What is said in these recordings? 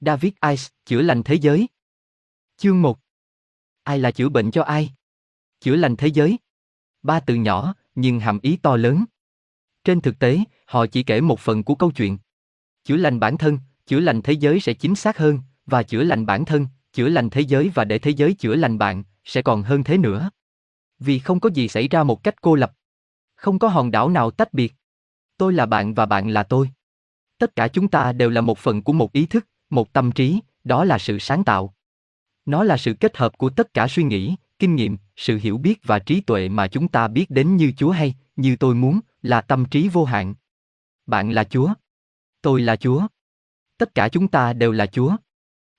David Ice, chữa lành thế giới. Chương 1. Ai là chữa bệnh cho ai? Chữa lành thế giới. Ba từ nhỏ, nhưng hàm ý to lớn. Trên thực tế, họ chỉ kể một phần của câu chuyện. Chữa lành bản thân, chữa lành thế giới sẽ chính xác hơn, và chữa lành bản thân, chữa lành thế giới và để thế giới chữa lành bạn, sẽ còn hơn thế nữa. Vì không có gì xảy ra một cách cô lập. Không có hòn đảo nào tách biệt. Tôi là bạn và bạn là tôi. Tất cả chúng ta đều là một phần của một ý thức, một tâm trí, đó là sự sáng tạo. Nó là sự kết hợp của tất cả suy nghĩ, kinh nghiệm, sự hiểu biết và trí tuệ mà chúng ta biết đến như Chúa hay, như tôi muốn, là tâm trí vô hạn. Bạn là Chúa. Tôi là Chúa. Tất cả chúng ta đều là Chúa.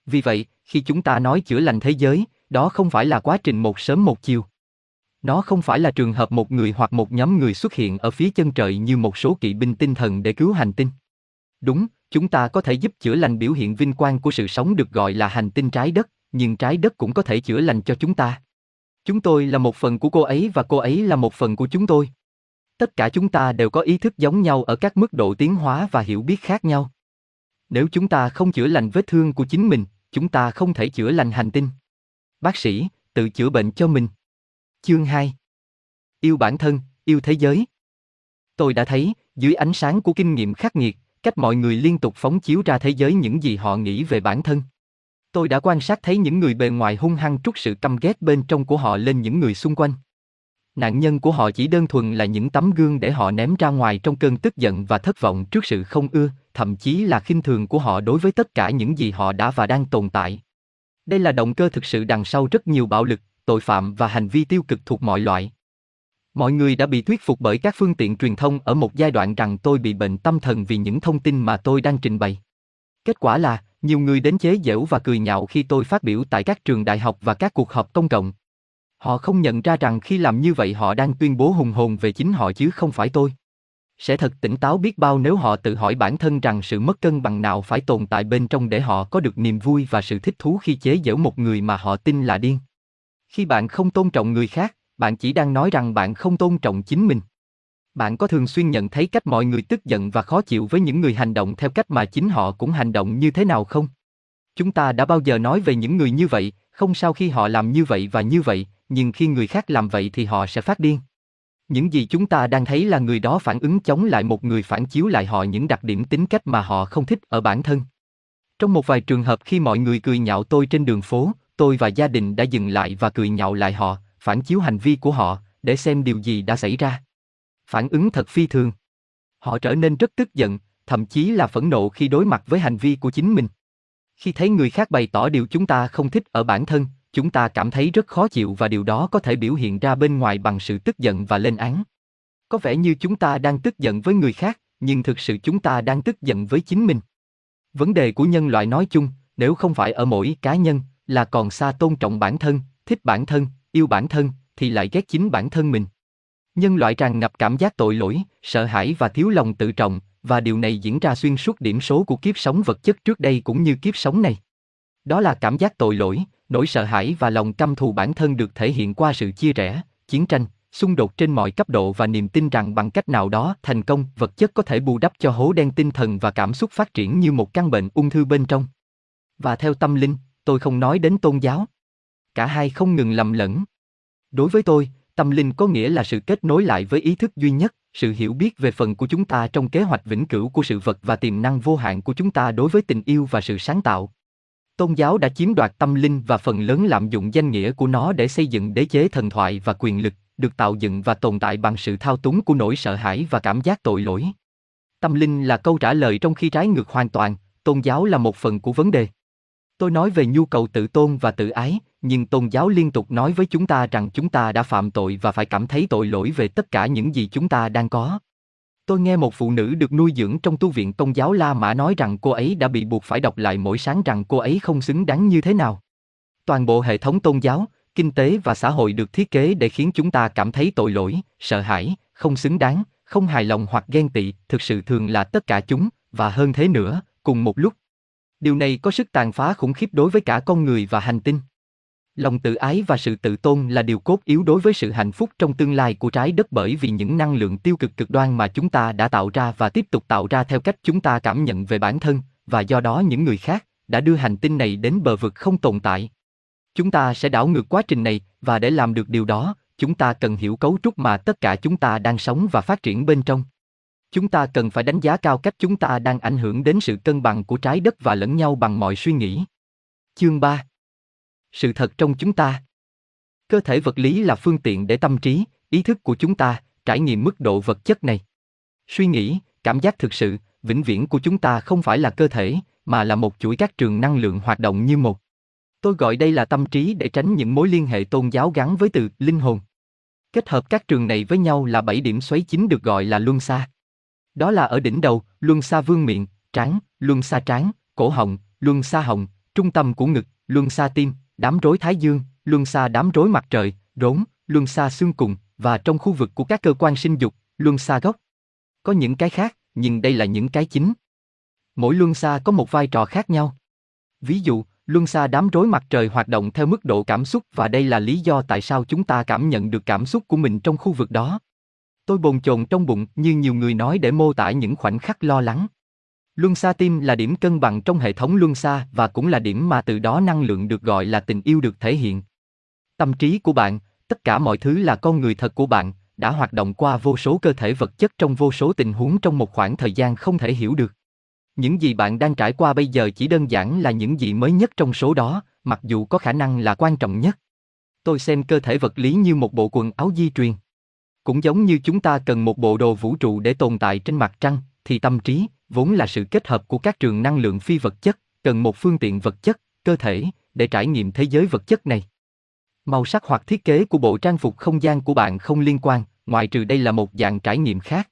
Vì vậy, khi chúng ta nói chữa lành thế giới, đó không phải là quá trình một sớm một chiều. Nó không phải là trường hợp một người hoặc một nhóm người xuất hiện ở phía chân trời như một số kỵ binh tinh thần để cứu hành tinh. Đúng, chúng ta có thể giúp chữa lành biểu hiện vinh quang của sự sống được gọi là hành tinh trái đất, nhưng trái đất cũng có thể chữa lành cho chúng ta. Chúng tôi là một phần của cô ấy và cô ấy là một phần của chúng tôi. Tất cả chúng ta đều có ý thức giống nhau ở các mức độ tiến hóa và hiểu biết khác nhau. Nếu chúng ta không chữa lành vết thương của chính mình, chúng ta không thể chữa lành hành tinh. Bác sĩ, tự chữa bệnh cho mình. Chương 2 Yêu bản thân, yêu thế giới. Tôi đã thấy, dưới ánh sáng của kinh nghiệm khắc nghiệt, cách mọi người liên tục phóng chiếu ra thế giới những gì họ nghĩ về bản thân. Tôi đã quan sát thấy những người bề ngoài hung hăng trút sự căm ghét bên trong của họ lên những người xung quanh. Nạn nhân của họ chỉ đơn thuần là những tấm gương để họ ném ra ngoài trong cơn tức giận và thất vọng trước sự không ưa, thậm chí là khinh thường của họ đối với tất cả những gì họ đã và đang tồn tại. Đây là động cơ thực sự đằng sau rất nhiều bạo lực, tội phạm và hành vi tiêu cực thuộc mọi loại. Mọi người đã bị thuyết phục bởi các phương tiện truyền thông ở một giai đoạn rằng tôi bị bệnh tâm thần vì những thông tin mà tôi đang trình bày. Kết quả là, nhiều người đến chế giễu và cười nhạo khi tôi phát biểu tại các trường đại học và các cuộc họp công cộng. Họ không nhận ra rằng khi làm như vậy họ đang tuyên bố hùng hồn về chính họ chứ không phải tôi. Sẽ thật tỉnh táo biết bao nếu họ tự hỏi bản thân rằng sự mất cân bằng nào phải tồn tại bên trong để họ có được niềm vui và sự thích thú khi chế giễu một người mà họ tin là điên. Khi bạn không tôn trọng người khác, bạn chỉ đang nói rằng bạn không tôn trọng chính mình. Bạn có thường xuyên nhận thấy cách mọi người tức giận và khó chịu với những người hành động theo cách mà chính họ cũng hành động như thế nào không? Chúng ta đã bao giờ nói về những người như vậy, không sao khi họ làm như vậy và như vậy, nhưng khi người khác làm vậy thì họ sẽ phát điên. Những gì chúng ta đang thấy là người đó phản ứng chống lại một người phản chiếu lại họ những đặc điểm tính cách mà họ không thích ở bản thân. Trong một vài trường hợp khi mọi người cười nhạo tôi trên đường phố, tôi và gia đình đã dừng lại và cười nhạo lại họ, phản chiếu hành vi của họ, để xem điều gì đã xảy ra. Phản ứng thật phi thường. Họ trở nên rất tức giận, thậm chí là phẫn nộ khi đối mặt với hành vi của chính mình. Khi thấy người khác bày tỏ điều chúng ta không thích ở bản thân, chúng ta cảm thấy rất khó chịu và điều đó có thể biểu hiện ra bên ngoài bằng sự tức giận và lên án. Có vẻ như chúng ta đang tức giận với người khác, nhưng thực sự chúng ta đang tức giận với chính mình. Vấn đề của nhân loại nói chung, nếu không phải ở mỗi cá nhân, là còn xa tôn trọng bản thân, thích bản thân, yêu bản thân, thì lại ghét chính bản thân mình. Nhân loại tràn ngập cảm giác tội lỗi, sợ hãi và thiếu lòng tự trọng, và điều này diễn ra xuyên suốt điểm số của kiếp sống vật chất trước đây cũng như kiếp sống này. Đó là cảm giác tội lỗi, nỗi sợ hãi và lòng căm thù bản thân được thể hiện qua sự chia rẽ, chiến tranh, xung đột trên mọi cấp độ và niềm tin rằng bằng cách nào đó thành công vật chất có thể bù đắp cho hố đen tinh thần và cảm xúc phát triển như một căn bệnh ung thư bên trong. Và theo tâm linh, tôi không nói đến tôn giáo. Cả hai không ngừng lầm lẫn. Đối với tôi, tâm linh có nghĩa là sự kết nối lại với ý thức duy nhất, sự hiểu biết về phần của chúng ta trong kế hoạch vĩnh cửu của sự vật và tiềm năng vô hạn của chúng ta đối với tình yêu và sự sáng tạo. Tôn giáo đã chiếm đoạt tâm linh và phần lớn lạm dụng danh nghĩa của nó để xây dựng đế chế thần thoại và quyền lực, được tạo dựng và tồn tại bằng sự thao túng của nỗi sợ hãi và cảm giác tội lỗi. Tâm linh là câu trả lời trong khi trái ngược hoàn toàn, tôn giáo là một phần của vấn đề. Tôi nói về nhu cầu tự tôn và tự ái, nhưng tôn giáo liên tục nói với chúng ta rằng chúng ta đã phạm tội và phải cảm thấy tội lỗi về tất cả những gì chúng ta đang có. Tôi nghe một phụ nữ được nuôi dưỡng trong tu viện công giáo La Mã nói rằng cô ấy đã bị buộc phải đọc lại mỗi sáng rằng cô ấy không xứng đáng như thế nào. Toàn bộ hệ thống tôn giáo, kinh tế và xã hội được thiết kế để khiến chúng ta cảm thấy tội lỗi, sợ hãi, không xứng đáng, không hài lòng hoặc ghen tị, thực sự thường là tất cả chúng, và hơn thế nữa, cùng một lúc. Điều này có sức tàn phá khủng khiếp đối với cả con người và hành tinh. Lòng tự ái và sự tự tôn là điều cốt yếu đối với sự hạnh phúc trong tương lai của trái đất bởi vì những năng lượng tiêu cực cực đoan mà chúng ta đã tạo ra và tiếp tục tạo ra theo cách chúng ta cảm nhận về bản thân, và do đó những người khác, đã đưa hành tinh này đến bờ vực không tồn tại. Chúng ta sẽ đảo ngược quá trình này, và để làm được điều đó, chúng ta cần hiểu cấu trúc mà tất cả chúng ta đang sống và phát triển bên trong. Chúng ta cần phải đánh giá cao cách chúng ta đang ảnh hưởng đến sự cân bằng của trái đất và lẫn nhau bằng mọi suy nghĩ. Chương 3 sự thật trong chúng ta Cơ thể vật lý là phương tiện để tâm trí, ý thức của chúng ta trải nghiệm mức độ vật chất này. Suy nghĩ, cảm giác thực sự, vĩnh viễn của chúng ta không phải là cơ thể, mà là một chuỗi các trường năng lượng hoạt động như một. Tôi gọi đây là tâm trí để tránh những mối liên hệ tôn giáo gắn với từ linh hồn. Kết hợp các trường này với nhau là bảy điểm xoáy chính được gọi là luân xa. Đó là ở đỉnh đầu, luân xa vương miệng, trán, luân xa trán, cổ họng, luân xa họng, trung tâm của ngực, luân xa tim, đám rối thái dương, luân xa đám rối mặt trời, rốn, luân xa xương cùng, và trong khu vực của các cơ quan sinh dục, luân xa gốc. Có những cái khác, nhưng đây là những cái chính. Mỗi luân xa có một vai trò khác nhau. Ví dụ, luân xa đám rối mặt trời hoạt động theo mức độ cảm xúc và đây là lý do tại sao chúng ta cảm nhận được cảm xúc của mình trong khu vực đó. Tôi bồn chồn trong bụng như nhiều người nói để mô tả những khoảnh khắc lo lắng. Luân xa tim là điểm cân bằng trong hệ thống luân xa và cũng là điểm mà từ đó năng lượng được gọi là tình yêu được thể hiện. Tâm trí của bạn, tất cả mọi thứ là con người thật của bạn, đã hoạt động qua vô số cơ thể vật chất trong vô số tình huống trong một khoảng thời gian không thể hiểu được. Những gì bạn đang trải qua bây giờ chỉ đơn giản là những gì mới nhất trong số đó, mặc dù có khả năng là quan trọng nhất. Tôi xem cơ thể vật lý như một bộ quần áo di truyền. Cũng giống như chúng ta cần một bộ đồ vũ trụ để tồn tại trên mặt trăng, thì tâm trí, vốn là sự kết hợp của các trường năng lượng phi vật chất, cần một phương tiện vật chất, cơ thể, để trải nghiệm thế giới vật chất này. Màu sắc hoặc thiết kế của bộ trang phục không gian của bạn không liên quan, ngoại trừ đây là một dạng trải nghiệm khác.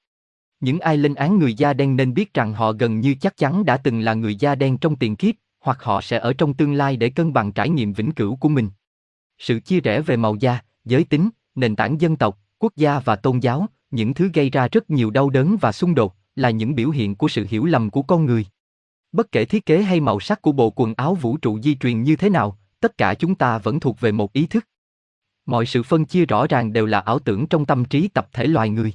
Những ai lên án người da đen nên biết rằng họ gần như chắc chắn đã từng là người da đen trong tiền kiếp, hoặc họ sẽ ở trong tương lai để cân bằng trải nghiệm vĩnh cửu của mình. Sự chia rẽ về màu da, giới tính, nền tảng dân tộc, quốc gia và tôn giáo, những thứ gây ra rất nhiều đau đớn và xung đột, là những biểu hiện của sự hiểu lầm của con người. Bất kể thiết kế hay màu sắc của bộ quần áo vũ trụ di truyền như thế nào, tất cả chúng ta vẫn thuộc về một ý thức. Mọi sự phân chia rõ ràng đều là ảo tưởng trong tâm trí tập thể loài người.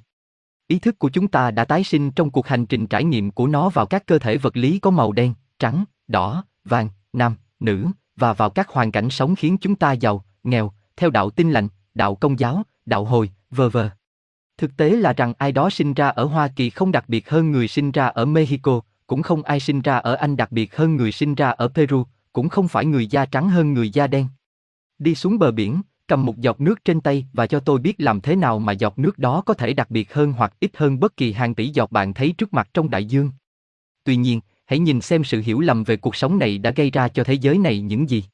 Ý thức của chúng ta đã tái sinh trong cuộc hành trình trải nghiệm của nó vào các cơ thể vật lý có màu đen, trắng, đỏ, vàng, nam, nữ, và vào các hoàn cảnh sống khiến chúng ta giàu, nghèo, theo đạo tin lành, đạo công giáo, đạo hồi, vờ vờ. Thực tế là rằng ai đó sinh ra ở Hoa Kỳ không đặc biệt hơn người sinh ra ở Mexico, cũng không ai sinh ra ở Anh đặc biệt hơn người sinh ra ở Peru, cũng không phải người da trắng hơn người da đen. Đi xuống bờ biển, cầm một giọt nước trên tay và cho tôi biết làm thế nào mà giọt nước đó có thể đặc biệt hơn hoặc ít hơn bất kỳ hàng tỷ giọt bạn thấy trước mặt trong đại dương. Tuy nhiên, hãy nhìn xem sự hiểu lầm về cuộc sống này đã gây ra cho thế giới này những gì.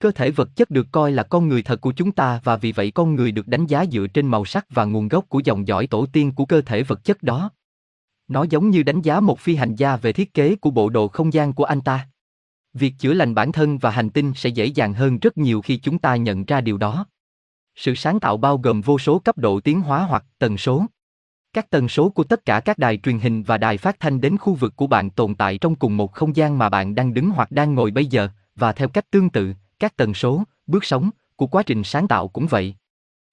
Cơ thể vật chất được coi là con người thật của chúng ta và vì vậy con người được đánh giá dựa trên màu sắc và nguồn gốc của dòng dõi tổ tiên của cơ thể vật chất đó. Nó giống như đánh giá một phi hành gia về thiết kế của bộ đồ không gian của anh ta. Việc chữa lành bản thân và hành tinh sẽ dễ dàng hơn rất nhiều khi chúng ta nhận ra điều đó. Sự sáng tạo bao gồm vô số cấp độ tiến hóa hoặc tần số. Các tần số của tất cả các đài truyền hình và đài phát thanh đến khu vực của bạn tồn tại trong cùng một không gian mà bạn đang đứng hoặc đang ngồi bây giờ, và theo cách tương tự, các tần số, bước sóng của quá trình sáng tạo cũng vậy.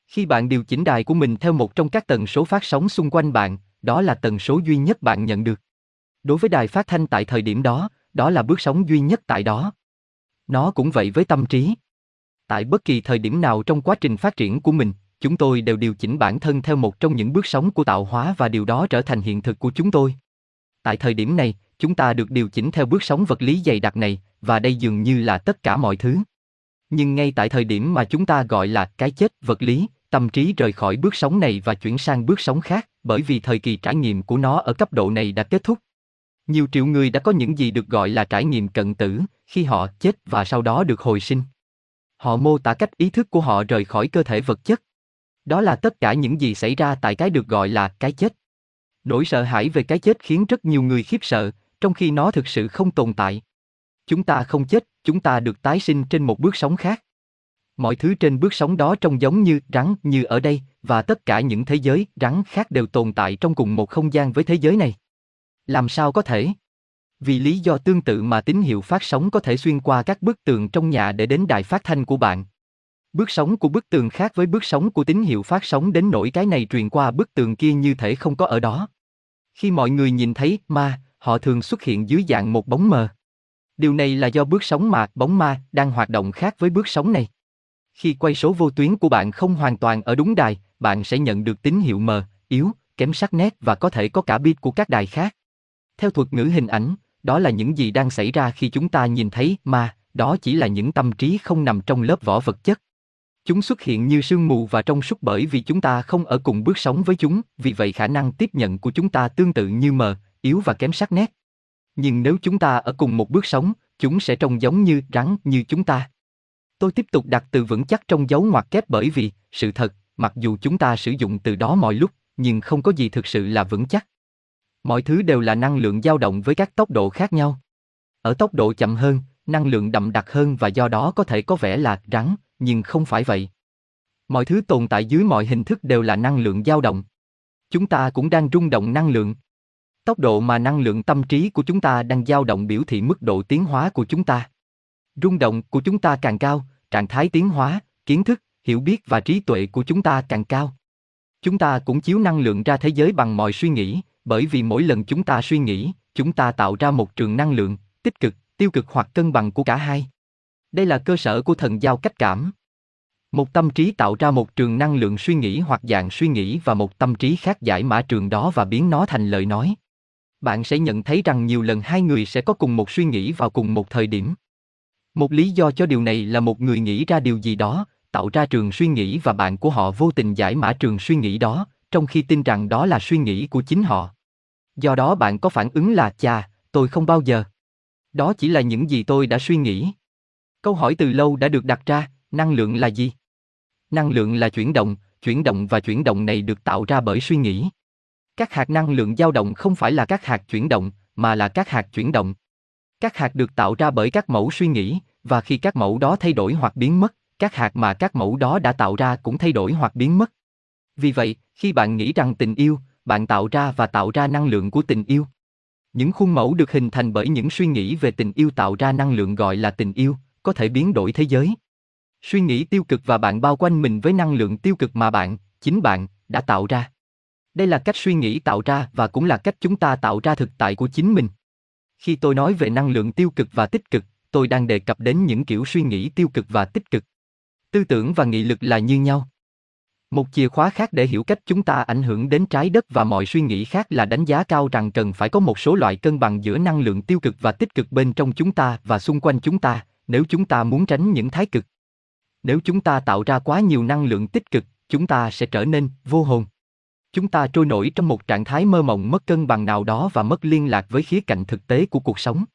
Khi bạn điều chỉnh đài của mình theo một trong các tần số phát sóng xung quanh bạn, đó là tần số duy nhất bạn nhận được. Đối với đài phát thanh tại thời điểm đó, đó là bước sóng duy nhất tại đó. Nó cũng vậy với tâm trí. Tại bất kỳ thời điểm nào trong quá trình phát triển của mình, chúng tôi đều điều chỉnh bản thân theo một trong những bước sóng của tạo hóa và điều đó trở thành hiện thực của chúng tôi. Tại thời điểm này, chúng ta được điều chỉnh theo bước sóng vật lý dày đặc này, và đây dường như là tất cả mọi thứ. Nhưng ngay tại thời điểm mà chúng ta gọi là cái chết vật lý, tâm trí rời khỏi bước sóng này và chuyển sang bước sóng khác, bởi vì thời kỳ trải nghiệm của nó ở cấp độ này đã kết thúc. Nhiều triệu người đã có những gì được gọi là trải nghiệm cận tử, khi họ chết và sau đó được hồi sinh. Họ mô tả cách ý thức của họ rời khỏi cơ thể vật chất. Đó là tất cả những gì xảy ra tại cái được gọi là cái chết. Nỗi sợ hãi về cái chết khiến rất nhiều người khiếp sợ, trong khi nó thực sự không tồn tại. Chúng ta không chết, chúng ta được tái sinh trên một bước sống khác. Mọi thứ trên bước sống đó trông giống như rắn như ở đây, và tất cả những thế giới rắn khác đều tồn tại trong cùng một không gian với thế giới này. Làm sao có thể? Vì lý do tương tự mà tín hiệu phát sóng có thể xuyên qua các bức tường trong nhà để đến đài phát thanh của bạn. Bước sóng của bức tường khác với bước sóng của tín hiệu phát sóng đến nỗi cái này truyền qua bức tường kia như thể không có ở đó. Khi mọi người nhìn thấy ma, họ thường xuất hiện dưới dạng một bóng mờ. Điều này là do bước sóng mà bóng ma đang hoạt động khác với bước sóng này. Khi quay số vô tuyến của bạn không hoàn toàn ở đúng đài, bạn sẽ nhận được tín hiệu mờ, yếu, kém sắc nét và có thể có cả bit của các đài khác. Theo thuật ngữ hình ảnh, đó là những gì đang xảy ra khi chúng ta nhìn thấy ma, đó chỉ là những tâm trí không nằm trong lớp vỏ vật chất. Chúng xuất hiện như sương mù và trong suốt bởi vì chúng ta không ở cùng bước sóng với chúng, vì vậy khả năng tiếp nhận của chúng ta tương tự như mờ, yếu và kém sắc nét. Nhưng nếu chúng ta ở cùng một bước sóng, chúng sẽ trông giống như rắn như chúng ta. Tôi tiếp tục đặt từ vững chắc trong dấu ngoặc kép bởi vì, sự thật, mặc dù chúng ta sử dụng từ đó mọi lúc, nhưng không có gì thực sự là vững chắc. Mọi thứ đều là năng lượng dao động với các tốc độ khác nhau. Ở tốc độ chậm hơn, năng lượng đậm đặc hơn và do đó có thể có vẻ là rắn, nhưng không phải vậy. Mọi thứ tồn tại dưới mọi hình thức đều là năng lượng dao động. Chúng ta cũng đang rung động năng lượng. Tốc độ mà năng lượng tâm trí của chúng ta đang dao động biểu thị mức độ tiến hóa của chúng ta. Rung động của chúng ta càng cao, trạng thái tiến hóa, kiến thức, hiểu biết và trí tuệ của chúng ta càng cao. Chúng ta cũng chiếu năng lượng ra thế giới bằng mọi suy nghĩ, bởi vì mỗi lần chúng ta suy nghĩ, chúng ta tạo ra một trường năng lượng, tích cực, tiêu cực hoặc cân bằng của cả hai. Đây là cơ sở của thần giao cách cảm. Một tâm trí tạo ra một trường năng lượng suy nghĩ hoặc dạng suy nghĩ và một tâm trí khác giải mã trường đó và biến nó thành lời nói. Bạn sẽ nhận thấy rằng nhiều lần hai người sẽ có cùng một suy nghĩ vào cùng một thời điểm. Một lý do cho điều này là một người nghĩ ra điều gì đó, tạo ra trường suy nghĩ và bạn của họ vô tình giải mã trường suy nghĩ đó, trong khi tin rằng đó là suy nghĩ của chính họ. Do đó bạn có phản ứng là chà, tôi không bao giờ. Đó chỉ là những gì tôi đã suy nghĩ. Câu hỏi từ lâu đã được đặt ra, năng lượng là gì? Năng lượng là chuyển động, chuyển động và chuyển động này được tạo ra bởi suy nghĩ. Các hạt năng lượng dao động không phải là các hạt chuyển động, mà là các hạt chuyển động. Các hạt được tạo ra bởi các mẫu suy nghĩ, và khi các mẫu đó thay đổi hoặc biến mất, các hạt mà các mẫu đó đã tạo ra cũng thay đổi hoặc biến mất. Vì vậy, khi bạn nghĩ rằng tình yêu, bạn tạo ra và tạo ra năng lượng của tình yêu. Những khuôn mẫu được hình thành bởi những suy nghĩ về tình yêu tạo ra năng lượng gọi là tình yêu, có thể biến đổi thế giới. Suy nghĩ tiêu cực và bạn bao quanh mình với năng lượng tiêu cực mà bạn, chính bạn, đã tạo ra. Đây là cách suy nghĩ tạo ra và cũng là cách chúng ta tạo ra thực tại của chính mình. Khi tôi nói về năng lượng tiêu cực và tích cực, tôi đang đề cập đến những kiểu suy nghĩ tiêu cực và tích cực. Tư tưởng và nghị lực là như nhau. Một chìa khóa khác để hiểu cách chúng ta ảnh hưởng đến trái đất và mọi suy nghĩ khác là đánh giá cao rằng cần phải có một số loại cân bằng giữa năng lượng tiêu cực và tích cực bên trong chúng ta và xung quanh chúng ta, nếu chúng ta muốn tránh những thái cực. Nếu chúng ta tạo ra quá nhiều năng lượng tích cực, chúng ta sẽ trở nên vô hồn. Chúng ta trôi nổi trong một trạng thái mơ mộng mất cân bằng nào đó và mất liên lạc với khía cạnh thực tế của cuộc sống.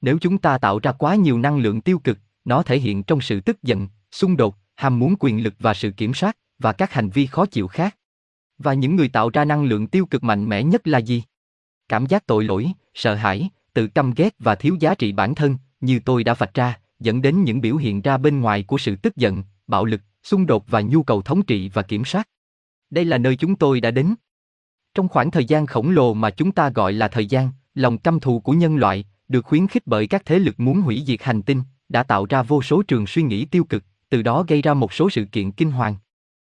Nếu chúng ta tạo ra quá nhiều năng lượng tiêu cực, nó thể hiện trong sự tức giận, xung đột, ham muốn quyền lực và sự kiểm soát, và các hành vi khó chịu khác. Và những người tạo ra năng lượng tiêu cực mạnh mẽ nhất là gì? Cảm giác tội lỗi, sợ hãi, tự căm ghét và thiếu giá trị bản thân, như tôi đã vạch ra, dẫn đến những biểu hiện ra bên ngoài của sự tức giận, bạo lực, xung đột và nhu cầu thống trị và kiểm soát. Đây là nơi chúng tôi đã đến. Trong khoảng thời gian khổng lồ mà chúng ta gọi là thời gian, lòng căm thù của nhân loại, được khuyến khích bởi các thế lực muốn hủy diệt hành tinh, đã tạo ra vô số trường suy nghĩ tiêu cực, từ đó gây ra một số sự kiện kinh hoàng.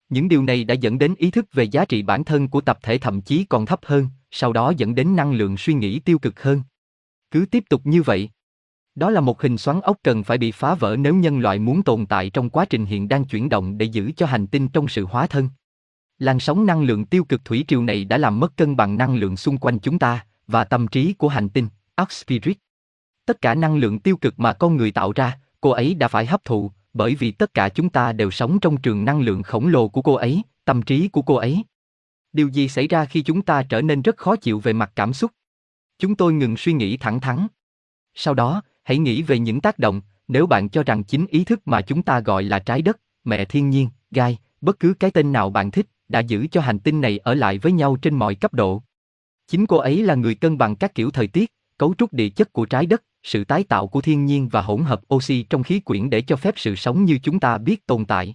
Những điều này đã dẫn đến ý thức về giá trị bản thân của tập thể thậm chí còn thấp hơn, sau đó dẫn đến năng lượng suy nghĩ tiêu cực hơn. Cứ tiếp tục như vậy. Đó là một hình xoắn ốc cần phải bị phá vỡ nếu nhân loại muốn tồn tại trong quá trình hiện đang chuyển động để giữ cho hành tinh trong sự hóa thân. Làn sóng năng lượng tiêu cực thủy triều này đã làm mất cân bằng năng lượng xung quanh chúng ta và tâm trí của hành tinh, Arc Spirit. Tất cả năng lượng tiêu cực mà con người tạo ra, cô ấy đã phải hấp thụ, bởi vì tất cả chúng ta đều sống trong trường năng lượng khổng lồ của cô ấy, tâm trí của cô ấy. Điều gì xảy ra khi chúng ta trở nên rất khó chịu về mặt cảm xúc? Chúng tôi ngừng suy nghĩ thẳng thắn. Sau đó, hãy nghĩ về những tác động, nếu bạn cho rằng chính ý thức mà chúng ta gọi là trái đất, mẹ thiên nhiên, gai, bất cứ cái tên nào bạn thích, đã giữ cho hành tinh này ở lại với nhau trên mọi cấp độ. Chính cô ấy là người cân bằng các kiểu thời tiết, cấu trúc địa chất của trái đất, sự tái tạo của thiên nhiên và hỗn hợp oxy trong khí quyển để cho phép sự sống như chúng ta biết tồn tại.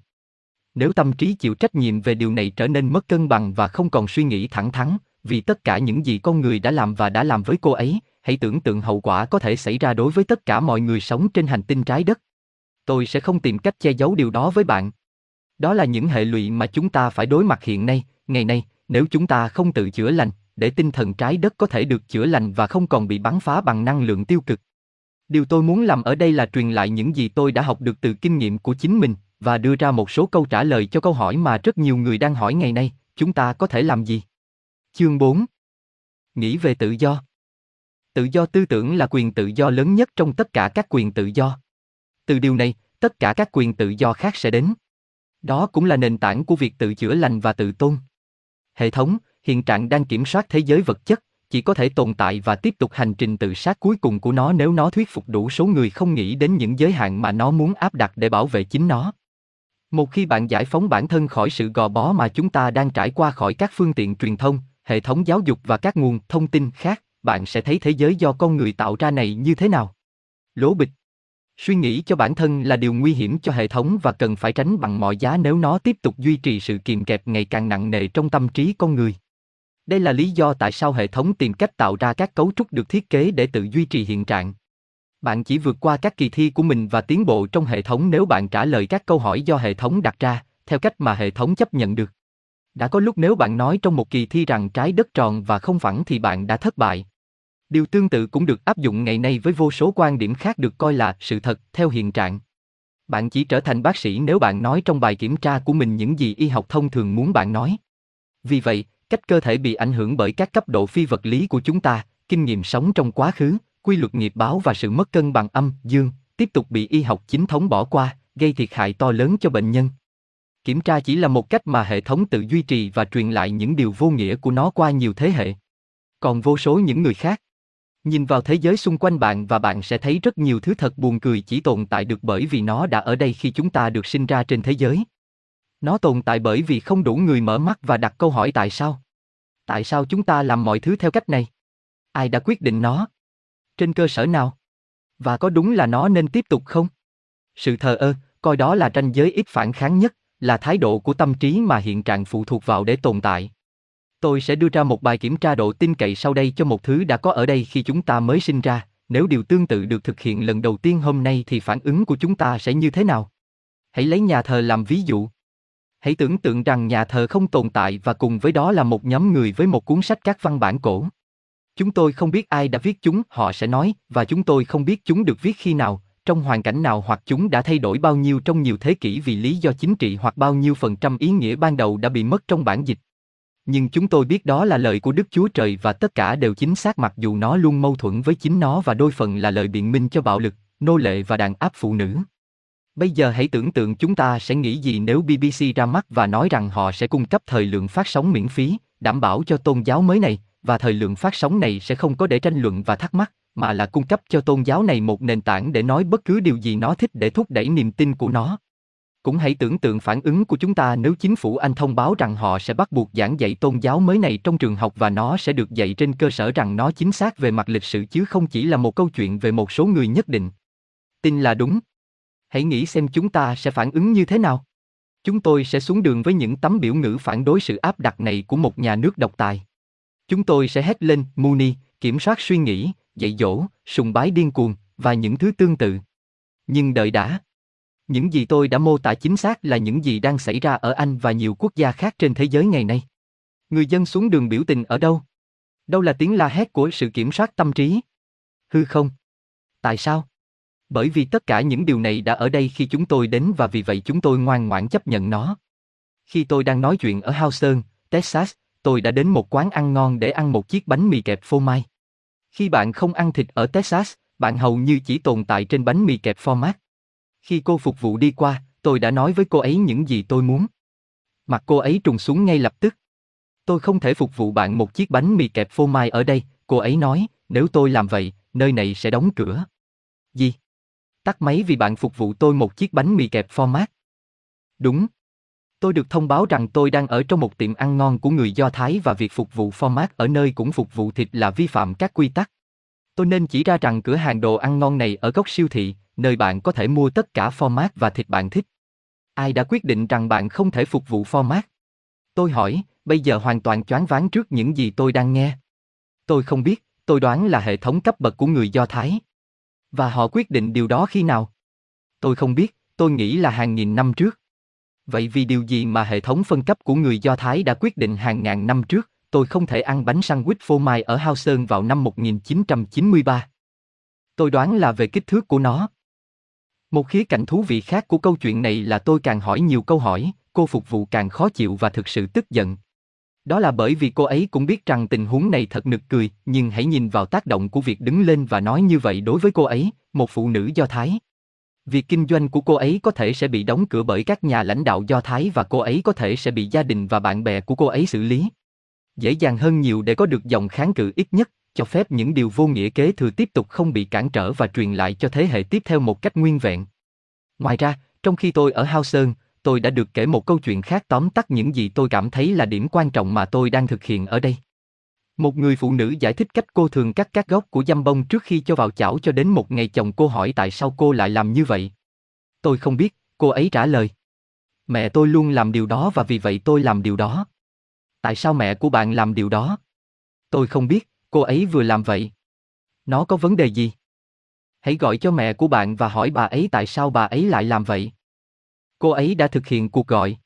Nếu tâm trí chịu trách nhiệm về điều này trở nên mất cân bằng và không còn suy nghĩ thẳng thắn, vì tất cả những gì con người đã làm và đã làm với cô ấy, hãy tưởng tượng hậu quả có thể xảy ra đối với tất cả mọi người sống trên hành tinh trái đất. Tôi sẽ không tìm cách che giấu điều đó với bạn. Đó là những hệ lụy mà chúng ta phải đối mặt hiện nay, ngày nay, nếu chúng ta không tự chữa lành, để tinh thần trái đất có thể được chữa lành và không còn bị bắn phá bằng năng lượng tiêu cực. Điều tôi muốn làm ở đây là truyền lại những gì tôi đã học được từ kinh nghiệm của chính mình và đưa ra một số câu trả lời cho câu hỏi mà rất nhiều người đang hỏi ngày nay, chúng ta có thể làm gì? Chương 4 Nghĩ về tự do Tự do tư tưởng là quyền tự do lớn nhất trong tất cả các quyền tự do. Từ điều này, tất cả các quyền tự do khác sẽ đến. Đó cũng là nền tảng của việc tự chữa lành và tự tôn. Hệ thống, hiện trạng đang kiểm soát thế giới vật chất, chỉ có thể tồn tại và tiếp tục hành trình tự sát cuối cùng của nó nếu nó thuyết phục đủ số người không nghĩ đến những giới hạn mà nó muốn áp đặt để bảo vệ chính nó. Một khi bạn giải phóng bản thân khỏi sự gò bó mà chúng ta đang trải qua khỏi các phương tiện truyền thông, hệ thống giáo dục và các nguồn thông tin khác, bạn sẽ thấy thế giới do con người tạo ra này như thế nào. Lố bịch Suy nghĩ cho bản thân là điều nguy hiểm cho hệ thống và cần phải tránh bằng mọi giá nếu nó tiếp tục duy trì sự kìm kẹp ngày càng nặng nề trong tâm trí con người. Đây là lý do tại sao hệ thống tìm cách tạo ra các cấu trúc được thiết kế để tự duy trì hiện trạng. Bạn chỉ vượt qua các kỳ thi của mình và tiến bộ trong hệ thống nếu bạn trả lời các câu hỏi do hệ thống đặt ra, theo cách mà hệ thống chấp nhận được. Đã có lúc nếu bạn nói trong một kỳ thi rằng trái đất tròn và không phẳng thì bạn đã thất bại. Điều tương tự cũng được áp dụng ngày nay với vô số quan điểm khác được coi là sự thật theo hiện trạng. Bạn chỉ trở thành bác sĩ nếu bạn nói trong bài kiểm tra của mình những gì y học thông thường muốn bạn nói. Vì vậy, cách cơ thể bị ảnh hưởng bởi các cấp độ phi vật lý của chúng ta, kinh nghiệm sống trong quá khứ, quy luật nghiệp báo và sự mất cân bằng âm, dương, tiếp tục bị y học chính thống bỏ qua, gây thiệt hại to lớn cho bệnh nhân. Kiểm tra chỉ là một cách mà hệ thống tự duy trì và truyền lại những điều vô nghĩa của nó qua nhiều thế hệ. Còn vô số những người khác, Nhìn vào thế giới xung quanh bạn và bạn sẽ thấy rất nhiều thứ thật buồn cười chỉ tồn tại được bởi vì nó đã ở đây khi chúng ta được sinh ra trên thế giới. Nó tồn tại bởi vì không đủ người mở mắt và đặt câu hỏi tại sao. Tại sao chúng ta làm mọi thứ theo cách này? Ai đã quyết định nó? Trên cơ sở nào? Và có đúng là nó nên tiếp tục không? Sự thờ ơ, coi đó là ranh giới ít phản kháng nhất, là thái độ của tâm trí mà hiện trạng phụ thuộc vào để tồn tại. Tôi sẽ đưa ra một bài kiểm tra độ tin cậy sau đây cho một thứ đã có ở đây khi chúng ta mới sinh ra, nếu điều tương tự được thực hiện lần đầu tiên hôm nay thì phản ứng của chúng ta sẽ như thế nào? Hãy lấy nhà thờ làm ví dụ. Hãy tưởng tượng rằng nhà thờ không tồn tại và cùng với đó là một nhóm người với một cuốn sách các văn bản cổ. Chúng tôi không biết ai đã viết chúng, họ sẽ nói, và chúng tôi không biết chúng được viết khi nào, trong hoàn cảnh nào hoặc chúng đã thay đổi bao nhiêu trong nhiều thế kỷ vì lý do chính trị hoặc bao nhiêu phần trăm ý nghĩa ban đầu đã bị mất trong bản dịch. Nhưng chúng tôi biết đó là lời của Đức Chúa Trời và tất cả đều chính xác mặc dù nó luôn mâu thuẫn với chính nó và đôi phần là lời biện minh cho bạo lực, nô lệ và đàn áp phụ nữ. Bây giờ hãy tưởng tượng chúng ta sẽ nghĩ gì nếu BBC ra mắt và nói rằng họ sẽ cung cấp thời lượng phát sóng miễn phí, đảm bảo cho tôn giáo mới này, và thời lượng phát sóng này sẽ không có để tranh luận và thắc mắc, mà là cung cấp cho tôn giáo này một nền tảng để nói bất cứ điều gì nó thích để thúc đẩy niềm tin của nó. Cũng hãy tưởng tượng phản ứng của chúng ta nếu chính phủ Anh thông báo rằng họ sẽ bắt buộc giảng dạy tôn giáo mới này trong trường học và nó sẽ được dạy trên cơ sở rằng nó chính xác về mặt lịch sử chứ không chỉ là một câu chuyện về một số người nhất định. Tin là đúng. Hãy nghĩ xem chúng ta sẽ phản ứng như thế nào. Chúng tôi sẽ xuống đường với những tấm biểu ngữ phản đối sự áp đặt này của một nhà nước độc tài. Chúng tôi sẽ hét lên, Muni, kiểm soát suy nghĩ, dạy dỗ, sùng bái điên cuồng, và những thứ tương tự. Nhưng đợi đã. Những gì tôi đã mô tả chính xác là những gì đang xảy ra ở Anh và nhiều quốc gia khác trên thế giới ngày nay. Người dân xuống đường biểu tình ở đâu? Đâu là tiếng la hét của sự kiểm soát tâm trí? Hư không? Tại sao? Bởi vì tất cả những điều này đã ở đây khi chúng tôi đến và vì vậy chúng tôi ngoan ngoãn chấp nhận nó. Khi tôi đang nói chuyện ở Houston, Texas, tôi đã đến một quán ăn ngon để ăn một chiếc bánh mì kẹp phô mai. Khi bạn không ăn thịt ở Texas, bạn hầu như chỉ tồn tại trên bánh mì kẹp format. Khi cô phục vụ đi qua, tôi đã nói với cô ấy những gì tôi muốn. Mặt cô ấy trùng xuống ngay lập tức. Tôi không thể phục vụ bạn một chiếc bánh mì kẹp phô mai ở đây, cô ấy nói, nếu tôi làm vậy, nơi này sẽ đóng cửa. Gì? Tắt máy vì bạn phục vụ tôi một chiếc bánh mì kẹp format. Đúng. Tôi được thông báo rằng tôi đang ở trong một tiệm ăn ngon của người Do Thái và việc phục vụ format ở nơi cũng phục vụ thịt là vi phạm các quy tắc. Tôi nên chỉ ra rằng cửa hàng đồ ăn ngon này ở góc siêu thị, nơi bạn có thể mua tất cả format và thịt bạn thích. Ai đã quyết định rằng bạn không thể phục vụ format? Tôi hỏi, bây giờ hoàn toàn choáng váng trước những gì tôi đang nghe. Tôi không biết, tôi đoán là hệ thống cấp bậc của người Do Thái. Và họ quyết định điều đó khi nào? Tôi không biết, tôi nghĩ là hàng nghìn năm trước. Vậy vì điều gì mà hệ thống phân cấp của người Do Thái đã quyết định hàng ngàn năm trước, tôi không thể ăn bánh sandwich phô mai ở Hao Sơn vào năm 1993. Tôi đoán là về kích thước của nó. Một khía cạnh thú vị khác của câu chuyện này là tôi càng hỏi nhiều câu hỏi, cô phục vụ càng khó chịu và thực sự tức giận. Đó là bởi vì cô ấy cũng biết rằng tình huống này thật nực cười, nhưng hãy nhìn vào tác động của việc đứng lên và nói như vậy đối với cô ấy, một phụ nữ Do Thái. Việc kinh doanh của cô ấy có thể sẽ bị đóng cửa bởi các nhà lãnh đạo Do Thái và cô ấy có thể sẽ bị gia đình và bạn bè của cô ấy xử lý. Dễ dàng hơn nhiều để có được dòng kháng cự ít nhất, cho phép những điều vô nghĩa kế thừa tiếp tục không bị cản trở và truyền lại cho thế hệ tiếp theo một cách nguyên vẹn. Ngoài ra, trong khi tôi ở Hao Sơn, tôi đã được kể một câu chuyện khác tóm tắt những gì tôi cảm thấy là điểm quan trọng mà tôi đang thực hiện ở đây. Một người phụ nữ giải thích cách cô thường cắt các gốc của dăm bông trước khi cho vào chảo cho đến một ngày chồng cô hỏi tại sao cô lại làm như vậy. Tôi không biết, cô ấy trả lời. Mẹ tôi luôn làm điều đó và vì vậy tôi làm điều đó. Tại sao mẹ của bạn làm điều đó? Tôi không biết, cô ấy vừa làm vậy. Nó có vấn đề gì? Hãy gọi cho mẹ của bạn và hỏi bà ấy tại sao bà ấy lại làm vậy. Cô ấy đã thực hiện cuộc gọi.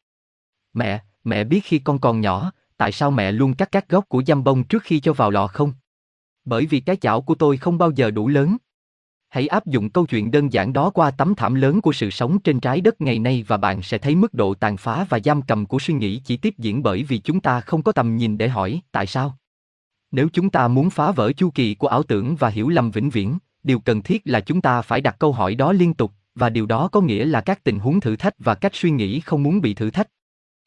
Mẹ, mẹ biết khi con còn nhỏ, tại sao mẹ luôn cắt các gốc của dăm bông trước khi cho vào lò không? Bởi vì cái chảo của tôi không bao giờ đủ lớn. Hãy áp dụng câu chuyện đơn giản đó qua tấm thảm lớn của sự sống trên trái đất ngày nay và bạn sẽ thấy mức độ tàn phá và giam cầm của suy nghĩ chỉ tiếp diễn bởi vì chúng ta không có tầm nhìn để hỏi tại sao. Nếu chúng ta muốn phá vỡ chu kỳ của ảo tưởng và hiểu lầm vĩnh viễn, điều cần thiết là chúng ta phải đặt câu hỏi đó liên tục, và điều đó có nghĩa là các tình huống thử thách và cách suy nghĩ không muốn bị thử thách.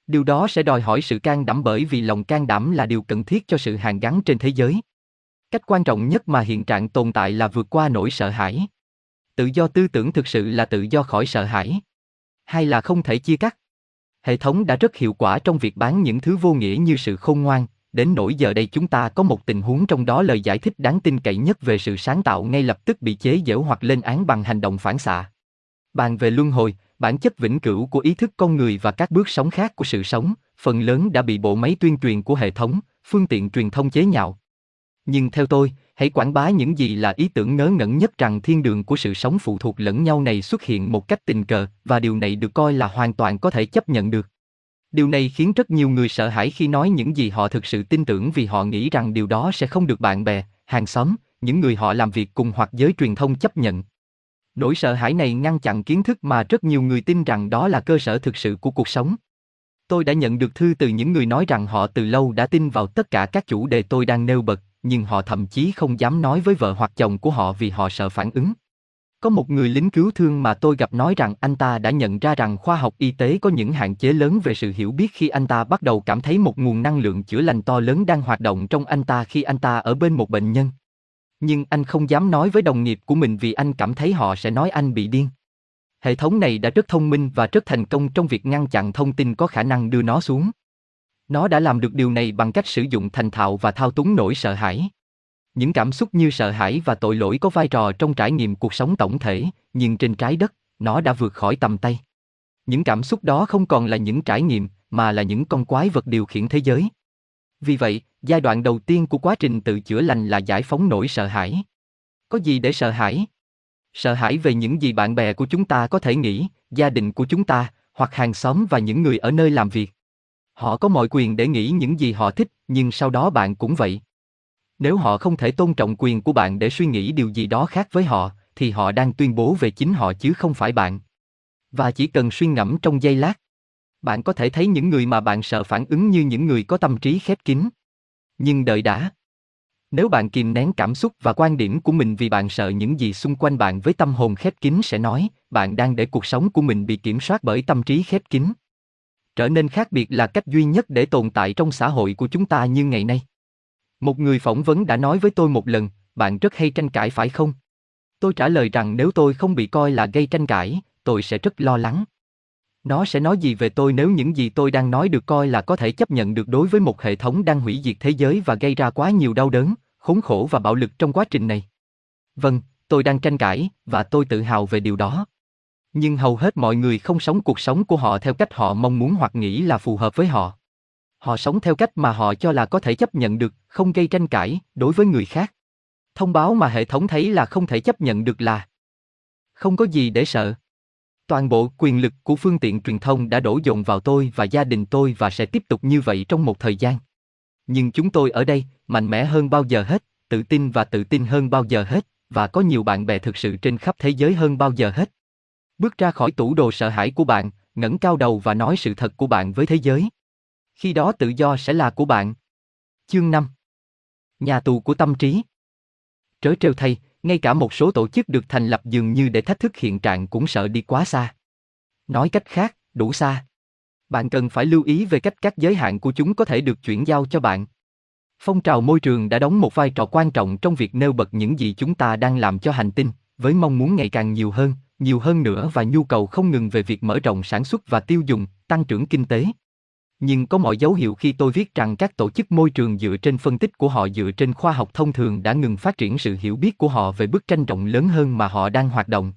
Điều đó sẽ đòi hỏi sự can đảm bởi vì lòng can đảm là điều cần thiết cho sự hàn gắn trên thế giới. Cách quan trọng nhất mà hiện trạng tồn tại là vượt qua nỗi sợ hãi. Tự do tư tưởng thực sự là tự do khỏi sợ hãi. Hay là không thể chia cắt. Hệ thống đã rất hiệu quả trong việc bán những thứ vô nghĩa như sự khôn ngoan, đến nỗi giờ đây chúng ta có một tình huống trong đó lời giải thích đáng tin cậy nhất về sự sáng tạo ngay lập tức bị chế giễu hoặc lên án bằng hành động phản xạ. Bàn về luân hồi, bản chất vĩnh cửu của ý thức con người và các bước sống khác của sự sống, phần lớn đã bị bộ máy tuyên truyền của hệ thống, phương tiện truyền thông chế nhạo. Nhưng theo tôi, hãy quảng bá những gì là ý tưởng ngớ ngẩn nhất rằng thiên đường của sự sống phụ thuộc lẫn nhau này xuất hiện một cách tình cờ và điều này được coi là hoàn toàn có thể chấp nhận được. Điều này khiến rất nhiều người sợ hãi khi nói những gì họ thực sự tin tưởng vì họ nghĩ rằng điều đó sẽ không được bạn bè, hàng xóm, những người họ làm việc cùng hoặc giới truyền thông chấp nhận. Nỗi sợ hãi này ngăn chặn kiến thức mà rất nhiều người tin rằng đó là cơ sở thực sự của cuộc sống. Tôi đã nhận được thư từ những người nói rằng họ từ lâu đã tin vào tất cả các chủ đề tôi đang nêu bật, nhưng họ thậm chí không dám nói với vợ hoặc chồng của họ vì họ sợ phản ứng. Có một người lính cứu thương mà tôi gặp nói rằng anh ta đã nhận ra rằng khoa học y tế có những hạn chế lớn về sự hiểu biết khi anh ta bắt đầu cảm thấy một nguồn năng lượng chữa lành to lớn đang hoạt động trong anh ta khi anh ta ở bên một bệnh nhân. Nhưng anh không dám nói với đồng nghiệp của mình vì anh cảm thấy họ sẽ nói anh bị điên. Hệ thống này đã rất thông minh và rất thành công trong việc ngăn chặn thông tin có khả năng đưa nó xuống. Nó đã làm được điều này bằng cách sử dụng thành thạo và thao túng nỗi sợ hãi. Những cảm xúc như sợ hãi và tội lỗi có vai trò trong trải nghiệm cuộc sống tổng thể, nhưng trên trái đất, nó đã vượt khỏi tầm tay. Những cảm xúc đó không còn là những trải nghiệm, mà là những con quái vật điều khiển thế giới. Vì vậy, giai đoạn đầu tiên của quá trình tự chữa lành là giải phóng nỗi sợ hãi. Có gì để sợ hãi? Sợ hãi về những gì bạn bè của chúng ta có thể nghĩ, gia đình của chúng ta, hoặc hàng xóm và những người ở nơi làm việc. Họ có mọi quyền để nghĩ những gì họ thích, nhưng sau đó bạn cũng vậy. Nếu họ không thể tôn trọng quyền của bạn để suy nghĩ điều gì đó khác với họ, thì họ đang tuyên bố về chính họ chứ không phải bạn. Và chỉ cần suy ngẫm trong giây lát, bạn có thể thấy những người mà bạn sợ phản ứng như những người có tâm trí khép kín. Nhưng đợi đã. Nếu bạn kìm nén cảm xúc và quan điểm của mình vì bạn sợ những gì xung quanh bạn với tâm hồn khép kín sẽ nói, bạn đang để cuộc sống của mình bị kiểm soát bởi tâm trí khép kín. Trở nên khác biệt là cách duy nhất để tồn tại trong xã hội của chúng ta như ngày nay. Một người phỏng vấn đã nói với tôi một lần, bạn rất hay tranh cãi phải không? Tôi trả lời rằng nếu tôi không bị coi là gây tranh cãi, tôi sẽ rất lo lắng. Nó sẽ nói gì về tôi nếu những gì tôi đang nói được coi là có thể chấp nhận được đối với một hệ thống đang hủy diệt thế giới và gây ra quá nhiều đau đớn, khốn khổ và bạo lực trong quá trình này. Vâng, tôi đang tranh cãi, và tôi tự hào về điều đó. Nhưng hầu hết mọi người không sống cuộc sống của họ theo cách họ mong muốn hoặc nghĩ là phù hợp với họ. Họ sống theo cách mà họ cho là có thể chấp nhận được, không gây tranh cãi, đối với người khác. Thông báo mà hệ thống thấy là không thể chấp nhận được là không có gì để sợ. Toàn bộ quyền lực của phương tiện truyền thông đã đổ dồn vào tôi và gia đình tôi và sẽ tiếp tục như vậy trong một thời gian. Nhưng chúng tôi ở đây, mạnh mẽ hơn bao giờ hết, tự tin và tự tin hơn bao giờ hết, và có nhiều bạn bè thực sự trên khắp thế giới hơn bao giờ hết. Bước ra khỏi tủ đồ sợ hãi của bạn, ngẩng cao đầu và nói sự thật của bạn với thế giới. Khi đó tự do sẽ là của bạn. Chương 5 Nhà tù của tâm trí Trớ trêu thay, ngay cả một số tổ chức được thành lập dường như để thách thức hiện trạng cũng sợ đi quá xa. Nói cách khác, đủ xa. Bạn cần phải lưu ý về cách các giới hạn của chúng có thể được chuyển giao cho bạn. Phong trào môi trường đã đóng một vai trò quan trọng trong việc nêu bật những gì chúng ta đang làm cho hành tinh, với mong muốn ngày càng nhiều hơn, nhiều hơn nữa và nhu cầu không ngừng về việc mở rộng sản xuất và tiêu dùng, tăng trưởng kinh tế. Nhưng có mọi dấu hiệu khi tôi viết rằng các tổ chức môi trường dựa trên phân tích của họ dựa trên khoa học thông thường đã ngừng phát triển sự hiểu biết của họ về bức tranh rộng lớn hơn mà họ đang hoạt động.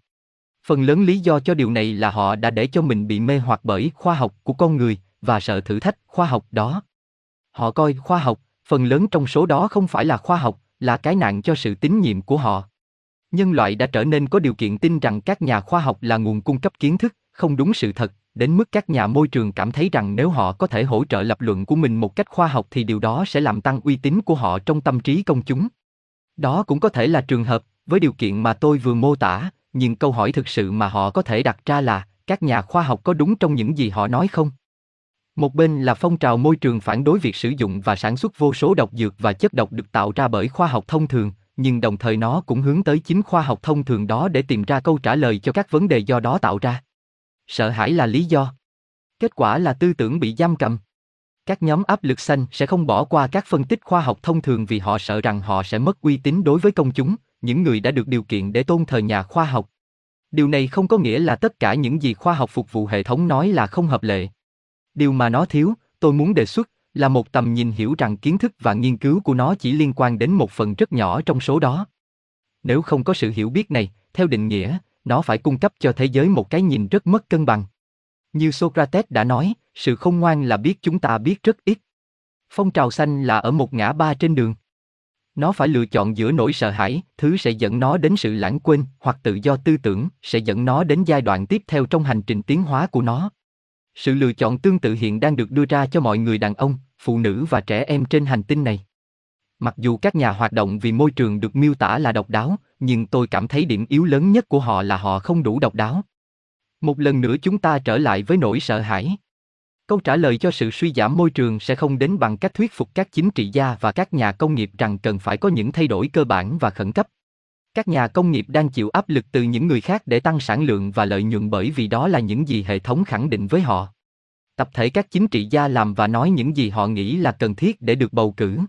Phần lớn lý do cho điều này là họ đã để cho mình bị mê hoặc bởi khoa học của con người và sợ thử thách khoa học đó. Họ coi khoa học, phần lớn trong số đó không phải là khoa học, là cái nạn cho sự tín nhiệm của họ. Nhân loại đã trở nên có điều kiện tin rằng các nhà khoa học là nguồn cung cấp kiến thức, không đúng sự thật, đến mức các nhà môi trường cảm thấy rằng nếu họ có thể hỗ trợ lập luận của mình một cách khoa học thì điều đó sẽ làm tăng uy tín của họ trong tâm trí công chúng. Đó cũng có thể là trường hợp, với điều kiện mà tôi vừa mô tả, nhưng câu hỏi thực sự mà họ có thể đặt ra là, các nhà khoa học có đúng trong những gì họ nói không? Một bên là phong trào môi trường phản đối việc sử dụng và sản xuất vô số độc dược và chất độc được tạo ra bởi khoa học thông thường, nhưng đồng thời nó cũng hướng tới chính khoa học thông thường đó để tìm ra câu trả lời cho các vấn đề do đó tạo ra. Sợ hãi là lý do. Kết quả là tư tưởng bị giam cầm. Các nhóm áp lực xanh sẽ không bỏ qua các phân tích khoa học thông thường vì họ sợ rằng họ sẽ mất uy tín đối với công chúng, những người đã được điều kiện để tôn thờ nhà khoa học. Điều này không có nghĩa là tất cả những gì khoa học phục vụ hệ thống nói là không hợp lệ. Điều mà nó thiếu, tôi muốn đề xuất, là một tầm nhìn hiểu rằng kiến thức và nghiên cứu của nó chỉ liên quan đến một phần rất nhỏ trong số đó. Nếu không có sự hiểu biết này, theo định nghĩa, nó phải cung cấp cho thế giới một cái nhìn rất mất cân bằng. Như Socrates đã nói, sự không ngoan là biết chúng ta biết rất ít. Phong trào xanh là ở một ngã ba trên đường. Nó phải lựa chọn giữa nỗi sợ hãi, thứ sẽ dẫn nó đến sự lãng quên, hoặc tự do tư tưởng, sẽ dẫn nó đến giai đoạn tiếp theo trong hành trình tiến hóa của nó. Sự lựa chọn tương tự hiện đang được đưa ra cho mọi người đàn ông, phụ nữ và trẻ em trên hành tinh này. Mặc dù các nhà hoạt động vì môi trường được miêu tả là độc đáo, nhưng tôi cảm thấy điểm yếu lớn nhất của họ là họ không đủ độc đáo. Một lần nữa chúng ta trở lại với nỗi sợ hãi. Câu trả lời cho sự suy giảm môi trường sẽ không đến bằng cách thuyết phục các chính trị gia và các nhà công nghiệp rằng cần phải có những thay đổi cơ bản và khẩn cấp. Các nhà công nghiệp đang chịu áp lực từ những người khác để tăng sản lượng và lợi nhuận bởi vì đó là những gì hệ thống khẳng định với họ. Tập thể các chính trị gia làm và nói những gì họ nghĩ là cần thiết để được bầu cử.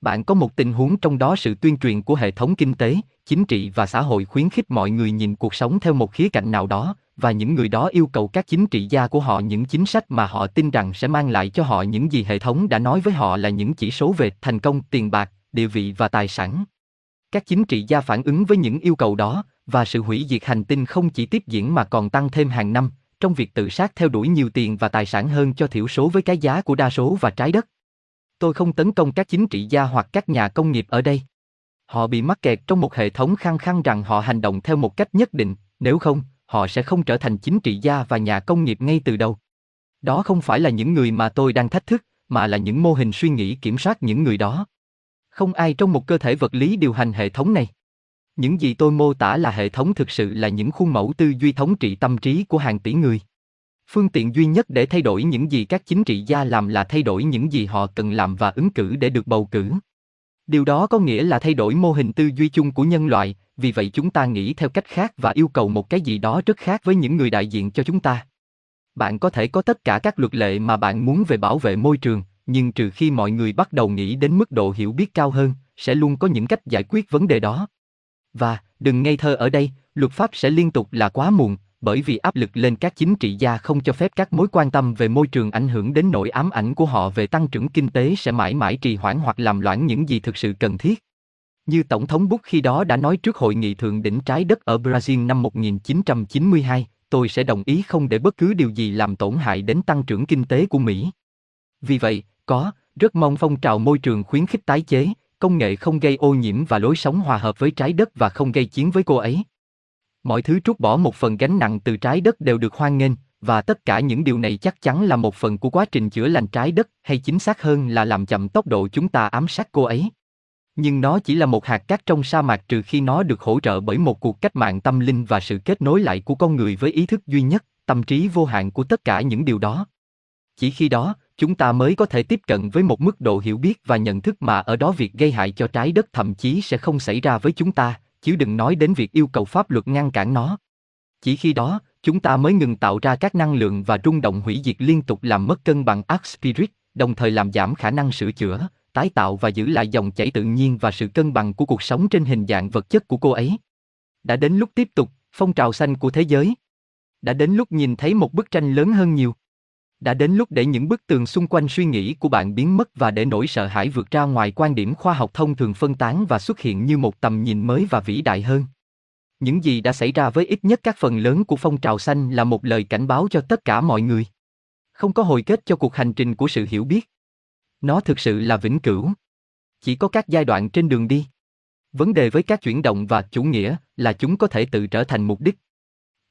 Bạn có một tình huống trong đó sự tuyên truyền của hệ thống kinh tế, chính trị và xã hội khuyến khích mọi người nhìn cuộc sống theo một khía cạnh nào đó, và những người đó yêu cầu các chính trị gia của họ những chính sách mà họ tin rằng sẽ mang lại cho họ những gì hệ thống đã nói với họ là những chỉ số về thành công, tiền bạc, địa vị và tài sản. Các chính trị gia phản ứng với những yêu cầu đó, và sự hủy diệt hành tinh không chỉ tiếp diễn mà còn tăng thêm hàng năm, trong việc tự sát theo đuổi nhiều tiền và tài sản hơn cho thiểu số với cái giá của đa số và trái đất. Tôi không tấn công các chính trị gia hoặc các nhà công nghiệp ở đây. Họ bị mắc kẹt trong một hệ thống khăng khăng rằng họ hành động theo một cách nhất định, nếu không, họ sẽ không trở thành chính trị gia và nhà công nghiệp ngay từ đầu. Đó không phải là những người mà tôi đang thách thức, mà là những mô hình suy nghĩ kiểm soát những người đó. Không ai trong một cơ thể vật lý điều hành hệ thống này. Những gì tôi mô tả là hệ thống thực sự là những khuôn mẫu tư duy thống trị tâm trí của hàng tỷ người. Phương tiện duy nhất để thay đổi những gì các chính trị gia làm là thay đổi những gì họ cần làm và ứng cử để được bầu cử. Điều đó có nghĩa là thay đổi mô hình tư duy chung của nhân loại, vì vậy chúng ta nghĩ theo cách khác và yêu cầu một cái gì đó rất khác với những người đại diện cho chúng ta. Bạn có thể có tất cả các luật lệ mà bạn muốn về bảo vệ môi trường, nhưng trừ khi mọi người bắt đầu nghĩ đến mức độ hiểu biết cao hơn, sẽ luôn có những cách giải quyết vấn đề đó. Và, đừng ngây thơ ở đây, luật pháp sẽ liên tục là quá muộn, bởi vì áp lực lên các chính trị gia không cho phép các mối quan tâm về môi trường ảnh hưởng đến nỗi ám ảnh của họ về tăng trưởng kinh tế sẽ mãi mãi trì hoãn hoặc làm loãng những gì thực sự cần thiết. Như Tổng thống Bush khi đó đã nói trước hội nghị thượng đỉnh trái đất ở Brazil năm 1992, tôi sẽ đồng ý không để bất cứ điều gì làm tổn hại đến tăng trưởng kinh tế của Mỹ. Vì vậy, có, rất mong phong trào môi trường khuyến khích tái chế, công nghệ không gây ô nhiễm và lối sống hòa hợp với trái đất và không gây chiến với cô ấy. Mọi thứ trút bỏ một phần gánh nặng từ trái đất đều được hoan nghênh, và tất cả những điều này chắc chắn là một phần của quá trình chữa lành trái đất, hay chính xác hơn là làm chậm tốc độ chúng ta ám sát cô ấy. Nhưng nó chỉ là một hạt cát trong sa mạc trừ khi nó được hỗ trợ bởi một cuộc cách mạng tâm linh và sự kết nối lại của con người với ý thức duy nhất, tâm trí vô hạn của tất cả những điều đó. Chỉ khi đó, chúng ta mới có thể tiếp cận với một mức độ hiểu biết và nhận thức mà ở đó việc gây hại cho trái đất thậm chí sẽ không xảy ra với chúng ta, chứ đừng nói đến việc yêu cầu pháp luật ngăn cản nó. Chỉ khi đó, chúng ta mới ngừng tạo ra các năng lượng và rung động hủy diệt liên tục làm mất cân bằng Arc Spirit, đồng thời làm giảm khả năng sửa chữa, tái tạo và giữ lại dòng chảy tự nhiên và sự cân bằng của cuộc sống trên hình dạng vật chất của cô ấy. Đã đến lúc tiếp tục, phong trào xanh của thế giới. Đã đến lúc nhìn thấy một bức tranh lớn hơn nhiều. Đã đến lúc để những bức tường xung quanh suy nghĩ của bạn biến mất và để nỗi sợ hãi vượt ra ngoài quan điểm khoa học thông thường phân tán và xuất hiện như một tầm nhìn mới và vĩ đại hơn. Những gì đã xảy ra với ít nhất các phần lớn của phong trào xanh là một lời cảnh báo cho tất cả mọi người. Không có hồi kết cho cuộc hành trình của sự hiểu biết. Nó thực sự là vĩnh cửu. Chỉ có các giai đoạn trên đường đi. Vấn đề với các chuyển động và chủ nghĩa là chúng có thể tự trở thành mục đích.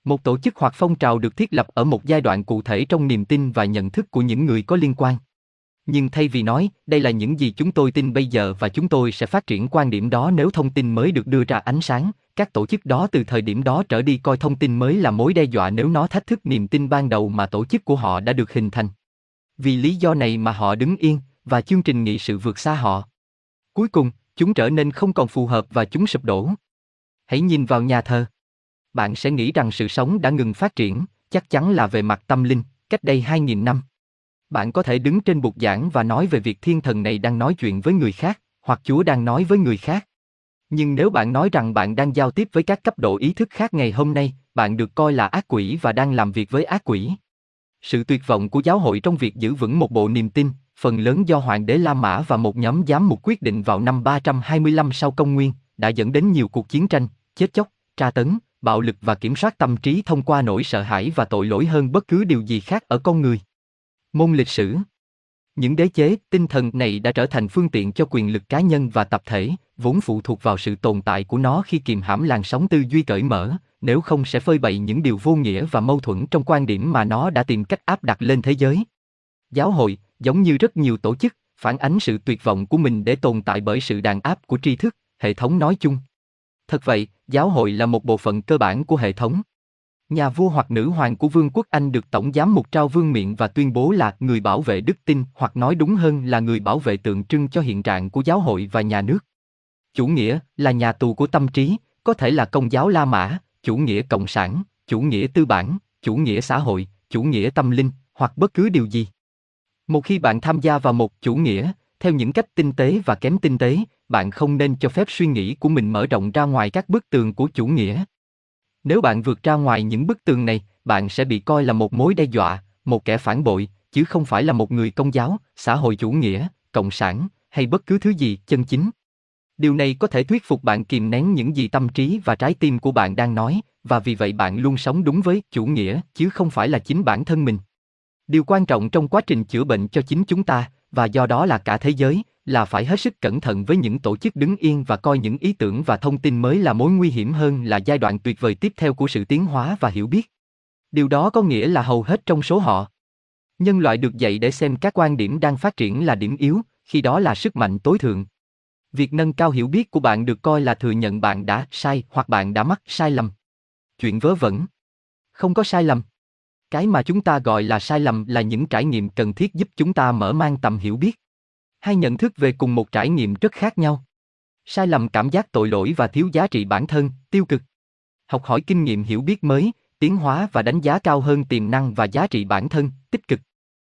Một tổ chức hoặc phong trào được thiết lập ở một giai đoạn cụ thể trong niềm tin và nhận thức của những người có liên quan. Nhưng thay vì nói, đây là những gì chúng tôi tin bây giờ và chúng tôi sẽ phát triển quan điểm đó nếu thông tin mới được đưa ra ánh sáng, các tổ chức đó từ thời điểm đó trở đi coi thông tin mới là mối đe dọa nếu nó thách thức niềm tin ban đầu mà tổ chức của họ đã được hình thành. Vì lý do này mà họ đứng yên, và chương trình nghị sự vượt xa họ. Cuối cùng, chúng trở nên không còn phù hợp và chúng sụp đổ. Hãy nhìn vào nhà thờ. Bạn sẽ nghĩ rằng sự sống đã ngừng phát triển, chắc chắn là về mặt tâm linh, cách đây 2.000 năm. Bạn có thể đứng trên bục giảng và nói về việc thiên thần này đang nói chuyện với người khác, hoặc Chúa đang nói với người khác. Nhưng nếu bạn nói rằng bạn đang giao tiếp với các cấp độ ý thức khác ngày hôm nay, bạn được coi là ác quỷ và đang làm việc với ác quỷ. Sự tuyệt vọng của giáo hội trong việc giữ vững một bộ niềm tin, phần lớn do hoàng đế La Mã và một nhóm giám mục quyết định vào năm 325 sau công nguyên, đã dẫn đến nhiều cuộc chiến tranh, chết chóc, tra tấn, bạo lực và kiểm soát tâm trí thông qua nỗi sợ hãi và tội lỗi hơn bất cứ điều gì khác ở con người. Môn lịch sử Những đế chế, tinh thần này đã trở thành phương tiện cho quyền lực cá nhân và tập thể, vốn phụ thuộc vào sự tồn tại của nó khi kiềm hãm làn sóng tư duy cởi mở, nếu không sẽ phơi bày những điều vô nghĩa và mâu thuẫn trong quan điểm mà nó đã tìm cách áp đặt lên thế giới. Giáo hội, giống như rất nhiều tổ chức, phản ánh sự tuyệt vọng của mình để tồn tại bởi sự đàn áp của tri thức, hệ thống nói chung. Thật vậy, giáo hội là một bộ phận cơ bản của hệ thống. Nhà vua hoặc nữ hoàng của vương quốc Anh được tổng giám mục trao vương miện và tuyên bố là người bảo vệ đức tin hoặc nói đúng hơn là người bảo vệ tượng trưng cho hiện trạng của giáo hội và nhà nước. Chủ nghĩa là nhà tù của tâm trí, có thể là công giáo La Mã, chủ nghĩa cộng sản, chủ nghĩa tư bản, chủ nghĩa xã hội, chủ nghĩa tâm linh, hoặc bất cứ điều gì. Một khi bạn tham gia vào một chủ nghĩa, theo những cách tinh tế và kém tinh tế, bạn không nên cho phép suy nghĩ của mình mở rộng ra ngoài các bức tường của chủ nghĩa. Nếu bạn vượt ra ngoài những bức tường này, bạn sẽ bị coi là một mối đe dọa, một kẻ phản bội, chứ không phải là một người công giáo, xã hội chủ nghĩa, cộng sản, hay bất cứ thứ gì chân chính. Điều này có thể thuyết phục bạn kìm nén những gì tâm trí và trái tim của bạn đang nói, và vì vậy bạn luôn sống đúng với chủ nghĩa chứ không phải là chính bản thân mình. Điều quan trọng trong quá trình chữa bệnh cho chính chúng ta, và do đó là cả thế giới, là phải hết sức cẩn thận với những tổ chức đứng yên và coi những ý tưởng và thông tin mới là mối nguy hiểm hơn là giai đoạn tuyệt vời tiếp theo của sự tiến hóa và hiểu biết. Điều đó có nghĩa là hầu hết trong số họ. Nhân loại được dạy để xem các quan điểm đang phát triển là điểm yếu, khi đó là sức mạnh tối thượng. Việc nâng cao hiểu biết của bạn được coi là thừa nhận bạn đã sai hoặc bạn đã mắc sai lầm. Chuyện vớ vẩn. Không có sai lầm. Cái mà chúng ta gọi là sai lầm là những trải nghiệm cần thiết giúp chúng ta mở mang tầm hiểu biết. Hai nhận thức về cùng một trải nghiệm rất khác nhau. Sai lầm cảm giác tội lỗi và thiếu giá trị bản thân, tiêu cực. Học hỏi kinh nghiệm hiểu biết mới, tiến hóa và đánh giá cao hơn tiềm năng và giá trị bản thân, tích cực.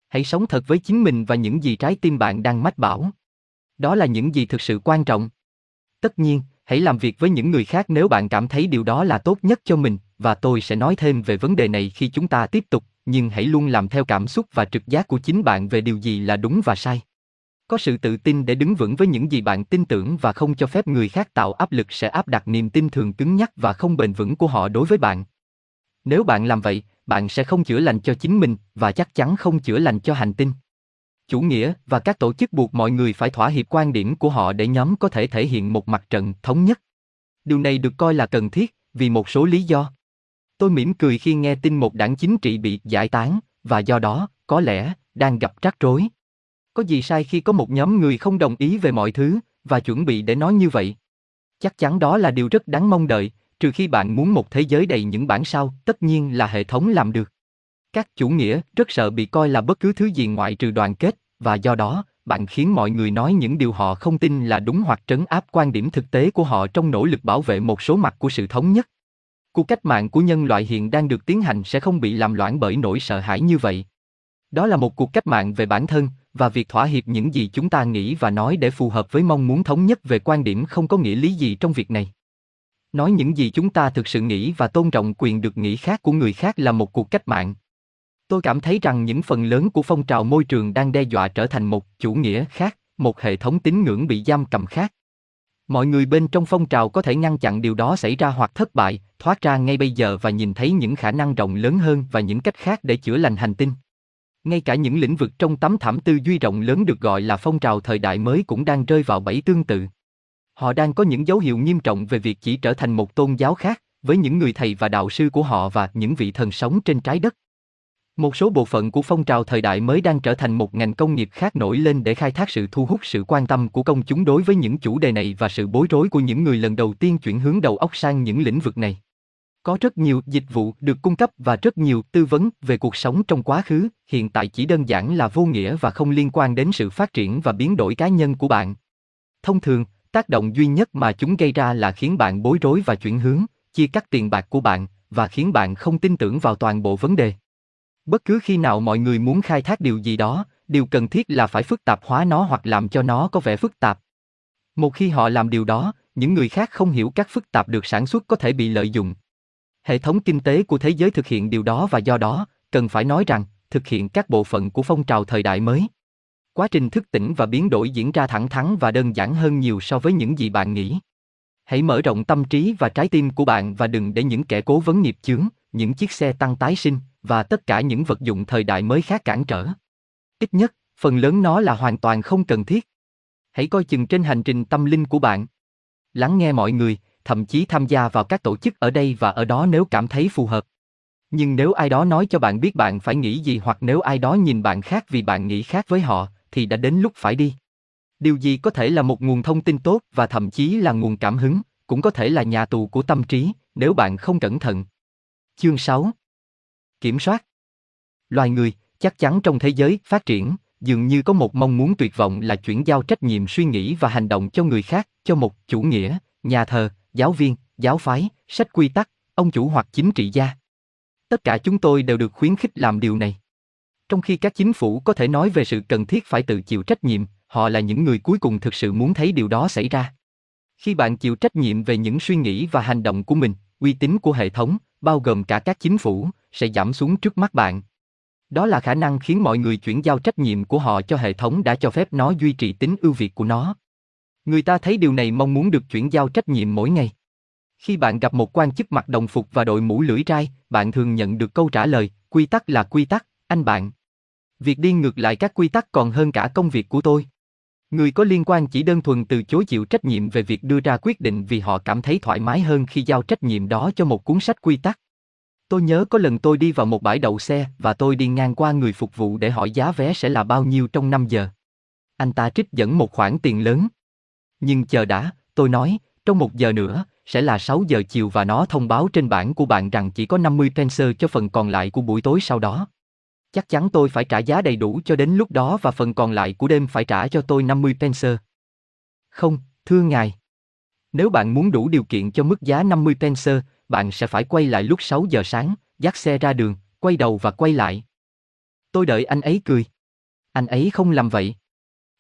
Hãy sống thật với chính mình và những gì trái tim bạn đang mách bảo. Đó là những gì thực sự quan trọng. Tất nhiên, hãy làm việc với những người khác nếu bạn cảm thấy điều đó là tốt nhất cho mình, và tôi sẽ nói thêm về vấn đề này khi chúng ta tiếp tục, nhưng hãy luôn làm theo cảm xúc và trực giác của chính bạn về điều gì là đúng và sai. Có sự tự tin để đứng vững với những gì bạn tin tưởng và không cho phép người khác tạo áp lực sẽ áp đặt niềm tin thường cứng nhắc và không bền vững của họ đối với bạn. Nếu bạn làm vậy, bạn sẽ không chữa lành cho chính mình và chắc chắn không chữa lành cho hành tinh. Chủ nghĩa và các tổ chức buộc mọi người phải thỏa hiệp quan điểm của họ để nhóm có thể thể hiện một mặt trận thống nhất. Điều này được coi là cần thiết vì một số lý do. Tôi mỉm cười khi nghe tin một đảng chính trị bị giải tán, và do đó, có lẽ, đang gặp rắc rối. Có gì sai khi có một nhóm người không đồng ý về mọi thứ, và chuẩn bị để nói như vậy. Chắc chắn đó là điều rất đáng mong đợi, trừ khi bạn muốn một thế giới đầy những bản sao, tất nhiên là hệ thống làm được. Các chủ nghĩa rất sợ bị coi là bất cứ thứ gì ngoại trừ đoàn kết, và do đó, bạn khiến mọi người nói những điều họ không tin là đúng hoặc trấn áp quan điểm thực tế của họ trong nỗ lực bảo vệ một số mặt của sự thống nhất. Cuộc cách mạng của nhân loại hiện đang được tiến hành sẽ không bị làm loãng bởi nỗi sợ hãi như vậy. Đó là một cuộc cách mạng về bản thân, và việc thỏa hiệp những gì chúng ta nghĩ và nói để phù hợp với mong muốn thống nhất về quan điểm không có nghĩa lý gì trong việc này. Nói những gì chúng ta thực sự nghĩ và tôn trọng quyền được nghĩ khác của người khác là một cuộc cách mạng. Tôi cảm thấy rằng những phần lớn của phong trào môi trường đang đe dọa trở thành một chủ nghĩa khác, một hệ thống tín ngưỡng bị giam cầm khác. Mọi người bên trong phong trào có thể ngăn chặn điều đó xảy ra hoặc thất bại, thoát ra ngay bây giờ và nhìn thấy những khả năng rộng lớn hơn và những cách khác để chữa lành hành tinh. Ngay cả những lĩnh vực trong tấm thảm tư duy rộng lớn được gọi là phong trào thời đại mới cũng đang rơi vào bẫy tương tự. Họ đang có những dấu hiệu nghiêm trọng về việc chỉ trở thành một tôn giáo khác, với những người thầy và đạo sư của họ và những vị thần sống trên trái đất. Một số bộ phận của phong trào thời đại mới đang trở thành một ngành công nghiệp khác nổi lên để khai thác sự thu hút sự quan tâm của công chúng đối với những chủ đề này và sự bối rối của những người lần đầu tiên chuyển hướng đầu óc sang những lĩnh vực này. Có rất nhiều dịch vụ được cung cấp và rất nhiều tư vấn về cuộc sống trong quá khứ, hiện tại chỉ đơn giản là vô nghĩa và không liên quan đến sự phát triển và biến đổi cá nhân của bạn. Thông thường, tác động duy nhất mà chúng gây ra là khiến bạn bối rối và chuyển hướng, chia cắt tiền bạc của bạn và khiến bạn không tin tưởng vào toàn bộ vấn đề. Bất cứ khi nào mọi người muốn khai thác điều gì đó, điều cần thiết là phải phức tạp hóa nó hoặc làm cho nó có vẻ phức tạp. Một khi họ làm điều đó, những người khác không hiểu các phức tạp được sản xuất có thể bị lợi dụng. Hệ thống kinh tế của thế giới thực hiện điều đó và do đó, cần phải nói rằng, thực hiện các bộ phận của phong trào thời đại mới. Quá trình thức tỉnh và biến đổi diễn ra thẳng thắn và đơn giản hơn nhiều so với những gì bạn nghĩ. Hãy mở rộng tâm trí và trái tim của bạn và đừng để những kẻ cố vấn nghiệp chướng, những chiếc xe tăng tái sinh, và tất cả những vật dụng thời đại mới khác cản trở. Ít nhất, phần lớn nó là hoàn toàn không cần thiết. Hãy coi chừng trên hành trình tâm linh của bạn. Lắng nghe mọi người, thậm chí tham gia vào các tổ chức ở đây và ở đó nếu cảm thấy phù hợp. Nhưng nếu ai đó nói cho bạn biết bạn phải nghĩ gì hoặc nếu ai đó nhìn bạn khác vì bạn nghĩ khác với họ, thì đã đến lúc phải đi. Điều gì có thể là một nguồn thông tin tốt và thậm chí là nguồn cảm hứng, cũng có thể là nhà tù của tâm trí, nếu bạn không cẩn thận. Chương 6 Kiểm soát Loài người, chắc chắn trong thế giới phát triển, dường như có một mong muốn tuyệt vọng là chuyển giao trách nhiệm suy nghĩ và hành động cho người khác, cho một chủ nghĩa, nhà thờ, giáo viên, giáo phái, sách quy tắc, ông chủ hoặc chính trị gia. Tất cả chúng tôi đều được khuyến khích làm điều này. Trong khi các chính phủ có thể nói về sự cần thiết phải tự chịu trách nhiệm, họ là những người cuối cùng thực sự muốn thấy điều đó xảy ra. Khi bạn chịu trách nhiệm về những suy nghĩ và hành động của mình, uy tín của hệ thống, bao gồm cả các chính phủ, sẽ giảm xuống trước mắt bạn. Đó là khả năng khiến mọi người chuyển giao trách nhiệm của họ cho hệ thống đã cho phép nó duy trì tính ưu việt của nó. Người ta thấy điều này mong muốn được chuyển giao trách nhiệm mỗi ngày. Khi bạn gặp một quan chức mặc đồng phục và đội mũ lưỡi trai, bạn thường nhận được câu trả lời, quy tắc là quy tắc, anh bạn. Việc đi ngược lại các quy tắc còn hơn cả công việc của tôi. Người có liên quan chỉ đơn thuần từ chối chịu trách nhiệm về việc đưa ra quyết định vì họ cảm thấy thoải mái hơn khi giao trách nhiệm đó cho một cuốn sách quy tắc. Tôi nhớ có lần tôi đi vào một bãi đậu xe và tôi đi ngang qua người phục vụ để hỏi giá vé sẽ là bao nhiêu trong 5 giờ. Anh ta trích dẫn một khoản tiền lớn. Nhưng chờ đã, tôi nói, trong một giờ nữa, sẽ là 6 giờ chiều và nó thông báo trên bảng của bạn rằng chỉ có 50 pence cho phần còn lại của buổi tối sau đó. Chắc chắn tôi phải trả giá đầy đủ cho đến lúc đó và phần còn lại của đêm phải trả cho tôi 50 pence. Không, thưa ngài. Nếu bạn muốn đủ điều kiện cho mức giá 50 pence, bạn sẽ phải quay lại lúc 6 giờ sáng, dắt xe ra đường, quay đầu và quay lại. Tôi đợi anh ấy cười. Anh ấy không làm vậy.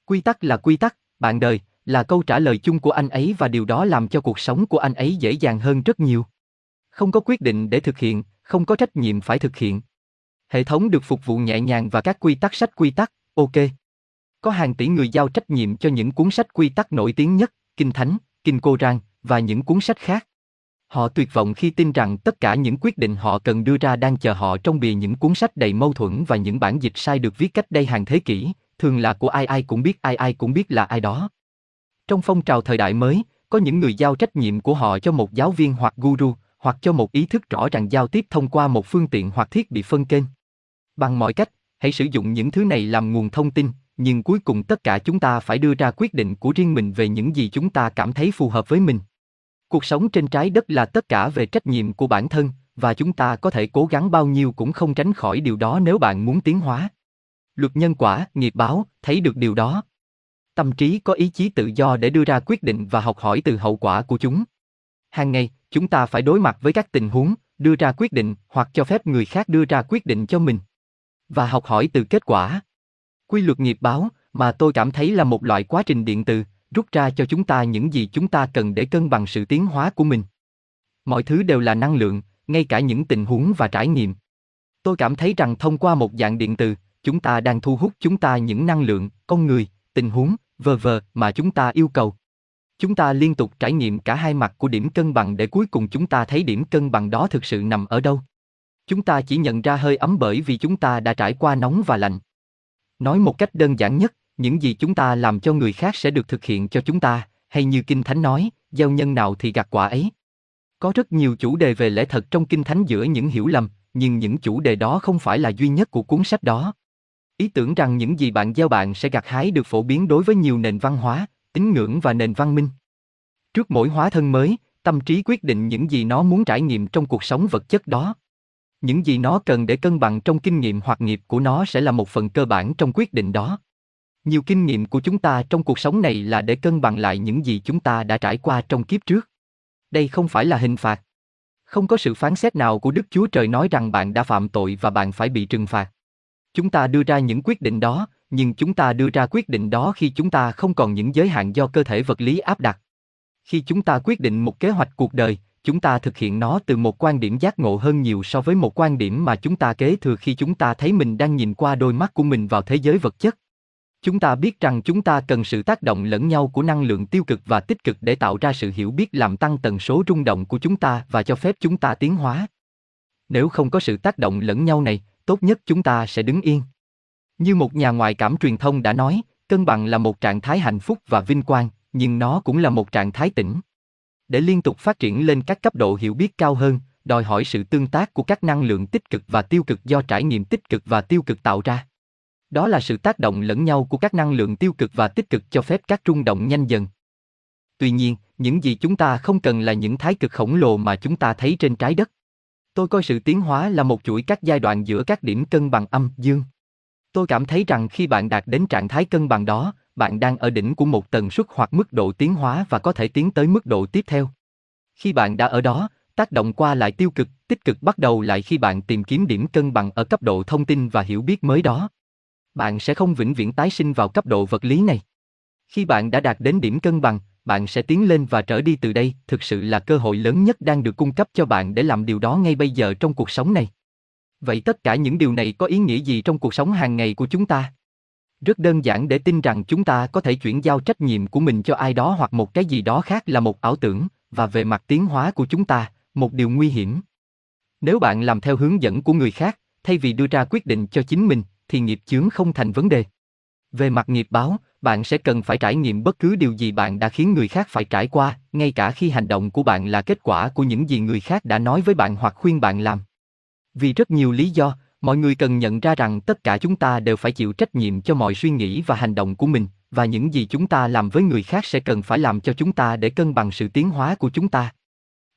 Quy tắc là quy tắc, bạn đời, là câu trả lời chung của anh ấy và điều đó làm cho cuộc sống của anh ấy dễ dàng hơn rất nhiều. Không có quyết định để thực hiện, không có trách nhiệm phải thực hiện. Hệ thống được phục vụ nhẹ nhàng và các quy tắc sách quy tắc, ok. Có hàng tỷ người giao trách nhiệm cho những cuốn sách quy tắc nổi tiếng nhất, Kinh Thánh, Kinh Cô Rang, và những cuốn sách khác. Họ tuyệt vọng khi tin rằng tất cả những quyết định họ cần đưa ra đang chờ họ trong bìa những cuốn sách đầy mâu thuẫn và những bản dịch sai được viết cách đây hàng thế kỷ, thường là của ai ai cũng biết ai ai cũng biết là ai đó. Trong phong trào thời đại mới, có những người giao trách nhiệm của họ cho một giáo viên hoặc guru, hoặc cho một ý thức rõ ràng giao tiếp thông qua một phương tiện hoặc thiết bị phân kênh. Bằng mọi cách, hãy sử dụng những thứ này làm nguồn thông tin, nhưng cuối cùng tất cả chúng ta phải đưa ra quyết định của riêng mình về những gì chúng ta cảm thấy phù hợp với mình. Cuộc sống trên trái đất là tất cả về trách nhiệm của bản thân, và chúng ta có thể cố gắng bao nhiêu cũng không tránh khỏi điều đó nếu bạn muốn tiến hóa. Luật nhân quả, nghiệp báo, thấy được điều đó. Tâm trí có ý chí tự do để đưa ra quyết định và học hỏi từ hậu quả của chúng. Hàng ngày, chúng ta phải đối mặt với các tình huống, đưa ra quyết định hoặc cho phép người khác đưa ra quyết định cho mình. Và học hỏi từ kết quả. Quy luật nghiệp báo, mà tôi cảm thấy là một loại quá trình điện từ, rút ra cho chúng ta những gì chúng ta cần để cân bằng sự tiến hóa của mình. Mọi thứ đều là năng lượng, ngay cả những tình huống và trải nghiệm. Tôi cảm thấy rằng thông qua một dạng điện từ, chúng ta đang thu hút chúng ta những năng lượng, con người, tình huống, vờ vờ mà chúng ta yêu cầu. Chúng ta liên tục trải nghiệm cả hai mặt của điểm cân bằng để cuối cùng chúng ta thấy điểm cân bằng đó thực sự nằm ở đâu. Chúng ta chỉ nhận ra hơi ấm bởi vì chúng ta đã trải qua nóng và lạnh. Nói một cách đơn giản nhất, những gì chúng ta làm cho người khác sẽ được thực hiện cho chúng ta, hay như Kinh Thánh nói, gieo nhân nào thì gặt quả ấy. Có rất nhiều chủ đề về lẽ thật trong Kinh Thánh giữa những hiểu lầm, nhưng những chủ đề đó không phải là duy nhất của cuốn sách đó. Ý tưởng rằng những gì bạn gieo bạn sẽ gặt hái được phổ biến đối với nhiều nền văn hóa, tín ngưỡng và nền văn minh. Trước mỗi hóa thân mới, tâm trí quyết định những gì nó muốn trải nghiệm trong cuộc sống vật chất đó. Những gì nó cần để cân bằng trong kinh nghiệm hoặc nghiệp của nó sẽ là một phần cơ bản trong quyết định đó. Nhiều kinh nghiệm của chúng ta trong cuộc sống này là để cân bằng lại những gì chúng ta đã trải qua trong kiếp trước. Đây không phải là hình phạt. Không có sự phán xét nào của Đức Chúa Trời nói rằng bạn đã phạm tội và bạn phải bị trừng phạt. Chúng ta đưa ra những quyết định đó, nhưng chúng ta đưa ra quyết định đó khi chúng ta không còn những giới hạn do cơ thể vật lý áp đặt. Khi chúng ta quyết định một kế hoạch cuộc đời, chúng ta thực hiện nó từ một quan điểm giác ngộ hơn nhiều so với một quan điểm mà chúng ta kế thừa khi chúng ta thấy mình đang nhìn qua đôi mắt của mình vào thế giới vật chất. Chúng ta biết rằng chúng ta cần sự tác động lẫn nhau của năng lượng tiêu cực và tích cực để tạo ra sự hiểu biết làm tăng tần số rung động của chúng ta và cho phép chúng ta tiến hóa. Nếu không có sự tác động lẫn nhau này, tốt nhất chúng ta sẽ đứng yên. Như một nhà ngoại cảm truyền thông đã nói, cân bằng là một trạng thái hạnh phúc và vinh quang, nhưng nó cũng là một trạng thái tĩnh. Để liên tục phát triển lên các cấp độ hiểu biết cao hơn, đòi hỏi sự tương tác của các năng lượng tích cực và tiêu cực do trải nghiệm tích cực và tiêu cực tạo ra. Đó là sự tác động lẫn nhau của các năng lượng tiêu cực và tích cực cho phép các rung động nhanh dần. Tuy nhiên, những gì chúng ta không cần là những thái cực khổng lồ mà chúng ta thấy trên trái đất. Tôi coi sự tiến hóa là một chuỗi các giai đoạn giữa các điểm cân bằng âm, dương. Tôi cảm thấy rằng khi bạn đạt đến trạng thái cân bằng đó, bạn đang ở đỉnh của một tần suất hoặc mức độ tiến hóa và có thể tiến tới mức độ tiếp theo. Khi bạn đã ở đó, tác động qua lại tiêu cực, tích cực bắt đầu lại khi bạn tìm kiếm điểm cân bằng ở cấp độ thông tin và hiểu biết mới đó. Bạn sẽ không vĩnh viễn tái sinh vào cấp độ vật lý này. Khi bạn đã đạt đến điểm cân bằng, bạn sẽ tiến lên và trở đi từ đây, thực sự là cơ hội lớn nhất đang được cung cấp cho bạn để làm điều đó ngay bây giờ trong cuộc sống này. Vậy tất cả những điều này có ý nghĩa gì trong cuộc sống hàng ngày của chúng ta? Rất đơn giản để tin rằng chúng ta có thể chuyển giao trách nhiệm của mình cho ai đó hoặc một cái gì đó khác là một ảo tưởng, và về mặt tiến hóa của chúng ta, một điều nguy hiểm. Nếu bạn làm theo hướng dẫn của người khác, thay vì đưa ra quyết định cho chính mình, thì nghiệp chướng không thành vấn đề. Về mặt nghiệp báo, bạn sẽ cần phải trải nghiệm bất cứ điều gì bạn đã khiến người khác phải trải qua, ngay cả khi hành động của bạn là kết quả của những gì người khác đã nói với bạn hoặc khuyên bạn làm. Vì rất nhiều lý do, mọi người cần nhận ra rằng tất cả chúng ta đều phải chịu trách nhiệm cho mọi suy nghĩ và hành động của mình, và những gì chúng ta làm với người khác sẽ cần phải làm cho chúng ta để cân bằng sự tiến hóa của chúng ta.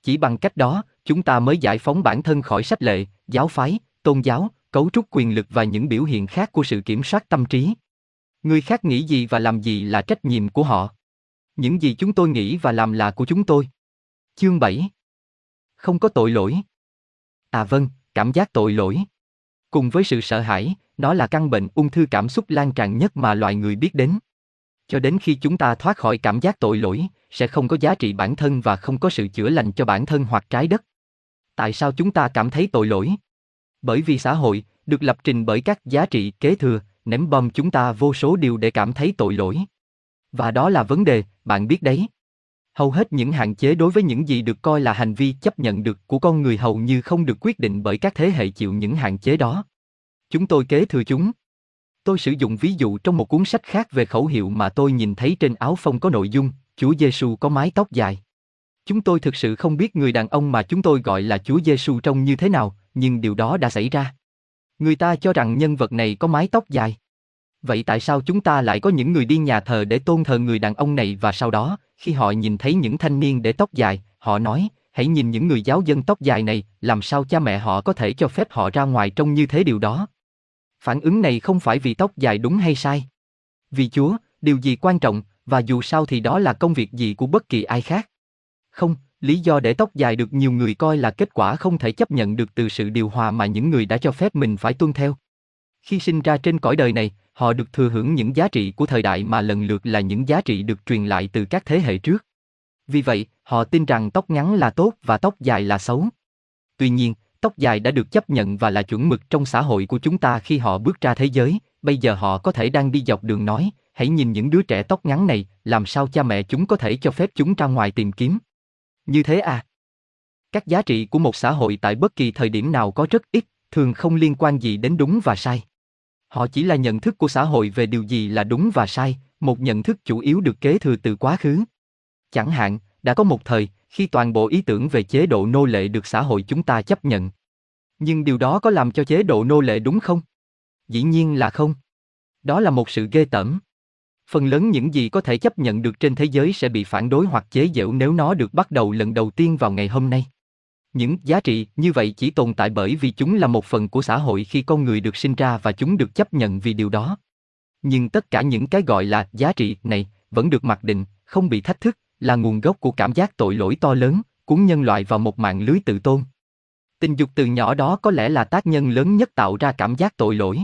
Chỉ bằng cách đó, chúng ta mới giải phóng bản thân khỏi sách lệ, giáo phái, tôn giáo, cấu trúc quyền lực và những biểu hiện khác của sự kiểm soát tâm trí. Người khác nghĩ gì và làm gì là trách nhiệm của họ. Những gì chúng tôi nghĩ và làm là của chúng tôi. Chương 7 Không có tội lỗi. À vâng, cảm giác tội lỗi. Cùng với sự sợ hãi, nó là căn bệnh ung thư cảm xúc lan tràn nhất mà loài người biết đến. Cho đến khi chúng ta thoát khỏi cảm giác tội lỗi, sẽ không có giá trị bản thân và không có sự chữa lành cho bản thân hoặc trái đất. Tại sao chúng ta cảm thấy tội lỗi? Bởi vì xã hội, được lập trình bởi các giá trị kế thừa, ném bom chúng ta vô số điều để cảm thấy tội lỗi. Và đó là vấn đề, bạn biết đấy. Hầu hết những hạn chế đối với những gì được coi là hành vi chấp nhận được của con người hầu như không được quyết định bởi các thế hệ chịu những hạn chế đó. Chúng tôi kế thừa chúng. Tôi sử dụng ví dụ trong một cuốn sách khác về khẩu hiệu mà tôi nhìn thấy trên áo phông có nội dung, Chúa Giêsu có mái tóc dài. Chúng tôi thực sự không biết người đàn ông mà chúng tôi gọi là Chúa Giêsu trông như thế nào, nhưng điều đó đã xảy ra. Người ta cho rằng nhân vật này có mái tóc dài. Vậy tại sao chúng ta lại có những người đi nhà thờ để tôn thờ người đàn ông này và sau đó, khi họ nhìn thấy những thanh niên để tóc dài, họ nói, hãy nhìn những người giáo dân tóc dài này, làm sao cha mẹ họ có thể cho phép họ ra ngoài trông như thế điều đó? Phản ứng này không phải vì tóc dài đúng hay sai. Vì Chúa, điều gì quan trọng, và dù sao thì đó là công việc gì của bất kỳ ai khác. Không, lý do để tóc dài được nhiều người coi là kết quả không thể chấp nhận được từ sự điều hòa mà những người đã cho phép mình phải tuân theo. Khi sinh ra trên cõi đời này, họ được thừa hưởng những giá trị của thời đại mà lần lượt là những giá trị được truyền lại từ các thế hệ trước. Vì vậy, họ tin rằng tóc ngắn là tốt và tóc dài là xấu. Tuy nhiên, tóc dài đã được chấp nhận và là chuẩn mực trong xã hội của chúng ta khi họ bước ra thế giới, bây giờ họ có thể đang đi dọc đường nói, hãy nhìn những đứa trẻ tóc ngắn này, làm sao cha mẹ chúng có thể cho phép chúng ra ngoài tìm kiếm. Như thế à? Các giá trị của một xã hội tại bất kỳ thời điểm nào có rất ít, thường không liên quan gì đến đúng và sai. Họ chỉ là nhận thức của xã hội về điều gì là đúng và sai, một nhận thức chủ yếu được kế thừa từ quá khứ. Chẳng hạn, đã có một thời, khi toàn bộ ý tưởng về chế độ nô lệ được xã hội chúng ta chấp nhận. Nhưng điều đó có làm cho chế độ nô lệ đúng không? Dĩ nhiên là không. Đó là một sự ghê tởm. Phần lớn những gì có thể chấp nhận được trên thế giới sẽ bị phản đối hoặc chế giễu nếu nó được bắt đầu lần đầu tiên vào ngày hôm nay. Những giá trị như vậy chỉ tồn tại bởi vì chúng là một phần của xã hội khi con người được sinh ra và chúng được chấp nhận vì điều đó. Nhưng tất cả những cái gọi là giá trị này vẫn được mặc định, không bị thách thức, là nguồn gốc của cảm giác tội lỗi to lớn, cuốn nhân loại vào một mạng lưới tự tôn. Tình dục từ nhỏ đó có lẽ là tác nhân lớn nhất tạo ra cảm giác tội lỗi.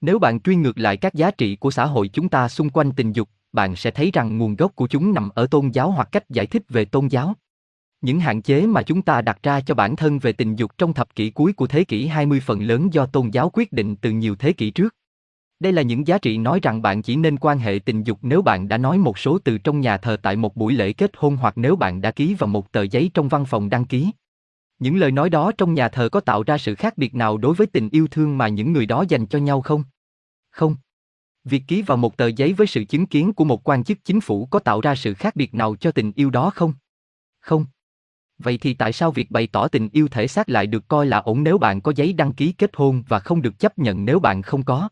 Nếu bạn truy ngược lại các giá trị của xã hội chúng ta xung quanh tình dục, bạn sẽ thấy rằng nguồn gốc của chúng nằm ở tôn giáo hoặc cách giải thích về tôn giáo. Những hạn chế mà chúng ta đặt ra cho bản thân về tình dục trong thập kỷ cuối của thế kỷ 20 phần lớn do tôn giáo quyết định từ nhiều thế kỷ trước. Đây là những giá trị nói rằng bạn chỉ nên quan hệ tình dục nếu bạn đã nói một số từ trong nhà thờ tại một buổi lễ kết hôn hoặc nếu bạn đã ký vào một tờ giấy trong văn phòng đăng ký. Những lời nói đó trong nhà thờ có tạo ra sự khác biệt nào đối với tình yêu thương mà những người đó dành cho nhau không? Không. Việc ký vào một tờ giấy với sự chứng kiến của một quan chức chính phủ có tạo ra sự khác biệt nào cho tình yêu đó không? Không. Vậy thì tại sao việc bày tỏ tình yêu thể xác lại được coi là ổn nếu bạn có giấy đăng ký kết hôn và không được chấp nhận nếu bạn không có?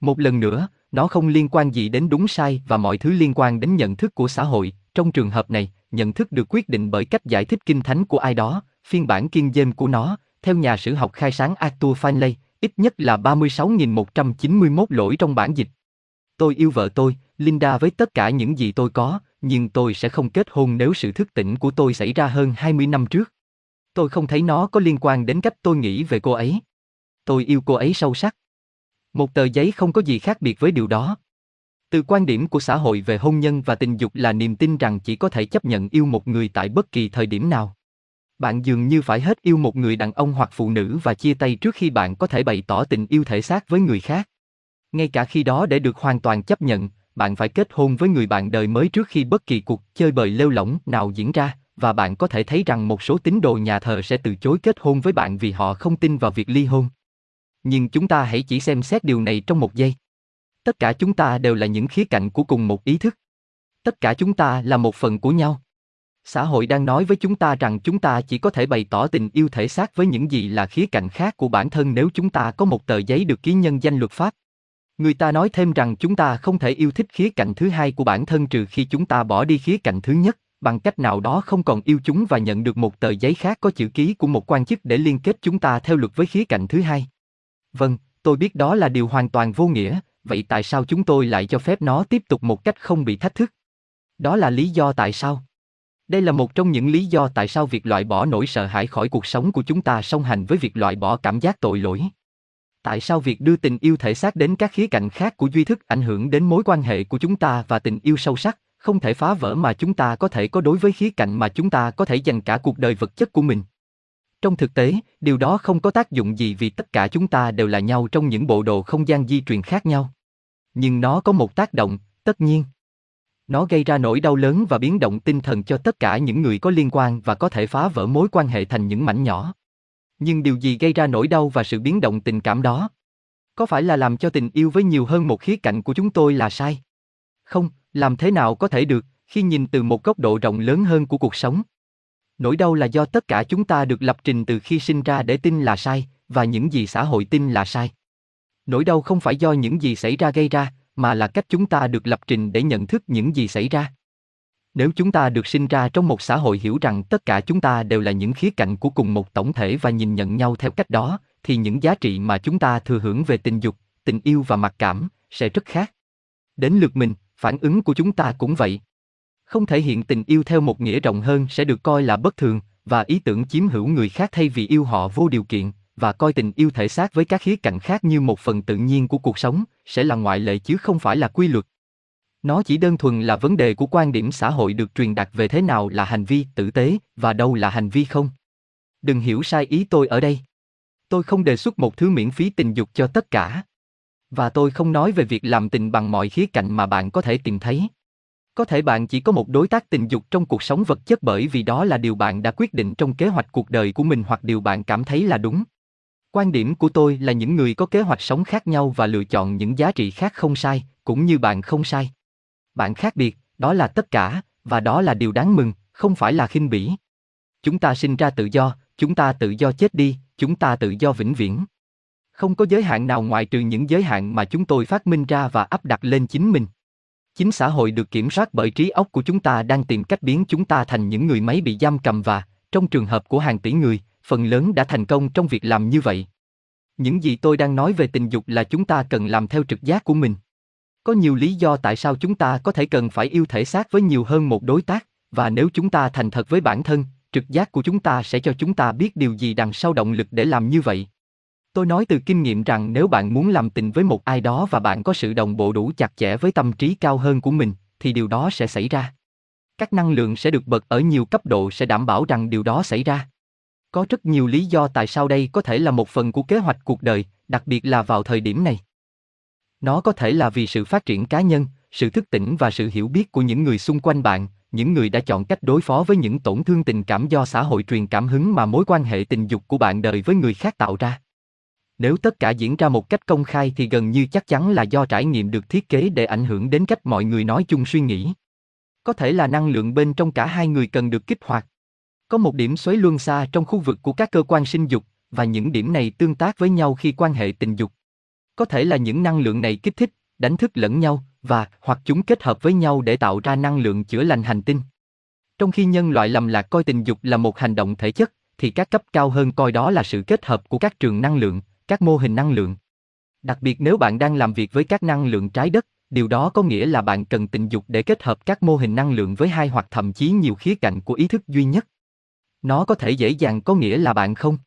Một lần nữa, nó không liên quan gì đến đúng sai và mọi thứ liên quan đến nhận thức của xã hội. Trong trường hợp này, nhận thức được quyết định bởi cách giải thích kinh thánh của ai đó, phiên bản kiên dêm của nó, theo nhà sử học khai sáng Arthur Finlay, ít nhất là 36.191 lỗi trong bản dịch. Tôi yêu vợ tôi, Linda với tất cả những gì tôi có, nhưng tôi sẽ không kết hôn nếu sự thức tỉnh của tôi xảy ra hơn 20 năm trước. Tôi không thấy nó có liên quan đến cách tôi nghĩ về cô ấy. Tôi yêu cô ấy sâu sắc. Một tờ giấy không có gì khác biệt với điều đó. Từ quan điểm của xã hội về hôn nhân và tình dục là niềm tin rằng chỉ có thể chấp nhận yêu một người tại bất kỳ thời điểm nào. Bạn dường như phải hết yêu một người đàn ông hoặc phụ nữ và chia tay trước khi bạn có thể bày tỏ tình yêu thể xác với người khác. Ngay cả khi đó để được hoàn toàn chấp nhận, bạn phải kết hôn với người bạn đời mới trước khi bất kỳ cuộc chơi bời lêu lỏng nào diễn ra, và bạn có thể thấy rằng một số tín đồ nhà thờ sẽ từ chối kết hôn với bạn vì họ không tin vào việc ly hôn. Nhưng chúng ta hãy chỉ xem xét điều này trong một giây. Tất cả chúng ta đều là những khía cạnh của cùng một ý thức. Tất cả chúng ta là một phần của nhau. Xã hội đang nói với chúng ta rằng chúng ta chỉ có thể bày tỏ tình yêu thể xác với những gì là khía cạnh khác của bản thân nếu chúng ta có một tờ giấy được ký nhân danh luật pháp. Người ta nói thêm rằng chúng ta không thể yêu thích khía cạnh thứ hai của bản thân trừ khi chúng ta bỏ đi khía cạnh thứ nhất, bằng cách nào đó không còn yêu chúng và nhận được một tờ giấy khác có chữ ký của một quan chức để liên kết chúng ta theo luật với khía cạnh thứ hai. Vâng, tôi biết đó là điều hoàn toàn vô nghĩa, vậy tại sao chúng tôi lại cho phép nó tiếp tục một cách không bị thách thức? Đó là lý do tại sao. Đây là một trong những lý do tại sao việc loại bỏ nỗi sợ hãi khỏi cuộc sống của chúng ta song hành với việc loại bỏ cảm giác tội lỗi. Tại sao việc đưa tình yêu thể xác đến các khía cạnh khác của duy thức ảnh hưởng đến mối quan hệ của chúng ta và tình yêu sâu sắc, không thể phá vỡ mà chúng ta có thể có đối với khía cạnh mà chúng ta có thể dành cả cuộc đời vật chất của mình. Trong thực tế, điều đó không có tác dụng gì vì tất cả chúng ta đều là nhau trong những bộ đồ không gian di truyền khác nhau. Nhưng nó có một tác động, tất nhiên. Nó gây ra nỗi đau lớn và biến động tinh thần cho tất cả những người có liên quan và có thể phá vỡ mối quan hệ thành những mảnh nhỏ. Nhưng điều gì gây ra nỗi đau và sự biến động tình cảm đó? Có phải là làm cho tình yêu với nhiều hơn một khía cạnh của chúng tôi là sai? Không, làm thế nào có thể được, khi nhìn từ một góc độ rộng lớn hơn của cuộc sống? Nỗi đau là do tất cả chúng ta được lập trình từ khi sinh ra để tin là sai, và những gì xã hội tin là sai. Nỗi đau không phải do những gì xảy ra gây ra, mà là cách chúng ta được lập trình để nhận thức những gì xảy ra. Nếu chúng ta được sinh ra trong một xã hội hiểu rằng tất cả chúng ta đều là những khía cạnh của cùng một tổng thể và nhìn nhận nhau theo cách đó, thì những giá trị mà chúng ta thừa hưởng về tình dục, tình yêu và mặc cảm sẽ rất khác. Đến lượt mình, phản ứng của chúng ta cũng vậy. Không thể hiện tình yêu theo một nghĩa rộng hơn sẽ được coi là bất thường, và ý tưởng chiếm hữu người khác thay vì yêu họ vô điều kiện, và coi tình yêu thể xác với các khía cạnh khác như một phần tự nhiên của cuộc sống, sẽ là ngoại lệ chứ không phải là quy luật. Nó chỉ đơn thuần là vấn đề của quan điểm xã hội được truyền đạt về thế nào là hành vi tử tế và đâu là hành vi không. Đừng hiểu sai ý tôi ở đây. Tôi không đề xuất một thứ miễn phí tình dục cho tất cả. Và tôi không nói về việc làm tình bằng mọi khía cạnh mà bạn có thể tìm thấy. Có thể bạn chỉ có một đối tác tình dục trong cuộc sống vật chất bởi vì đó là điều bạn đã quyết định trong kế hoạch cuộc đời của mình hoặc điều bạn cảm thấy là đúng. Quan điểm của tôi là những người có kế hoạch sống khác nhau và lựa chọn những giá trị khác không sai, cũng như bạn không sai. Bạn khác biệt, đó là tất cả, và đó là điều đáng mừng, không phải là khinh bỉ. Chúng ta sinh ra tự do, chúng ta tự do chết đi, chúng ta tự do vĩnh viễn. Không có giới hạn nào ngoại trừ những giới hạn mà chúng tôi phát minh ra và áp đặt lên chính mình. Chính xã hội được kiểm soát bởi trí óc của chúng ta đang tìm cách biến chúng ta thành những người máy bị giam cầm và, trong trường hợp của hàng tỷ người, phần lớn đã thành công trong việc làm như vậy. Những gì tôi đang nói về tình dục là chúng ta cần làm theo trực giác của mình. Có nhiều lý do tại sao chúng ta có thể cần phải yêu thể xác với nhiều hơn một đối tác, và nếu chúng ta thành thật với bản thân, trực giác của chúng ta sẽ cho chúng ta biết điều gì đằng sau động lực để làm như vậy. Tôi nói từ kinh nghiệm rằng nếu bạn muốn làm tình với một ai đó và bạn có sự đồng bộ đủ chặt chẽ với tâm trí cao hơn của mình, thì điều đó sẽ xảy ra. Các năng lượng sẽ được bật ở nhiều cấp độ sẽ đảm bảo rằng điều đó xảy ra. Có rất nhiều lý do tại sao đây có thể là một phần của kế hoạch cuộc đời, đặc biệt là vào thời điểm này. Nó có thể là vì sự phát triển cá nhân, sự thức tỉnh và sự hiểu biết của những người xung quanh bạn, những người đã chọn cách đối phó với những tổn thương tình cảm do xã hội truyền cảm hứng mà mối quan hệ tình dục của bạn đời với người khác tạo ra. Nếu tất cả diễn ra một cách công khai thì gần như chắc chắn là do trải nghiệm được thiết kế để ảnh hưởng đến cách mọi người nói chung suy nghĩ. Có thể là năng lượng bên trong cả hai người cần được kích hoạt. Có một điểm xoáy luân xa trong khu vực của các cơ quan sinh dục, và những điểm này tương tác với nhau khi quan hệ tình dục. Có thể là những năng lượng này kích thích, đánh thức lẫn nhau, và hoặc chúng kết hợp với nhau để tạo ra năng lượng chữa lành hành tinh. Trong khi nhân loại lầm lạc coi tình dục là một hành động thể chất, thì các cấp cao hơn coi đó là sự kết hợp của các trường năng lượng, các mô hình năng lượng. Đặc biệt nếu bạn đang làm việc với các năng lượng trái đất, điều đó có nghĩa là bạn cần tình dục để kết hợp các mô hình năng lượng với hai hoặc thậm chí nhiều khía cạnh của ý thức duy nhất. Nó có thể dễ dàng có nghĩa là bạn không.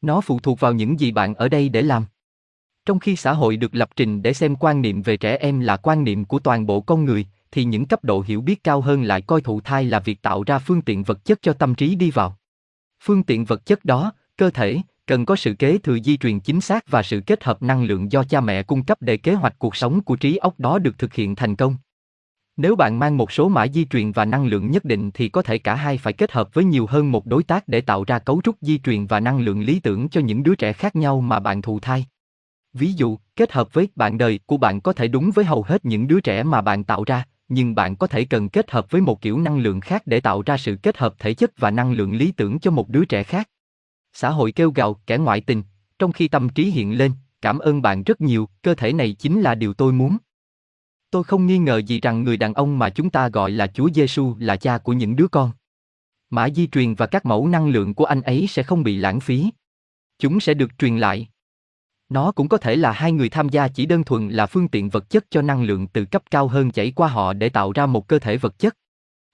Nó phụ thuộc vào những gì bạn ở đây để làm. Trong khi xã hội được lập trình để xem quan niệm về trẻ em là quan niệm của toàn bộ con người, thì những cấp độ hiểu biết cao hơn lại coi thụ thai là việc tạo ra phương tiện vật chất cho tâm trí đi vào. Phương tiện vật chất đó, cơ thể, cần có sự kế thừa di truyền chính xác và sự kết hợp năng lượng do cha mẹ cung cấp để kế hoạch cuộc sống của trí óc đó được thực hiện thành công. Nếu bạn mang một số mã di truyền và năng lượng nhất định thì có thể cả hai phải kết hợp với nhiều hơn một đối tác để tạo ra cấu trúc di truyền và năng lượng lý tưởng cho những đứa trẻ khác nhau mà bạn thụ thai. Ví dụ, kết hợp với bạn đời của bạn có thể đúng với hầu hết những đứa trẻ mà bạn tạo ra, nhưng bạn có thể cần kết hợp với một kiểu năng lượng khác để tạo ra sự kết hợp thể chất và năng lượng lý tưởng cho một đứa trẻ khác. Xã hội kêu gào kẻ ngoại tình, trong khi tâm trí hiện lên, cảm ơn bạn rất nhiều, cơ thể này chính là điều tôi muốn. Tôi không nghi ngờ gì rằng người đàn ông mà chúng ta gọi là Chúa Giêsu là cha của những đứa con. Mã di truyền và các mẫu năng lượng của anh ấy sẽ không bị lãng phí. Chúng sẽ được truyền lại. Nó cũng có thể là hai người tham gia chỉ đơn thuần là phương tiện vật chất cho năng lượng từ cấp cao hơn chảy qua họ để tạo ra một cơ thể vật chất.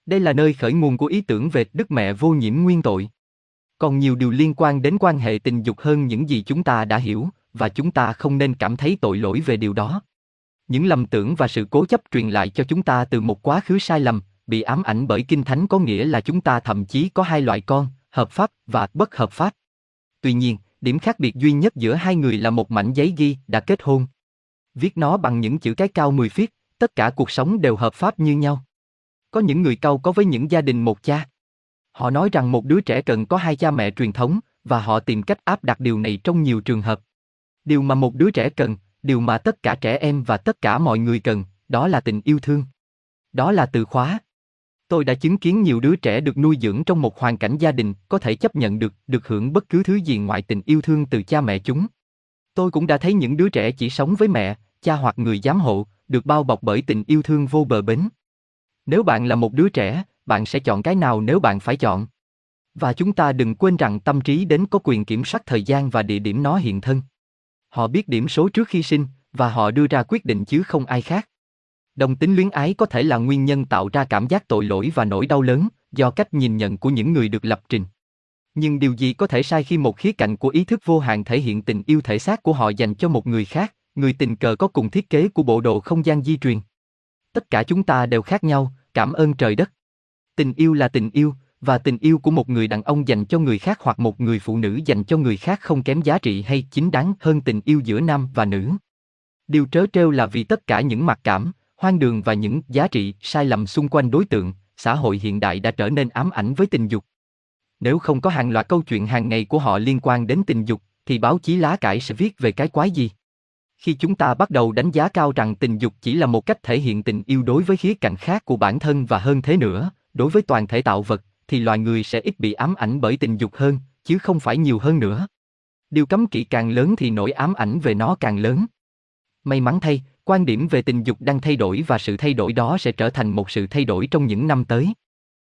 Đây là nơi khởi nguồn của ý tưởng về Đức Mẹ vô nhiễm nguyên tội. Còn nhiều điều liên quan đến quan hệ tình dục hơn những gì chúng ta đã hiểu, và chúng ta không nên cảm thấy tội lỗi về điều đó. Những lầm tưởng và sự cố chấp truyền lại cho chúng ta từ một quá khứ sai lầm, bị ám ảnh bởi kinh thánh có nghĩa là chúng ta thậm chí có hai loại con, hợp pháp và bất hợp pháp. Tuy nhiên, điểm khác biệt duy nhất giữa hai người là một mảnh giấy ghi đã kết hôn. Viết nó bằng những chữ cái cao 10 feet, tất cả cuộc sống đều hợp pháp như nhau. Có những người câu có với những gia đình một cha. Họ nói rằng một đứa trẻ cần có hai cha mẹ truyền thống, và họ tìm cách áp đặt điều này trong nhiều trường hợp. Điều mà một đứa trẻ cần, điều mà tất cả trẻ em và tất cả mọi người cần, đó là tình yêu thương. Đó là từ khóa. Tôi đã chứng kiến nhiều đứa trẻ được nuôi dưỡng trong một hoàn cảnh gia đình có thể chấp nhận được, được hưởng bất cứ thứ gì ngoại tình yêu thương từ cha mẹ chúng. Tôi cũng đã thấy những đứa trẻ chỉ sống với mẹ, cha hoặc người giám hộ, được bao bọc bởi tình yêu thương vô bờ bến. Nếu bạn là một đứa trẻ, bạn sẽ chọn cái nào nếu bạn phải chọn? Và chúng ta đừng quên rằng tâm trí đến có quyền kiểm soát thời gian và địa điểm nó hiện thân. Họ biết điểm số trước khi sinh, và họ đưa ra quyết định chứ không ai khác. Đồng tính luyến ái có thể là nguyên nhân tạo ra cảm giác tội lỗi và nỗi đau lớn, do cách nhìn nhận của những người được lập trình. Nhưng điều gì có thể sai khi một khía cạnh của ý thức vô hạn thể hiện tình yêu thể xác của họ dành cho một người khác, người tình cờ có cùng thiết kế của bộ đồ không gian di truyền. Tất cả chúng ta đều khác nhau, cảm ơn trời đất. Tình yêu là tình yêu, và tình yêu của một người đàn ông dành cho người khác hoặc một người phụ nữ dành cho người khác không kém giá trị hay chính đáng hơn tình yêu giữa nam và nữ. Điều trớ trêu là vì tất cả những mặc cảm, hoang đường và những giá trị sai lầm xung quanh đối tượng, xã hội hiện đại đã trở nên ám ảnh với tình dục. Nếu không có hàng loạt câu chuyện hàng ngày của họ liên quan đến tình dục, thì báo chí lá cải sẽ viết về cái quái gì? Khi chúng ta bắt đầu đánh giá cao rằng tình dục chỉ là một cách thể hiện tình yêu đối với khía cạnh khác của bản thân và hơn thế nữa, đối với toàn thể tạo vật, thì loài người sẽ ít bị ám ảnh bởi tình dục hơn, chứ không phải nhiều hơn nữa. Điều cấm kỵ càng lớn thì nỗi ám ảnh về nó càng lớn. May mắn thay, quan điểm về tình dục đang thay đổi và sự thay đổi đó sẽ trở thành một sự thay đổi trong những năm tới.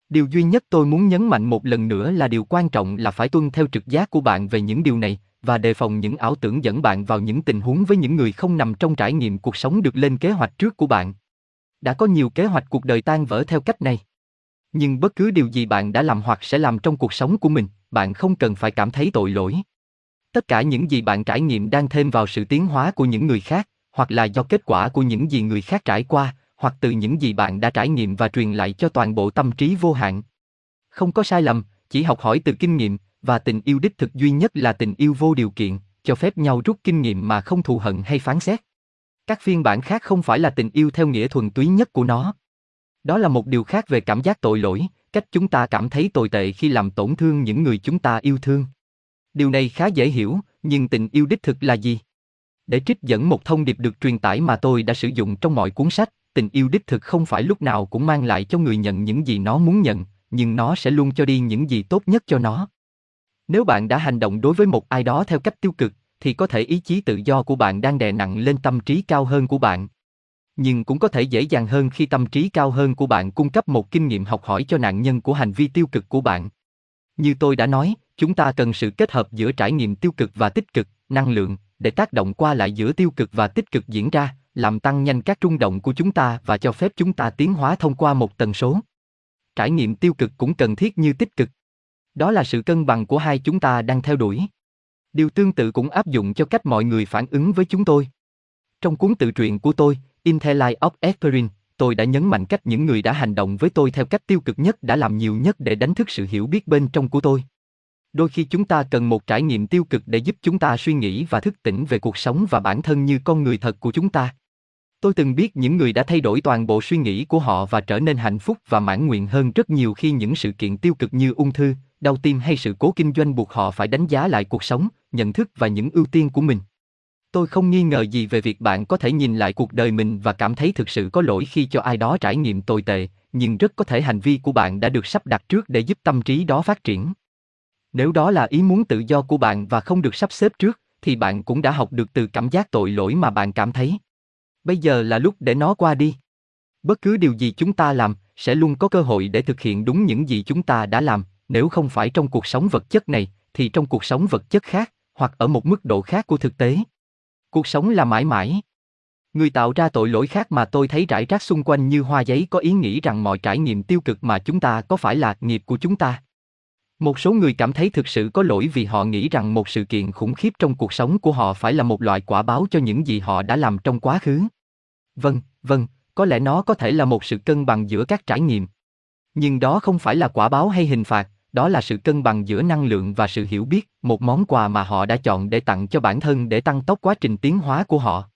Điều duy nhất tôi muốn nhấn mạnh một lần nữa là điều quan trọng là phải tuân theo trực giác của bạn về những điều này và đề phòng những ảo tưởng dẫn bạn vào những tình huống với những người không nằm trong trải nghiệm cuộc sống được lên kế hoạch trước của bạn. Đã có nhiều kế hoạch cuộc đời tan vỡ theo cách này. Nhưng bất cứ điều gì bạn đã làm hoặc sẽ làm trong cuộc sống của mình, bạn không cần phải cảm thấy tội lỗi. Tất cả những gì bạn trải nghiệm đang thêm vào sự tiến hóa của những người khác, hoặc là do kết quả của những gì người khác trải qua, hoặc từ những gì bạn đã trải nghiệm và truyền lại cho toàn bộ tâm trí vô hạn. Không có sai lầm, chỉ học hỏi từ kinh nghiệm, và tình yêu đích thực duy nhất là tình yêu vô điều kiện, cho phép nhau rút kinh nghiệm mà không thù hận hay phán xét. Các phiên bản khác không phải là tình yêu theo nghĩa thuần túy nhất của nó. Đó là một điều khác về cảm giác tội lỗi, cách chúng ta cảm thấy tồi tệ khi làm tổn thương những người chúng ta yêu thương. Điều này khá dễ hiểu, nhưng tình yêu đích thực là gì? Để trích dẫn một thông điệp được truyền tải mà tôi đã sử dụng trong mọi cuốn sách, tình yêu đích thực không phải lúc nào cũng mang lại cho người nhận những gì nó muốn nhận, nhưng nó sẽ luôn cho đi những gì tốt nhất cho nó. Nếu bạn đã hành động đối với một ai đó theo cách tiêu cực, thì có thể ý chí tự do của bạn đang đè nặng lên tâm trí cao hơn của bạn. Nhưng cũng có thể dễ dàng hơn khi tâm trí cao hơn của bạn cung cấp một kinh nghiệm học hỏi cho nạn nhân của hành vi tiêu cực của bạn. Như tôi đã nói, chúng ta cần sự kết hợp giữa trải nghiệm tiêu cực và tích cực, năng lượng, để tác động qua lại giữa tiêu cực và tích cực diễn ra, làm tăng nhanh các rung động của chúng ta và cho phép chúng ta tiến hóa thông qua một tần số. Trải nghiệm tiêu cực cũng cần thiết như tích cực. Đó là sự cân bằng của hai chúng ta đang theo đuổi. Điều tương tự cũng áp dụng cho cách mọi người phản ứng với chúng tôi. Trong cuốn tự truyện của tôi, In the Light of Experience, tôi đã nhấn mạnh cách những người đã hành động với tôi theo cách tiêu cực nhất đã làm nhiều nhất để đánh thức sự hiểu biết bên trong của tôi. Đôi khi chúng ta cần một trải nghiệm tiêu cực để giúp chúng ta suy nghĩ và thức tỉnh về cuộc sống và bản thân như con người thật của chúng ta. Tôi từng biết những người đã thay đổi toàn bộ suy nghĩ của họ và trở nên hạnh phúc và mãn nguyện hơn rất nhiều khi những sự kiện tiêu cực như ung thư, đau tim hay sự cố kinh doanh buộc họ phải đánh giá lại cuộc sống, nhận thức và những ưu tiên của mình. Tôi không nghi ngờ gì về việc bạn có thể nhìn lại cuộc đời mình và cảm thấy thực sự có lỗi khi cho ai đó trải nghiệm tồi tệ, nhưng rất có thể hành vi của bạn đã được sắp đặt trước để giúp tâm trí đó phát triển. Nếu đó là ý muốn tự do của bạn và không được sắp xếp trước, thì bạn cũng đã học được từ cảm giác tội lỗi mà bạn cảm thấy. Bây giờ là lúc để nó qua đi. Bất cứ điều gì chúng ta làm, sẽ luôn có cơ hội để thực hiện đúng những gì chúng ta đã làm, nếu không phải trong cuộc sống vật chất này, thì trong cuộc sống vật chất khác, hoặc ở một mức độ khác của thực tế. Cuộc sống là mãi mãi. Người tạo ra tội lỗi khác mà tôi thấy rải rác xung quanh như hoa giấy có ý nghĩ rằng mọi trải nghiệm tiêu cực mà chúng ta có phải là nghiệp của chúng ta. Một số người cảm thấy thực sự có lỗi vì họ nghĩ rằng một sự kiện khủng khiếp trong cuộc sống của họ phải là một loại quả báo cho những gì họ đã làm trong quá khứ. Vâng, vâng, có lẽ nó có thể là một sự cân bằng giữa các trải nghiệm. Nhưng đó không phải là quả báo hay hình phạt, đó là sự cân bằng giữa năng lượng và sự hiểu biết, một món quà mà họ đã chọn để tặng cho bản thân để tăng tốc quá trình tiến hóa của họ.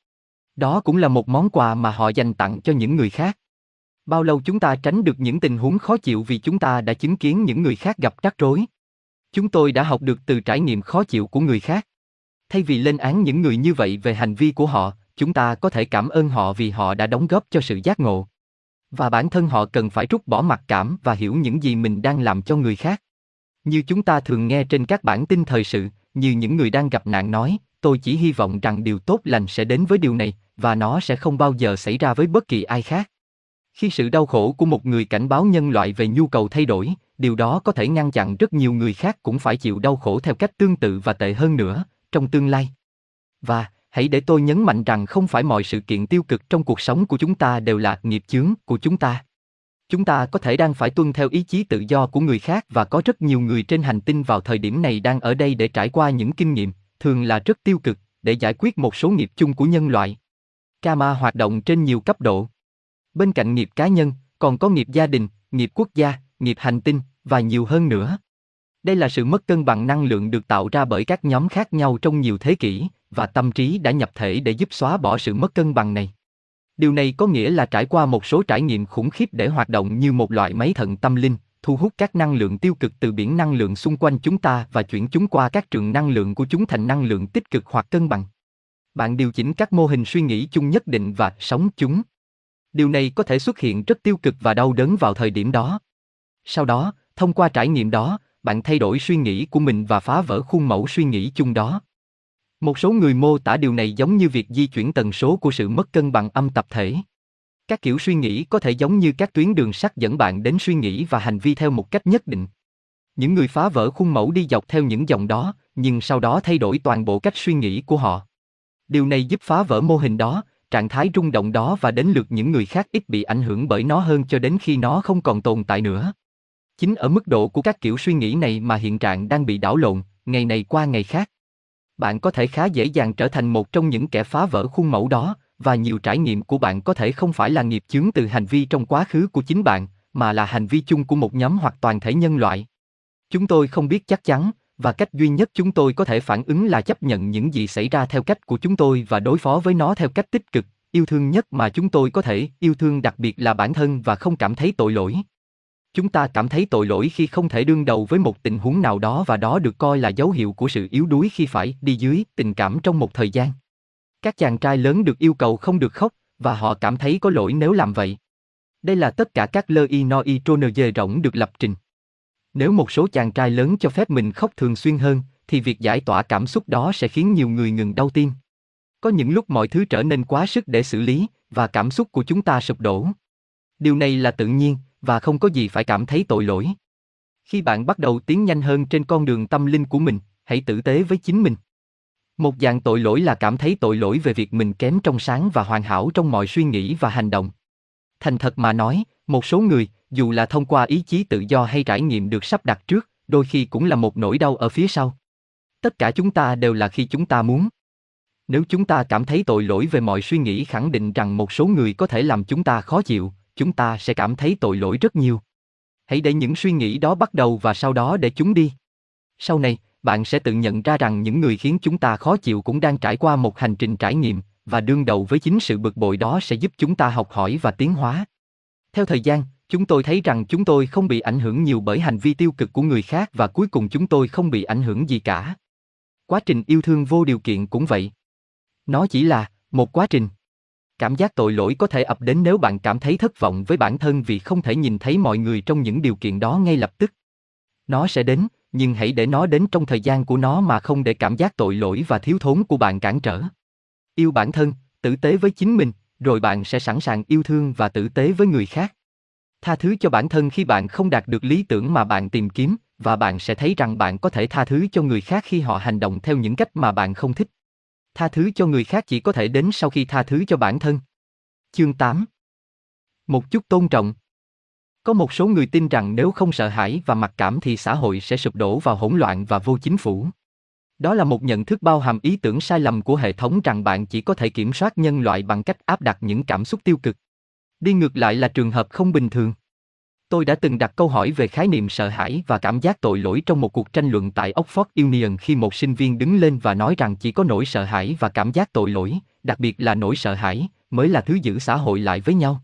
Đó cũng là một món quà mà họ dành tặng cho những người khác. Bao lâu chúng ta tránh được những tình huống khó chịu vì chúng ta đã chứng kiến những người khác gặp rắc rối? Chúng tôi đã học được từ trải nghiệm khó chịu của người khác. Thay vì lên án những người như vậy về hành vi của họ, chúng ta có thể cảm ơn họ vì họ đã đóng góp cho sự giác ngộ. Và bản thân họ cần phải rút bỏ mặc cảm và hiểu những gì mình đang làm cho người khác. Như chúng ta thường nghe trên các bản tin thời sự, như những người đang gặp nạn nói, tôi chỉ hy vọng rằng điều tốt lành sẽ đến với điều này, và nó sẽ không bao giờ xảy ra với bất kỳ ai khác. Khi sự đau khổ của một người cảnh báo nhân loại về nhu cầu thay đổi, điều đó có thể ngăn chặn rất nhiều người khác cũng phải chịu đau khổ theo cách tương tự và tệ hơn nữa, trong tương lai. Và, hãy để tôi nhấn mạnh rằng không phải mọi sự kiện tiêu cực trong cuộc sống của chúng ta đều là nghiệp chướng của chúng ta. Chúng ta có thể đang phải tuân theo ý chí tự do của người khác và có rất nhiều người trên hành tinh vào thời điểm này đang ở đây để trải qua những kinh nghiệm, thường là rất tiêu cực, để giải quyết một số nghiệp chung của nhân loại. Karma hoạt động trên nhiều cấp độ. Bên cạnh nghiệp cá nhân, còn có nghiệp gia đình, nghiệp quốc gia, nghiệp hành tinh và nhiều hơn nữa. Đây là sự mất cân bằng năng lượng được tạo ra bởi các nhóm khác nhau trong nhiều thế kỷ và tâm trí đã nhập thể để giúp xóa bỏ sự mất cân bằng này. Điều này có nghĩa là trải qua một số trải nghiệm khủng khiếp để hoạt động như một loại máy thận tâm linh, thu hút các năng lượng tiêu cực từ biển năng lượng xung quanh chúng ta và chuyển chúng qua các trường năng lượng của chúng thành năng lượng tích cực hoặc cân bằng. Bạn điều chỉnh các mô hình suy nghĩ chung nhất định và sống chúng. Điều này có thể xuất hiện rất tiêu cực và đau đớn vào thời điểm đó. Sau đó, thông qua trải nghiệm đó, bạn thay đổi suy nghĩ của mình và phá vỡ khuôn mẫu suy nghĩ chung đó. Một số người mô tả điều này giống như việc di chuyển tần số của sự mất cân bằng âm tập thể. Các kiểu suy nghĩ có thể giống như các tuyến đường sắt dẫn bạn đến suy nghĩ và hành vi theo một cách nhất định. Những người phá vỡ khuôn mẫu đi dọc theo những dòng đó, nhưng sau đó thay đổi toàn bộ cách suy nghĩ của họ. Điều này giúp phá vỡ mô hình đó, trạng thái rung động đó và đến lượt những người khác ít bị ảnh hưởng bởi nó hơn cho đến khi nó không còn tồn tại nữa. Chính ở mức độ của các kiểu suy nghĩ này mà hiện trạng đang bị đảo lộn, ngày này qua ngày khác. Bạn có thể khá dễ dàng trở thành một trong những kẻ phá vỡ khuôn mẫu đó, và nhiều trải nghiệm của bạn có thể không phải là nghiệp chướng từ hành vi trong quá khứ của chính bạn, mà là hành vi chung của một nhóm hoặc toàn thể nhân loại. Chúng tôi không biết chắc chắn, và cách duy nhất chúng tôi có thể phản ứng là chấp nhận những gì xảy ra theo cách của chúng tôi và đối phó với nó theo cách tích cực, yêu thương nhất mà chúng tôi có thể, yêu thương đặc biệt là bản thân và không cảm thấy tội lỗi. Chúng ta cảm thấy tội lỗi khi không thể đương đầu với một tình huống nào đó và đó được coi là dấu hiệu của sự yếu đuối khi phải đi dưới tình cảm trong một thời gian. Các chàng trai lớn được yêu cầu không được khóc, và họ cảm thấy có lỗi nếu làm vậy. Đây là tất cả các lơ y no y rỗng được lập trình. Nếu một số chàng trai lớn cho phép mình khóc thường xuyên hơn, thì việc giải tỏa cảm xúc đó sẽ khiến nhiều người ngừng đau tim. Có những lúc mọi thứ trở nên quá sức để xử lý, và cảm xúc của chúng ta sụp đổ. Điều này là tự nhiên, và không có gì phải cảm thấy tội lỗi. Khi bạn bắt đầu tiến nhanh hơn trên con đường tâm linh của mình, hãy tử tế với chính mình. Một dạng tội lỗi là cảm thấy tội lỗi về việc mình kém trong sáng và hoàn hảo trong mọi suy nghĩ và hành động. Thành thật mà nói, một số người, dù là thông qua ý chí tự do hay trải nghiệm được sắp đặt trước, đôi khi cũng là một nỗi đau ở phía sau. Tất cả chúng ta đều là khi chúng ta muốn. Nếu chúng ta cảm thấy tội lỗi về mọi suy nghĩ khẳng định rằng một số người có thể làm chúng ta khó chịu, chúng ta sẽ cảm thấy tội lỗi rất nhiều. Hãy để những suy nghĩ đó bắt đầu và sau đó để chúng đi. Sau này, bạn sẽ tự nhận ra rằng những người khiến chúng ta khó chịu cũng đang trải qua một hành trình trải nghiệm, và đương đầu với chính sự bực bội đó sẽ giúp chúng ta học hỏi và tiến hóa. Theo thời gian, chúng tôi thấy rằng chúng tôi không bị ảnh hưởng nhiều bởi hành vi tiêu cực của người khác và cuối cùng chúng tôi không bị ảnh hưởng gì cả. Quá trình yêu thương vô điều kiện cũng vậy. Nó chỉ là một quá trình. Cảm giác tội lỗi có thể ập đến nếu bạn cảm thấy thất vọng với bản thân vì không thể nhìn thấy mọi người trong những điều kiện đó ngay lập tức. Nó sẽ đến, nhưng hãy để nó đến trong thời gian của nó mà không để cảm giác tội lỗi và thiếu thốn của bạn cản trở. Yêu bản thân, tử tế với chính mình, rồi bạn sẽ sẵn sàng yêu thương và tử tế với người khác. Tha thứ cho bản thân khi bạn không đạt được lý tưởng mà bạn tìm kiếm, và bạn sẽ thấy rằng bạn có thể tha thứ cho người khác khi họ hành động theo những cách mà bạn không thích. Tha thứ cho người khác chỉ có thể đến sau khi tha thứ cho bản thân. Chương 8 Một chút tôn trọng Có một số người tin rằng nếu không sợ hãi và mặc cảm thì xã hội sẽ sụp đổ vào hỗn loạn và vô chính phủ. Đó là một nhận thức bao hàm ý tưởng sai lầm của hệ thống rằng bạn chỉ có thể kiểm soát nhân loại bằng cách áp đặt những cảm xúc tiêu cực. Đi ngược lại là trường hợp không bình thường. Tôi đã từng đặt câu hỏi về khái niệm sợ hãi và cảm giác tội lỗi trong một cuộc tranh luận tại Oxford Union khi một sinh viên đứng lên và nói rằng chỉ có nỗi sợ hãi và cảm giác tội lỗi, đặc biệt là nỗi sợ hãi, mới là thứ giữ xã hội lại với nhau.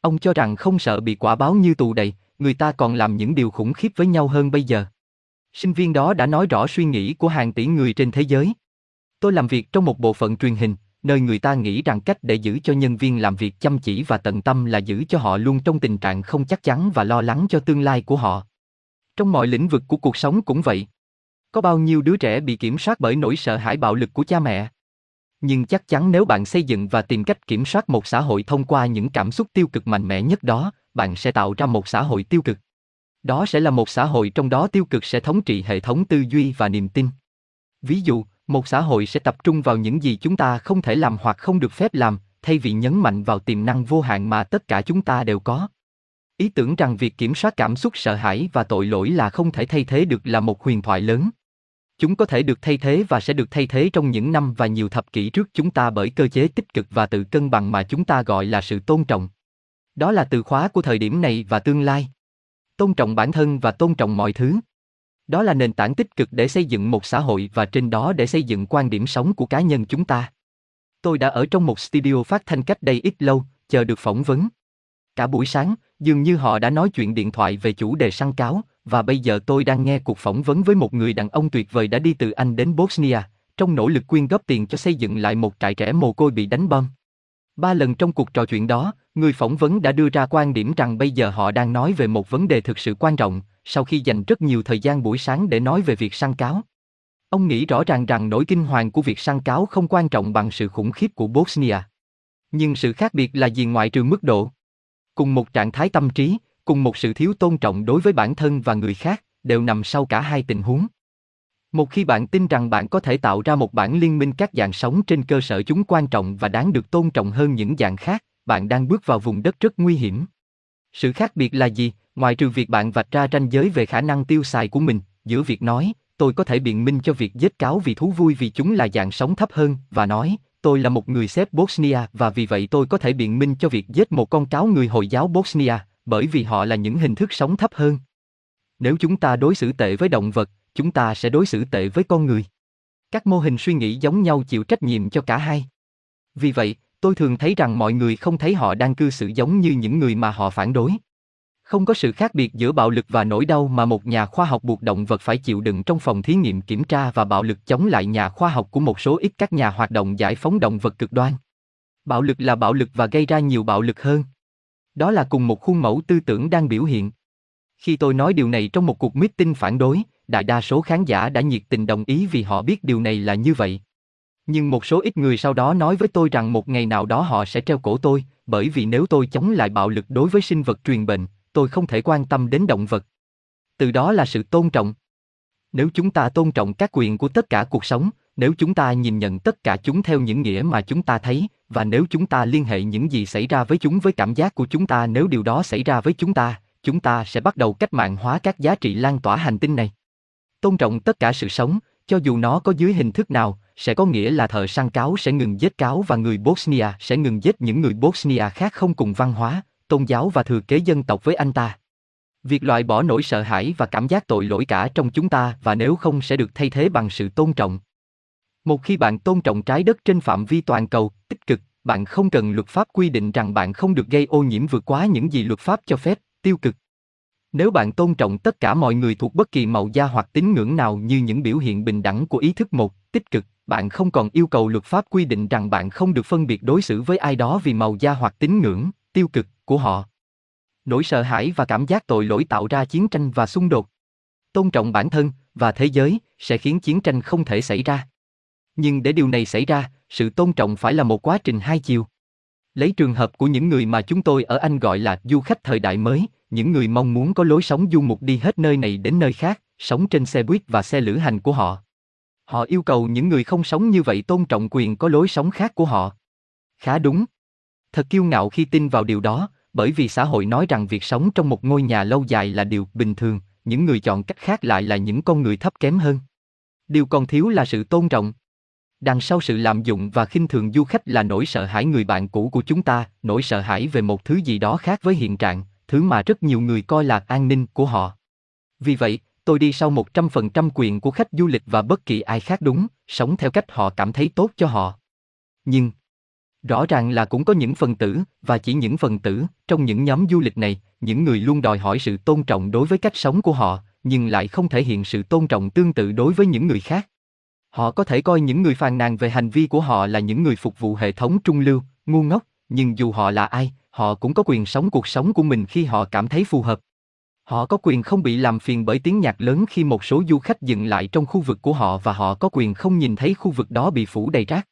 Ông cho rằng không sợ bị quả báo như tù đầy, người ta còn làm những điều khủng khiếp với nhau hơn bây giờ. Sinh viên đó đã nói rõ suy nghĩ của hàng tỷ người trên thế giới. Tôi làm việc trong một bộ phận truyền hình, nơi người ta nghĩ rằng cách để giữ cho nhân viên làm việc chăm chỉ và tận tâm là giữ cho họ luôn trong tình trạng không chắc chắn và lo lắng cho tương lai của họ. Trong mọi lĩnh vực của cuộc sống cũng vậy. Có bao nhiêu đứa trẻ bị kiểm soát bởi nỗi sợ hãi bạo lực của cha mẹ? Nhưng chắc chắn nếu bạn xây dựng và tìm cách kiểm soát một xã hội thông qua những cảm xúc tiêu cực mạnh mẽ nhất đó, bạn sẽ tạo ra một xã hội tiêu cực. Đó sẽ là một xã hội trong đó tiêu cực sẽ thống trị hệ thống tư duy và niềm tin. Ví dụ, một xã hội sẽ tập trung vào những gì chúng ta không thể làm hoặc không được phép làm, thay vì nhấn mạnh vào tiềm năng vô hạn mà tất cả chúng ta đều có. Ý tưởng rằng việc kiểm soát cảm xúc sợ hãi và tội lỗi là không thể thay thế được là một huyền thoại lớn. Chúng có thể được thay thế và sẽ được thay thế trong những năm và nhiều thập kỷ trước chúng ta bởi cơ chế tích cực và tự cân bằng mà chúng ta gọi là sự tôn trọng. Đó là từ khóa của thời điểm này và tương lai. Tôn trọng bản thân và tôn trọng mọi thứ. Đó là nền tảng tích cực để xây dựng một xã hội và trên đó để xây dựng quan điểm sống của cá nhân chúng ta. Tôi đã ở trong một studio phát thanh cách đây ít lâu, chờ được phỏng vấn. Cả buổi sáng, dường như họ đã nói chuyện điện thoại về chủ đề săn cáo, và bây giờ tôi đang nghe cuộc phỏng vấn với một người đàn ông tuyệt vời đã đi từ Anh đến Bosnia, trong nỗ lực quyên góp tiền cho xây dựng lại một trại trẻ mồ côi bị đánh bom. Ba lần trong cuộc trò chuyện đó, người phỏng vấn đã đưa ra quan điểm rằng bây giờ họ đang nói về một vấn đề thực sự quan trọng, sau khi dành rất nhiều thời gian buổi sáng để nói về việc săn cáo. Ông nghĩ rõ ràng rằng nỗi kinh hoàng của việc săn cáo không quan trọng bằng sự khủng khiếp của Bosnia. Nhưng sự khác biệt là gì ngoại trừ mức độ? Cùng một trạng thái tâm trí, cùng một sự thiếu tôn trọng đối với bản thân và người khác, đều nằm sau cả hai tình huống. Một khi bạn tin rằng bạn có thể tạo ra một bản liên minh các dạng sống trên cơ sở chúng quan trọng và đáng được tôn trọng hơn những dạng khác, bạn đang bước vào vùng đất rất nguy hiểm. Sự khác biệt là gì, ngoài trừ việc bạn vạch ra ranh giới về khả năng tiêu xài của mình, giữa việc nói, tôi có thể biện minh cho việc giết cáo vì thú vui vì chúng là dạng sống thấp hơn, và nói, tôi là một người xếp Bosnia và vì vậy tôi có thể biện minh cho việc giết một con cáo người Hồi giáo Bosnia, bởi vì họ là những hình thức sống thấp hơn. Nếu chúng ta đối xử tệ với động vật, chúng ta sẽ đối xử tệ với con người. Các mô hình suy nghĩ giống nhau chịu trách nhiệm cho cả hai. Vì vậy, tôi thường thấy rằng mọi người không thấy họ đang cư xử giống như những người mà họ phản đối. Không có sự khác biệt giữa bạo lực và nỗi đau mà một nhà khoa học buộc động vật phải chịu đựng trong phòng thí nghiệm kiểm tra và bạo lực chống lại nhà khoa học của một số ít các nhà hoạt động giải phóng động vật cực đoan. Bạo lực là bạo lực và gây ra nhiều bạo lực hơn. Đó là cùng một khuôn mẫu tư tưởng đang biểu hiện. Khi tôi nói điều này trong một cuộc meeting phản đối, đại đa số khán giả đã nhiệt tình đồng ý vì họ biết điều này là như vậy. Nhưng một số ít người sau đó nói với tôi rằng một ngày nào đó họ sẽ treo cổ tôi, bởi vì nếu tôi chống lại bạo lực đối với sinh vật truyền bệnh, tôi không thể quan tâm đến động vật. Từ đó là sự tôn trọng. Nếu chúng ta tôn trọng các quyền của tất cả cuộc sống, nếu chúng ta nhìn nhận tất cả chúng theo những nghĩa mà chúng ta thấy, và nếu chúng ta liên hệ những gì xảy ra với chúng với cảm giác của chúng ta nếu điều đó xảy ra với chúng ta, chúng ta sẽ bắt đầu cách mạng hóa các giá trị lan tỏa hành tinh này. Tôn trọng tất cả sự sống, cho dù nó có dưới hình thức nào, sẽ có nghĩa là thợ săn cáo sẽ ngừng giết cáo và người Bosnia sẽ ngừng giết những người Bosnia khác không cùng văn hóa, tôn giáo và thừa kế dân tộc với anh ta. Việc loại bỏ nỗi sợ hãi và cảm giác tội lỗi cả trong chúng ta và nếu không sẽ được thay thế bằng sự tôn trọng. Một khi bạn tôn trọng trái đất trên phạm vi toàn cầu, tích cực, bạn không cần luật pháp quy định rằng bạn không được gây ô nhiễm vượt quá những gì luật pháp cho phép, tiêu cực. Nếu bạn tôn trọng tất cả mọi người thuộc bất kỳ màu da hoặc tín ngưỡng nào như những biểu hiện bình đẳng của ý thức một, tích cực, bạn không còn yêu cầu luật pháp quy định rằng bạn không được phân biệt đối xử với ai đó vì màu da hoặc tín ngưỡng, tiêu cực, của họ. Nỗi sợ hãi và cảm giác tội lỗi tạo ra chiến tranh và xung đột. Tôn trọng bản thân và thế giới sẽ khiến chiến tranh không thể xảy ra. Nhưng để điều này xảy ra, sự tôn trọng phải là một quá trình hai chiều. Lấy trường hợp của những người mà chúng tôi ở Anh gọi là du khách thời đại mới, những người mong muốn có lối sống du mục đi hết nơi này đến nơi khác, sống trên xe buýt và xe lữ hành của họ. Họ yêu cầu những người không sống như vậy tôn trọng quyền có lối sống khác của họ. Khá đúng. Thật kiêu ngạo khi tin vào điều đó, bởi vì xã hội nói rằng việc sống trong một ngôi nhà lâu dài là điều bình thường, những người chọn cách khác lại là những con người thấp kém hơn. Điều còn thiếu là sự tôn trọng. Đằng sau sự lạm dụng và khinh thường du khách là nỗi sợ hãi người bạn cũ của chúng ta, nỗi sợ hãi về một thứ gì đó khác với hiện trạng, thứ mà rất nhiều người coi là an ninh của họ. Vì vậy, tôi đi sau 100% quyền của khách du lịch và bất kỳ ai khác đúng, sống theo cách họ cảm thấy tốt cho họ. Nhưng, rõ ràng là cũng có những phần tử, và chỉ những phần tử, trong những nhóm du lịch này, những người luôn đòi hỏi sự tôn trọng đối với cách sống của họ, nhưng lại không thể hiện sự tôn trọng tương tự đối với những người khác. Họ có thể coi những người phàn nàn về hành vi của họ là những người phục vụ hệ thống trung lưu, ngu ngốc, nhưng dù họ là ai, họ cũng có quyền sống cuộc sống của mình khi họ cảm thấy phù hợp. Họ có quyền không bị làm phiền bởi tiếng nhạc lớn khi một số du khách dừng lại trong khu vực của họ và họ có quyền không nhìn thấy khu vực đó bị phủ đầy rác.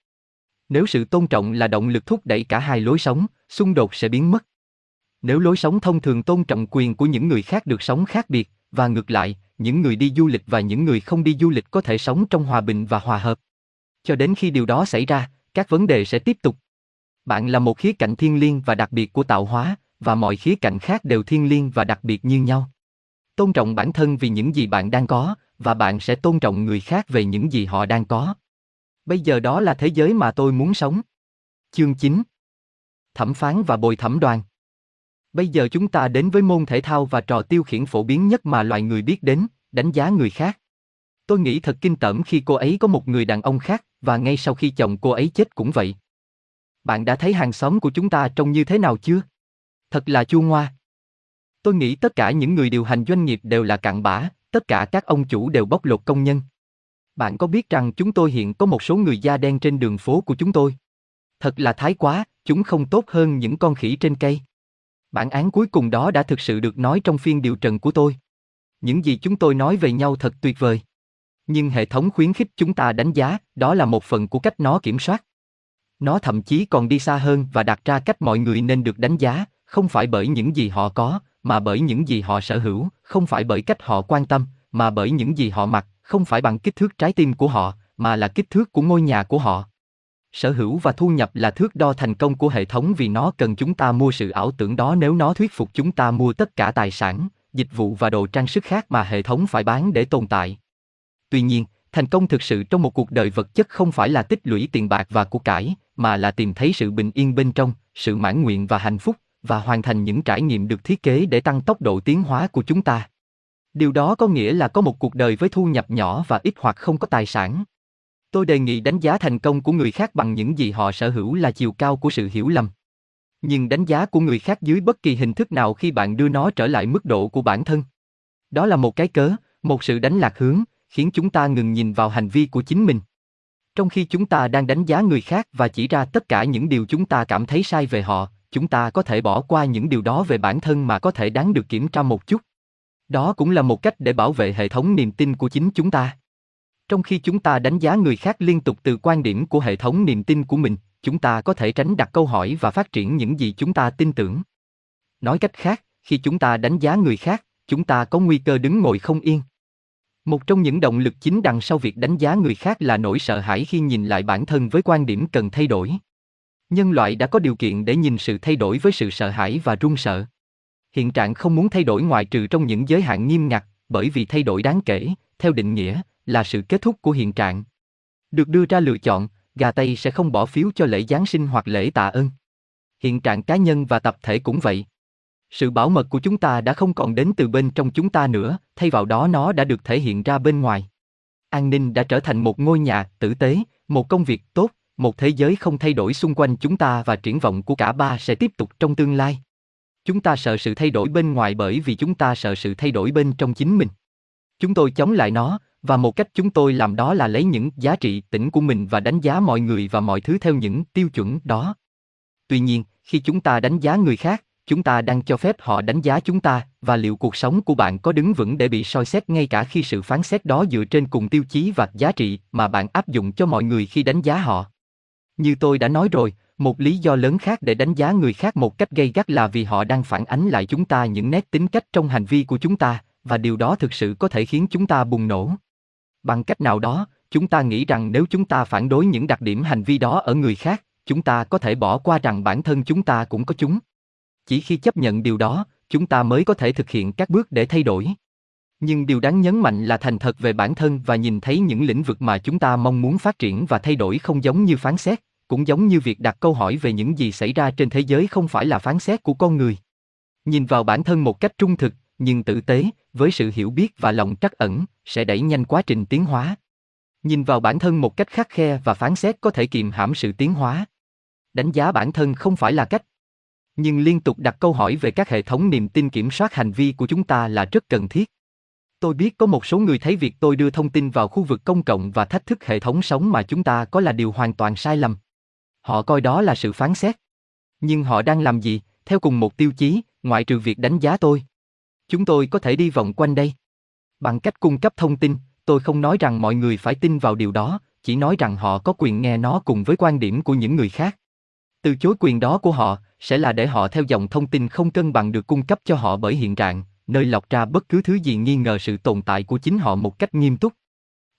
Nếu sự tôn trọng là động lực thúc đẩy cả hai lối sống, xung đột sẽ biến mất. Nếu lối sống thông thường tôn trọng quyền của những người khác được sống khác biệt, và ngược lại, những người đi du lịch và những người không đi du lịch có thể sống trong hòa bình và hòa hợp. Cho đến khi điều đó xảy ra, các vấn đề sẽ tiếp tục. Bạn là một khía cạnh thiên liêng và đặc biệt của tạo hóa, và mọi khía cạnh khác đều thiên liêng và đặc biệt như nhau. Tôn trọng bản thân vì những gì bạn đang có, và bạn sẽ tôn trọng người khác về những gì họ đang có. Bây giờ đó là thế giới mà tôi muốn sống. Chương 9 Thẩm phán và bồi thẩm đoàn Bây giờ chúng ta đến với môn thể thao và trò tiêu khiển phổ biến nhất mà loài người biết đến, đánh giá người khác. Tôi nghĩ thật kinh tởm khi cô ấy có một người đàn ông khác, và ngay sau khi chồng cô ấy chết cũng vậy. Bạn đã thấy hàng xóm của chúng ta trông như thế nào chưa? Thật là chua ngoa. Tôi nghĩ tất cả những người điều hành doanh nghiệp đều là cặn bã, tất cả các ông chủ đều bóc lột công nhân. Bạn có biết rằng chúng tôi hiện có một số người da đen trên đường phố của chúng tôi? Thật là thái quá, chúng không tốt hơn những con khỉ trên cây. Bản án cuối cùng đó đã thực sự được nói trong phiên điều trần của tôi. Những gì chúng tôi nói về nhau thật tuyệt vời. Nhưng hệ thống khuyến khích chúng ta đánh giá, đó là một phần của cách nó kiểm soát. Nó thậm chí còn đi xa hơn và đặt ra cách mọi người nên được đánh giá, không phải bởi những gì họ có, mà bởi những gì họ sở hữu, không phải bởi cách họ quan tâm, mà bởi những gì họ mặc, không phải bằng kích thước trái tim của họ, mà là kích thước của ngôi nhà của họ. Sở hữu và thu nhập là thước đo thành công của hệ thống vì nó cần chúng ta mua sự ảo tưởng đó nếu nó thuyết phục chúng ta mua tất cả tài sản, dịch vụ và đồ trang sức khác mà hệ thống phải bán để tồn tại. Tuy nhiên, thành công thực sự trong một cuộc đời vật chất không phải là tích lũy tiền bạc và của cải, mà là tìm thấy sự bình yên bên trong, sự mãn nguyện và hạnh phúc, và hoàn thành những trải nghiệm được thiết kế để tăng tốc độ tiến hóa của chúng ta. Điều đó có nghĩa là có một cuộc đời với thu nhập nhỏ và ít hoặc không có tài sản. Tôi đề nghị đánh giá thành công của người khác bằng những gì họ sở hữu là chiều cao của sự hiểu lầm. Nhưng đánh giá của người khác dưới bất kỳ hình thức nào khi bạn đưa nó trở lại mức độ của bản thân. Đó là một cái cớ, một sự đánh lạc hướng, khiến chúng ta ngừng nhìn vào hành vi của chính mình. Trong khi chúng ta đang đánh giá người khác và chỉ ra tất cả những điều chúng ta cảm thấy sai về họ, chúng ta có thể bỏ qua những điều đó về bản thân mà có thể đáng được kiểm tra một chút. Đó cũng là một cách để bảo vệ hệ thống niềm tin của chính chúng ta. Trong khi chúng ta đánh giá người khác liên tục từ quan điểm của hệ thống niềm tin của mình, chúng ta có thể tránh đặt câu hỏi và phát triển những gì chúng ta tin tưởng. Nói cách khác, khi chúng ta đánh giá người khác, chúng ta có nguy cơ đứng ngồi không yên. Một trong những động lực chính đằng sau việc đánh giá người khác là nỗi sợ hãi khi nhìn lại bản thân với quan điểm cần thay đổi. Nhân loại đã có điều kiện để nhìn sự thay đổi với sự sợ hãi và run sợ. Hiện trạng không muốn thay đổi ngoại trừ trong những giới hạn nghiêm ngặt, bởi vì thay đổi đáng kể, theo định nghĩa, là sự kết thúc của hiện trạng. Được đưa ra lựa chọn, gà Tây sẽ không bỏ phiếu cho lễ Giáng sinh hoặc lễ tạ ơn. Hiện trạng cá nhân và tập thể cũng vậy. Sự bảo mật của chúng ta đã không còn đến từ bên trong chúng ta nữa, thay vào đó nó đã được thể hiện ra bên ngoài. An ninh đã trở thành một ngôi nhà tử tế, một công việc tốt, một thế giới không thay đổi xung quanh chúng ta và triển vọng của cả ba sẽ tiếp tục trong tương lai. Chúng ta sợ sự thay đổi bên ngoài bởi vì chúng ta sợ sự thay đổi bên trong chính mình. Chúng tôi chống lại nó, và một cách chúng tôi làm đó là lấy những giá trị tỉnh của mình và đánh giá mọi người và mọi thứ theo những tiêu chuẩn đó. Tuy nhiên, khi chúng ta đánh giá người khác, chúng ta đang cho phép họ đánh giá chúng ta và liệu cuộc sống của bạn có đứng vững để bị soi xét ngay cả khi sự phán xét đó dựa trên cùng tiêu chí và giá trị mà bạn áp dụng cho mọi người khi đánh giá họ. Như tôi đã nói rồi, một lý do lớn khác để đánh giá người khác một cách gây gắt là vì họ đang phản ánh lại chúng ta những nét tính cách trong hành vi của chúng ta, và điều đó thực sự có thể khiến chúng ta bùng nổ. Bằng cách nào đó, chúng ta nghĩ rằng nếu chúng ta phản đối những đặc điểm hành vi đó ở người khác, chúng ta có thể bỏ qua rằng bản thân chúng ta cũng có chúng. Chỉ khi chấp nhận điều đó, chúng ta mới có thể thực hiện các bước để thay đổi. Nhưng điều đáng nhấn mạnh là thành thật về bản thân và nhìn thấy những lĩnh vực mà chúng ta mong muốn phát triển và thay đổi không giống như phán xét, cũng giống như việc đặt câu hỏi về những gì xảy ra trên thế giới không phải là phán xét của con người. Nhìn vào bản thân một cách trung thực, nhưng tử tế, với sự hiểu biết và lòng trắc ẩn, sẽ đẩy nhanh quá trình tiến hóa. Nhìn vào bản thân một cách khắc khe và phán xét có thể kiềm hãm sự tiến hóa. Đánh giá bản thân không phải là cách. Nhưng liên tục đặt câu hỏi về các hệ thống niềm tin kiểm soát hành vi của chúng ta là rất cần thiết. Tôi biết có một số người thấy việc tôi đưa thông tin vào khu vực công cộng và thách thức hệ thống sống mà chúng ta có là điều hoàn toàn sai lầm. Họ coi đó là sự phán xét. Nhưng họ đang làm gì, theo cùng một tiêu chí, ngoại trừ việc đánh giá tôi? Chúng tôi có thể đi vòng quanh đây. Bằng cách cung cấp thông tin, tôi không nói rằng mọi người phải tin vào điều đó, chỉ nói rằng họ có quyền nghe nó cùng với quan điểm của những người khác. Từ chối quyền đó của họ sẽ là để họ theo dòng thông tin không cân bằng được cung cấp cho họ bởi hiện trạng, nơi lọc ra bất cứ thứ gì nghi ngờ sự tồn tại của chính họ một cách nghiêm túc.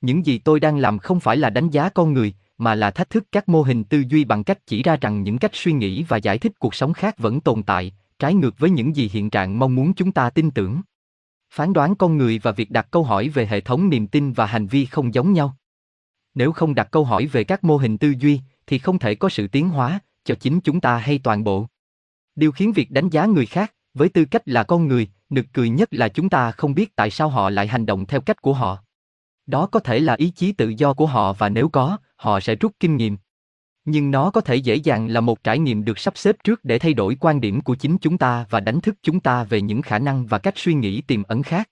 Những gì tôi đang làm không phải là đánh giá con người, mà là thách thức các mô hình tư duy bằng cách chỉ ra rằng những cách suy nghĩ và giải thích cuộc sống khác vẫn tồn tại, trái ngược với những gì hiện trạng mong muốn chúng ta tin tưởng. Phán đoán con người và việc đặt câu hỏi về hệ thống niềm tin và hành vi không giống nhau. Nếu không đặt câu hỏi về các mô hình tư duy, thì không thể có sự tiến hóa cho chính chúng ta hay toàn bộ. Điều khiến việc đánh giá người khác, với tư cách là con người, nực cười nhất là chúng ta không biết tại sao họ lại hành động theo cách của họ. Đó có thể là ý chí tự do của họ và nếu có, họ sẽ rút kinh nghiệm. Nhưng nó có thể dễ dàng là một trải nghiệm được sắp xếp trước để thay đổi quan điểm của chính chúng ta và đánh thức chúng ta về những khả năng và cách suy nghĩ tiềm ẩn khác.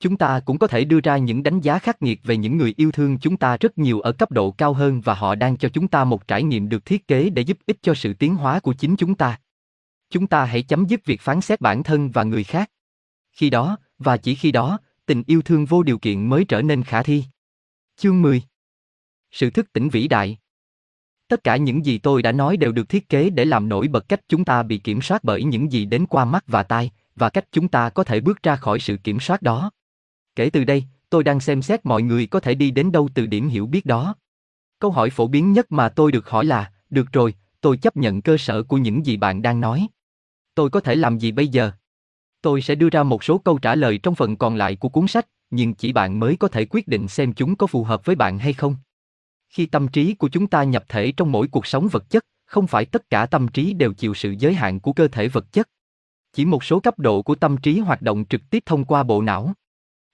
Chúng ta cũng có thể đưa ra những đánh giá khắc nghiệt về những người yêu thương chúng ta rất nhiều ở cấp độ cao hơn và họ đang cho chúng ta một trải nghiệm được thiết kế để giúp ích cho sự tiến hóa của chính chúng ta. Chúng ta hãy chấm dứt việc phán xét bản thân và người khác. Khi đó, và chỉ khi đó, tình yêu thương vô điều kiện mới trở nên khả thi. Chương 10 Sự thức tỉnh vĩ đại Tất cả những gì tôi đã nói đều được thiết kế để làm nổi bật cách chúng ta bị kiểm soát bởi những gì đến qua mắt và tai, và cách chúng ta có thể bước ra khỏi sự kiểm soát đó. Kể từ đây, tôi đang xem xét mọi người có thể đi đến đâu từ điểm hiểu biết đó. Câu hỏi phổ biến nhất mà tôi được hỏi là, được rồi, tôi chấp nhận cơ sở của những gì bạn đang nói. Tôi có thể làm gì bây giờ? Tôi sẽ đưa ra một số câu trả lời trong phần còn lại của cuốn sách, nhưng chỉ bạn mới có thể quyết định xem chúng có phù hợp với bạn hay không. Khi tâm trí của chúng ta nhập thể trong mỗi cuộc sống vật chất, không phải tất cả tâm trí đều chịu sự giới hạn của cơ thể vật chất. Chỉ một số cấp độ của tâm trí hoạt động trực tiếp thông qua bộ não.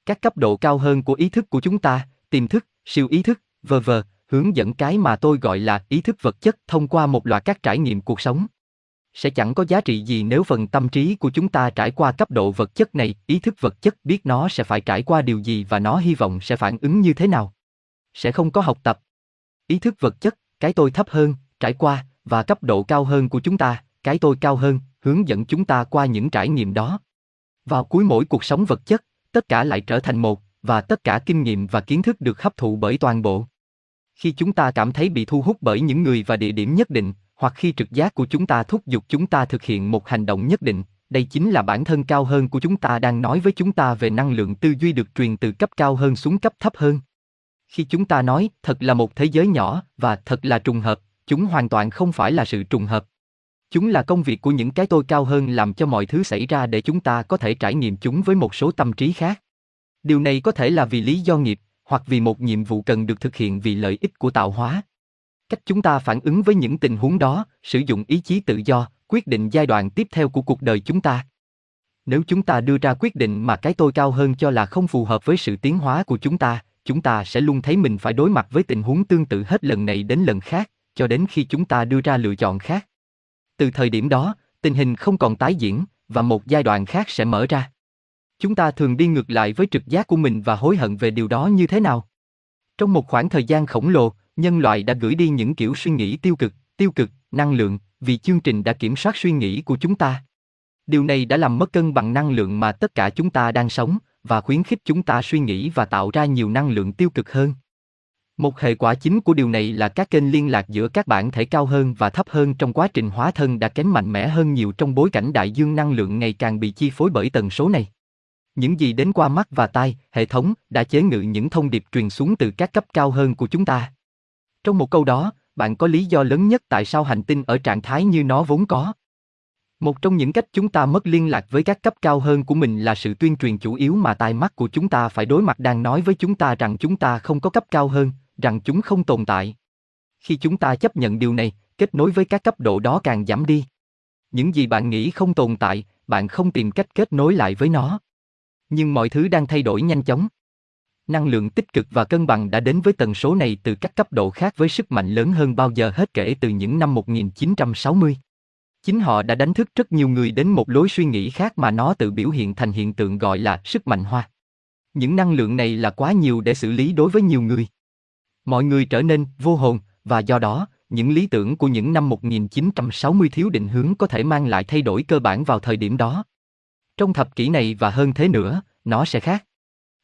Các cấp độ cao hơn của ý thức của chúng ta, tiềm thức, siêu ý thức, vờ vờ, hướng dẫn cái mà tôi gọi là ý thức vật chất thông qua một loạt các trải nghiệm cuộc sống sẽ chẳng có giá trị gì nếu phần tâm trí của chúng ta trải qua cấp độ vật chất này, ý thức vật chất biết nó sẽ phải trải qua điều gì và nó hy vọng sẽ phản ứng như thế nào. Sẽ không có học tập. Ý thức vật chất, cái tôi thấp hơn, trải qua, và cấp độ cao hơn của chúng ta, cái tôi cao hơn, hướng dẫn chúng ta qua những trải nghiệm đó. Vào cuối mỗi cuộc sống vật chất, tất cả lại trở thành một, và tất cả kinh nghiệm và kiến thức được hấp thụ bởi toàn bộ. Khi chúng ta cảm thấy bị thu hút bởi những người và địa điểm nhất định, hoặc khi trực giác của chúng ta thúc giục chúng ta thực hiện một hành động nhất định, đây chính là bản thân cao hơn của chúng ta đang nói với chúng ta về năng lượng tư duy được truyền từ cấp cao hơn xuống cấp thấp hơn. Khi chúng ta nói thật là một thế giới nhỏ và thật là trùng hợp, chúng hoàn toàn không phải là sự trùng hợp. Chúng là công việc của những cái tôi cao hơn làm cho mọi thứ xảy ra để chúng ta có thể trải nghiệm chúng với một số tâm trí khác. Điều này có thể là vì lý do nghiệp, hoặc vì một nhiệm vụ cần được thực hiện vì lợi ích của tạo hóa. Cách chúng ta phản ứng với những tình huống đó, sử dụng ý chí tự do, quyết định giai đoạn tiếp theo của cuộc đời chúng ta. Nếu chúng ta đưa ra quyết định mà cái tôi cao hơn cho là không phù hợp với sự tiến hóa của chúng ta, chúng ta sẽ luôn thấy mình phải đối mặt với tình huống tương tự hết lần này đến lần khác, cho đến khi chúng ta đưa ra lựa chọn khác. Từ thời điểm đó, tình hình không còn tái diễn, và một giai đoạn khác sẽ mở ra. Chúng ta thường đi ngược lại với trực giác của mình và hối hận về điều đó như thế nào? Trong một khoảng thời gian khổng lồ, nhân loại đã gửi đi những kiểu suy nghĩ tiêu cực, tiêu cực, năng lượng, vì chương trình đã kiểm soát suy nghĩ của chúng ta. Điều này đã làm mất cân bằng năng lượng mà tất cả chúng ta đang sống, và khuyến khích chúng ta suy nghĩ và tạo ra nhiều năng lượng tiêu cực hơn. Một hệ quả chính của điều này là các kênh liên lạc giữa các bản thể cao hơn và thấp hơn trong quá trình hóa thân đã kém mạnh mẽ hơn nhiều trong bối cảnh đại dương năng lượng ngày càng bị chi phối bởi tần số này. Những gì đến qua mắt và tai, hệ thống đã chế ngự những thông điệp truyền xuống từ các cấp cao hơn của chúng ta. Trong một câu đó, bạn có lý do lớn nhất tại sao hành tinh ở trạng thái như nó vốn có. Một trong những cách chúng ta mất liên lạc với các cấp cao hơn của mình là sự tuyên truyền chủ yếu mà tai mắt của chúng ta phải đối mặt đang nói với chúng ta rằng chúng ta không có cấp cao hơn, rằng chúng không tồn tại. Khi chúng ta chấp nhận điều này, kết nối với các cấp độ đó càng giảm đi. Những gì bạn nghĩ không tồn tại, bạn không tìm cách kết nối lại với nó. Nhưng mọi thứ đang thay đổi nhanh chóng. Năng lượng tích cực và cân bằng đã đến với tần số này từ các cấp độ khác với sức mạnh lớn hơn bao giờ hết kể từ những năm 1960. Chính họ đã đánh thức rất nhiều người đến một lối suy nghĩ khác mà nó tự biểu hiện thành hiện tượng gọi là sức mạnh hoa. Những năng lượng này là quá nhiều để xử lý đối với nhiều người. Mọi người trở nên vô hồn và do đó, những lý tưởng của những năm 1960 thiếu định hướng có thể mang lại thay đổi cơ bản vào thời điểm đó. Trong thập kỷ này và hơn thế nữa, nó sẽ khác.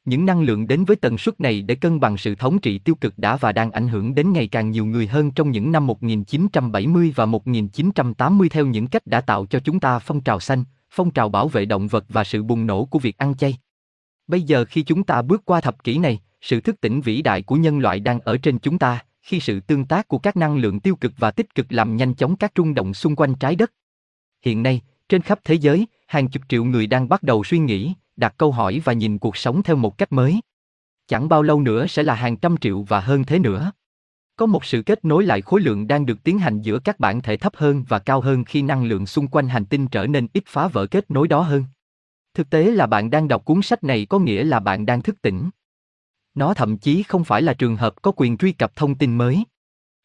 Những năng lượng đến với tần suất này để cân bằng sự thống trị tiêu cực đã và đang ảnh hưởng đến ngày càng nhiều người hơn trong những năm 1970 và 1980 theo những cách đã tạo cho chúng ta phong trào xanh, phong trào bảo vệ động vật và sự bùng nổ của việc ăn chay. Bây giờ khi chúng ta bước qua thập kỷ này, sự thức tỉnh vĩ đại của nhân loại đang ở trên chúng ta, khi sự tương tác của các năng lượng tiêu cực và tích cực làm nhanh chóng các rung động xung quanh trái đất. Hiện nay, trên khắp thế giới, hàng chục triệu người đang bắt đầu suy nghĩ, đặt câu hỏi và nhìn cuộc sống theo một cách mới. Chẳng bao lâu nữa sẽ là hàng trăm triệu và hơn thế nữa. Có một sự kết nối lại khối lượng đang được tiến hành giữa các bản thể thấp hơn và cao hơn khi năng lượng xung quanh hành tinh trở nên ít phá vỡ kết nối đó hơn. Thực tế là bạn đang đọc cuốn sách này có nghĩa là bạn đang thức tỉnh. Nó thậm chí không phải là trường hợp có quyền truy cập thông tin mới.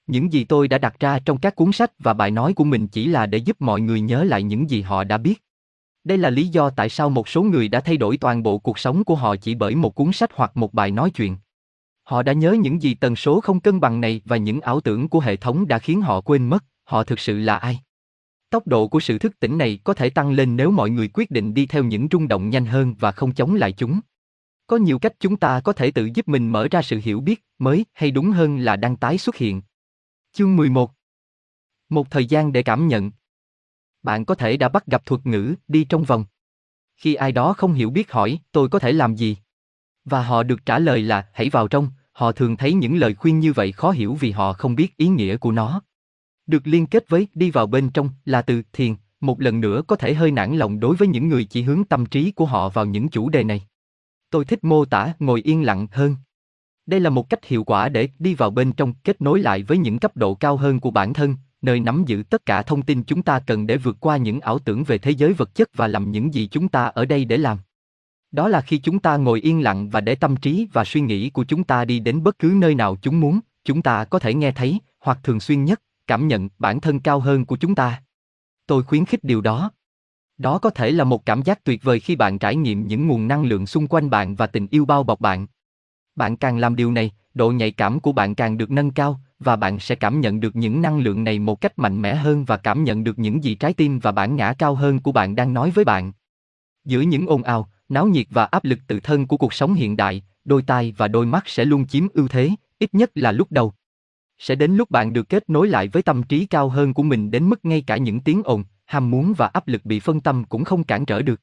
Những gì tôi đã đặt ra trong các cuốn sách và bài nói của mình chỉ là để giúp mọi người nhớ lại những gì họ đã biết. Đây là lý do tại sao một số người đã thay đổi toàn bộ cuộc sống của họ chỉ bởi một cuốn sách hoặc một bài nói chuyện. Họ đã nhớ những gì tần số không cân bằng này và những ảo tưởng của hệ thống đã khiến họ quên mất, họ thực sự là ai. Tốc độ của sự thức tỉnh này có thể tăng lên nếu mọi người quyết định đi theo những rung động nhanh hơn và không chống lại chúng. Có nhiều cách chúng ta có thể tự giúp mình mở ra sự hiểu biết, mới, hay đúng hơn là đang tái xuất hiện. Chương 11 Một thời gian để cảm nhận bạn có thể đã bắt gặp thuật ngữ đi trong vòng. Khi ai đó không hiểu biết hỏi tôi có thể làm gì? Và họ được trả lời là hãy vào trong, họ thường thấy những lời khuyên như vậy khó hiểu vì họ không biết ý nghĩa của nó. Được liên kết với đi vào bên trong là từ thiền, một lần nữa có thể hơi nản lòng đối với những người chỉ hướng tâm trí của họ vào những chủ đề này. Tôi thích mô tả ngồi yên lặng hơn. Đây là một cách hiệu quả để đi vào bên trong, kết nối lại với những cấp độ cao hơn của bản thân, nơi nắm giữ tất cả thông tin chúng ta cần để vượt qua những ảo tưởng về thế giới vật chất và làm những gì chúng ta ở đây để làm. Đó là khi chúng ta ngồi yên lặng và để tâm trí và suy nghĩ của chúng ta đi đến bất cứ nơi nào chúng muốn, chúng ta có thể nghe thấy, hoặc thường xuyên nhất, cảm nhận bản thân cao hơn của chúng ta. Tôi khuyến khích điều đó. Đó có thể là một cảm giác tuyệt vời khi bạn trải nghiệm những nguồn năng lượng xung quanh bạn và tình yêu bao bọc bạn. Bạn càng làm điều này, độ nhạy cảm của bạn càng được nâng cao và bạn sẽ cảm nhận được những năng lượng này một cách mạnh mẽ hơn và cảm nhận được những gì trái tim và bản ngã cao hơn của bạn đang nói với bạn. Giữa những ồn ào, náo nhiệt và áp lực tự thân của cuộc sống hiện đại, đôi tai và đôi mắt sẽ luôn chiếm ưu thế, ít nhất là lúc đầu. Sẽ đến lúc bạn được kết nối lại với tâm trí cao hơn của mình đến mức ngay cả những tiếng ồn, ham muốn và áp lực bị phân tâm cũng không cản trở được.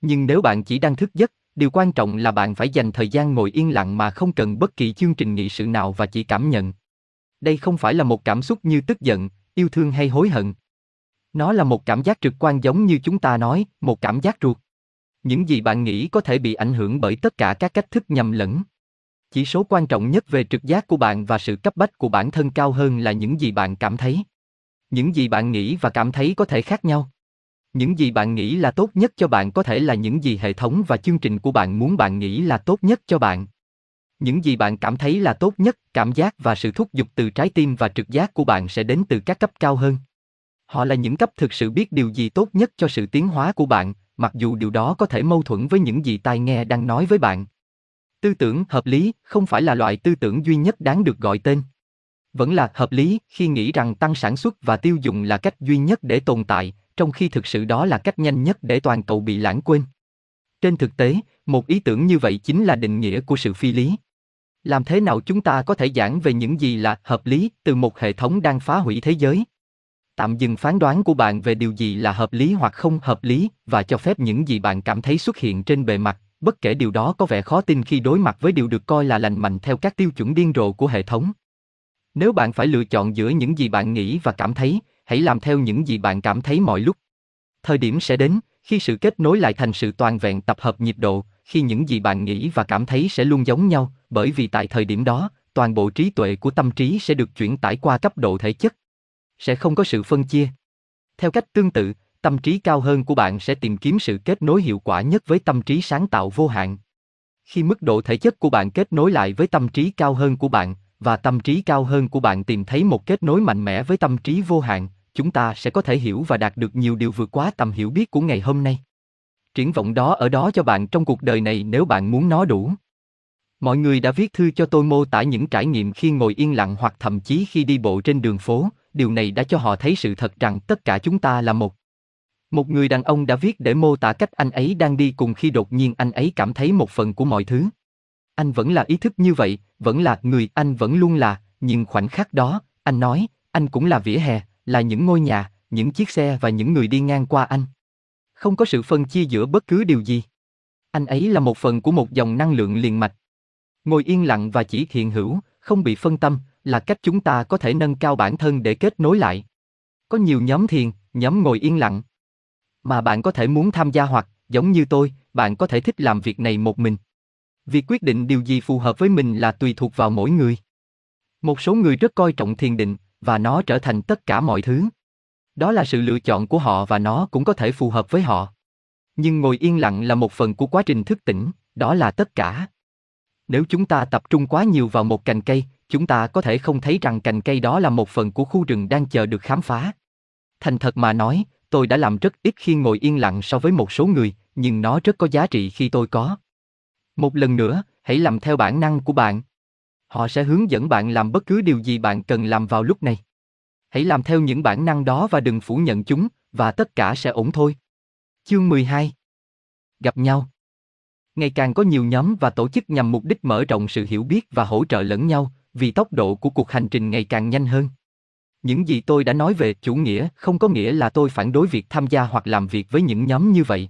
Nhưng nếu bạn chỉ đang thức giấc, điều quan trọng là bạn phải dành thời gian ngồi yên lặng mà không cần bất kỳ chương trình nghị sự nào và chỉ cảm nhận. Đây không phải là một cảm xúc như tức giận, yêu thương hay hối hận. Nó là một cảm giác trực quan giống như chúng ta nói, một cảm giác ruột. Những gì bạn nghĩ có thể bị ảnh hưởng bởi tất cả các cách thức nhầm lẫn. Chỉ số quan trọng nhất về trực giác của bạn và sự cấp bách của bản thân cao hơn là những gì bạn cảm thấy. Những gì bạn nghĩ và cảm thấy có thể khác nhau. Những gì bạn nghĩ là tốt nhất cho bạn có thể là những gì hệ thống và chương trình của bạn muốn bạn nghĩ là tốt nhất cho bạn. Những gì bạn cảm thấy là tốt nhất, cảm giác và sự thúc giục từ trái tim và trực giác của bạn sẽ đến từ các cấp cao hơn. Họ là những cấp thực sự biết điều gì tốt nhất cho sự tiến hóa của bạn, mặc dù điều đó có thể mâu thuẫn với những gì tai nghe đang nói với bạn. Tư tưởng hợp lý không phải là loại tư tưởng duy nhất đáng được gọi tên. Vẫn là hợp lý khi nghĩ rằng tăng sản xuất và tiêu dùng là cách duy nhất để tồn tại, trong khi thực sự đó là cách nhanh nhất để toàn cầu bị lãng quên. Trên thực tế, một ý tưởng như vậy chính là định nghĩa của sự phi lý. Làm thế nào chúng ta có thể giảng về những gì là hợp lý từ một hệ thống đang phá hủy thế giới? Tạm dừng phán đoán của bạn về điều gì là hợp lý hoặc không hợp lý và cho phép những gì bạn cảm thấy xuất hiện trên bề mặt, bất kể điều đó có vẻ khó tin khi đối mặt với điều được coi là lành mạnh theo các tiêu chuẩn điên rồ của hệ thống. Nếu bạn phải lựa chọn giữa những gì bạn nghĩ và cảm thấy, hãy làm theo những gì bạn cảm thấy mọi lúc. Thời điểm sẽ đến, khi sự kết nối lại thành sự toàn vẹn tập hợp nhịp độ, khi những gì bạn nghĩ và cảm thấy sẽ luôn giống nhau, bởi vì tại thời điểm đó, toàn bộ trí tuệ của tâm trí sẽ được chuyển tải qua cấp độ thể chất. Sẽ không có sự phân chia. Theo cách tương tự, tâm trí cao hơn của bạn sẽ tìm kiếm sự kết nối hiệu quả nhất với tâm trí sáng tạo vô hạn. Khi mức độ thể chất của bạn kết nối lại với tâm trí cao hơn của bạn, và tâm trí cao hơn của bạn tìm thấy một kết nối mạnh mẽ với tâm trí vô hạn, chúng ta sẽ có thể hiểu và đạt được nhiều điều vượt quá tầm hiểu biết của ngày hôm nay. Triển vọng đó ở đó cho bạn trong cuộc đời này nếu bạn muốn nó đủ. Mọi người đã viết thư cho tôi mô tả những trải nghiệm khi ngồi yên lặng hoặc thậm chí khi đi bộ trên đường phố, điều này đã cho họ thấy sự thật rằng tất cả chúng ta là một. Một người đàn ông đã viết để mô tả cách anh ấy đang đi cùng khi đột nhiên anh ấy cảm thấy một phần của mọi thứ. Anh vẫn là ý thức như vậy, vẫn là người anh vẫn luôn là, nhưng khoảnh khắc đó, anh nói, anh cũng là vỉa hè, là những ngôi nhà, những chiếc xe và những người đi ngang qua anh. Không có sự phân chia giữa bất cứ điều gì. Anh ấy là một phần của một dòng năng lượng liền mạch. Ngồi yên lặng và chỉ hiện hữu, không bị phân tâm, là cách chúng ta có thể nâng cao bản thân để kết nối lại. Có nhiều nhóm thiền, nhóm ngồi yên lặng. Mà bạn có thể muốn tham gia hoặc, giống như tôi, bạn có thể thích làm việc này một mình. Việc quyết định điều gì phù hợp với mình là tùy thuộc vào mỗi người. Một số người rất coi trọng thiền định, và nó trở thành tất cả mọi thứ. Đó là sự lựa chọn của họ và nó cũng có thể phù hợp với họ. Nhưng ngồi yên lặng là một phần của quá trình thức tỉnh, đó là tất cả. Nếu chúng ta tập trung quá nhiều vào một cành cây, chúng ta có thể không thấy rằng cành cây đó là một phần của khu rừng đang chờ được khám phá. Thành thật mà nói, tôi đã làm rất ít khi ngồi yên lặng so với một số người, nhưng nó rất có giá trị khi tôi có. Một lần nữa, hãy làm theo bản năng của bạn. Họ sẽ hướng dẫn bạn làm bất cứ điều gì bạn cần làm vào lúc này. Hãy làm theo những bản năng đó và đừng phủ nhận chúng, và tất cả sẽ ổn thôi. Chương 12 Gặp nhau Ngày càng có nhiều nhóm và tổ chức nhằm mục đích mở rộng sự hiểu biết và hỗ trợ lẫn nhau, vì tốc độ của cuộc hành trình ngày càng nhanh hơn. Những gì tôi đã nói về chủ nghĩa không có nghĩa là tôi phản đối việc tham gia hoặc làm việc với những nhóm như vậy.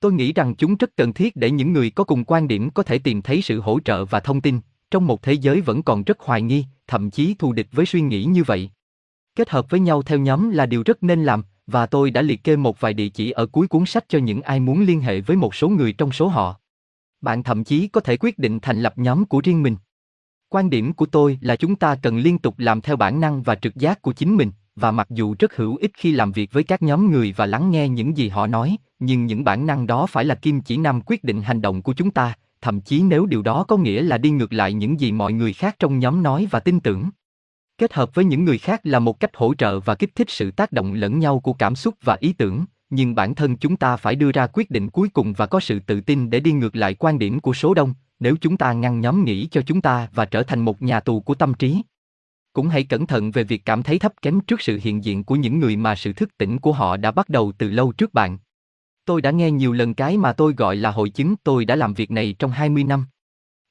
Tôi nghĩ rằng chúng rất cần thiết để những người có cùng quan điểm có thể tìm thấy sự hỗ trợ và thông tin, trong một thế giới vẫn còn rất hoài nghi, thậm chí thù địch với suy nghĩ như vậy. Kết hợp với nhau theo nhóm là điều rất nên làm, và tôi đã liệt kê một vài địa chỉ ở cuối cuốn sách cho những ai muốn liên hệ với một số người trong số họ. Bạn thậm chí có thể quyết định thành lập nhóm của riêng mình. Quan điểm của tôi là chúng ta cần liên tục làm theo bản năng và trực giác của chính mình, và mặc dù rất hữu ích khi làm việc với các nhóm người và lắng nghe những gì họ nói, nhưng những bản năng đó phải là kim chỉ nam quyết định hành động của chúng ta, thậm chí nếu điều đó có nghĩa là đi ngược lại những gì mọi người khác trong nhóm nói và tin tưởng. Kết hợp với những người khác là một cách hỗ trợ và kích thích sự tác động lẫn nhau của cảm xúc và ý tưởng, nhưng bản thân chúng ta phải đưa ra quyết định cuối cùng và có sự tự tin để đi ngược lại quan điểm của số đông, nếu chúng ta ngăn nhóm nghĩ cho chúng ta và trở thành một nhà tù của tâm trí. Cũng hãy cẩn thận về việc cảm thấy thấp kém trước sự hiện diện của những người mà sự thức tỉnh của họ đã bắt đầu từ lâu trước bạn. Tôi đã nghe nhiều lần cái mà tôi gọi là hội chứng tôi đã làm việc này trong 20 năm.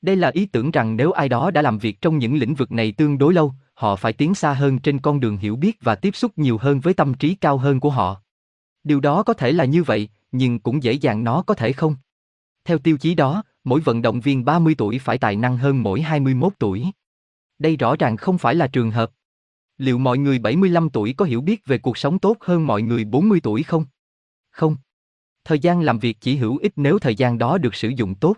Đây là ý tưởng rằng nếu ai đó đã làm việc trong những lĩnh vực này tương đối lâu, họ phải tiến xa hơn trên con đường hiểu biết và tiếp xúc nhiều hơn với tâm trí cao hơn của họ. Điều đó có thể là như vậy, nhưng cũng dễ dàng nó có thể không. Theo tiêu chí đó, mỗi vận động viên 30 tuổi phải tài năng hơn mỗi 21 tuổi. Đây rõ ràng không phải là trường hợp. Liệu mọi người 75 tuổi có hiểu biết về cuộc sống tốt hơn mọi người 40 tuổi không? Không. Thời gian làm việc chỉ hữu ích nếu thời gian đó được sử dụng tốt.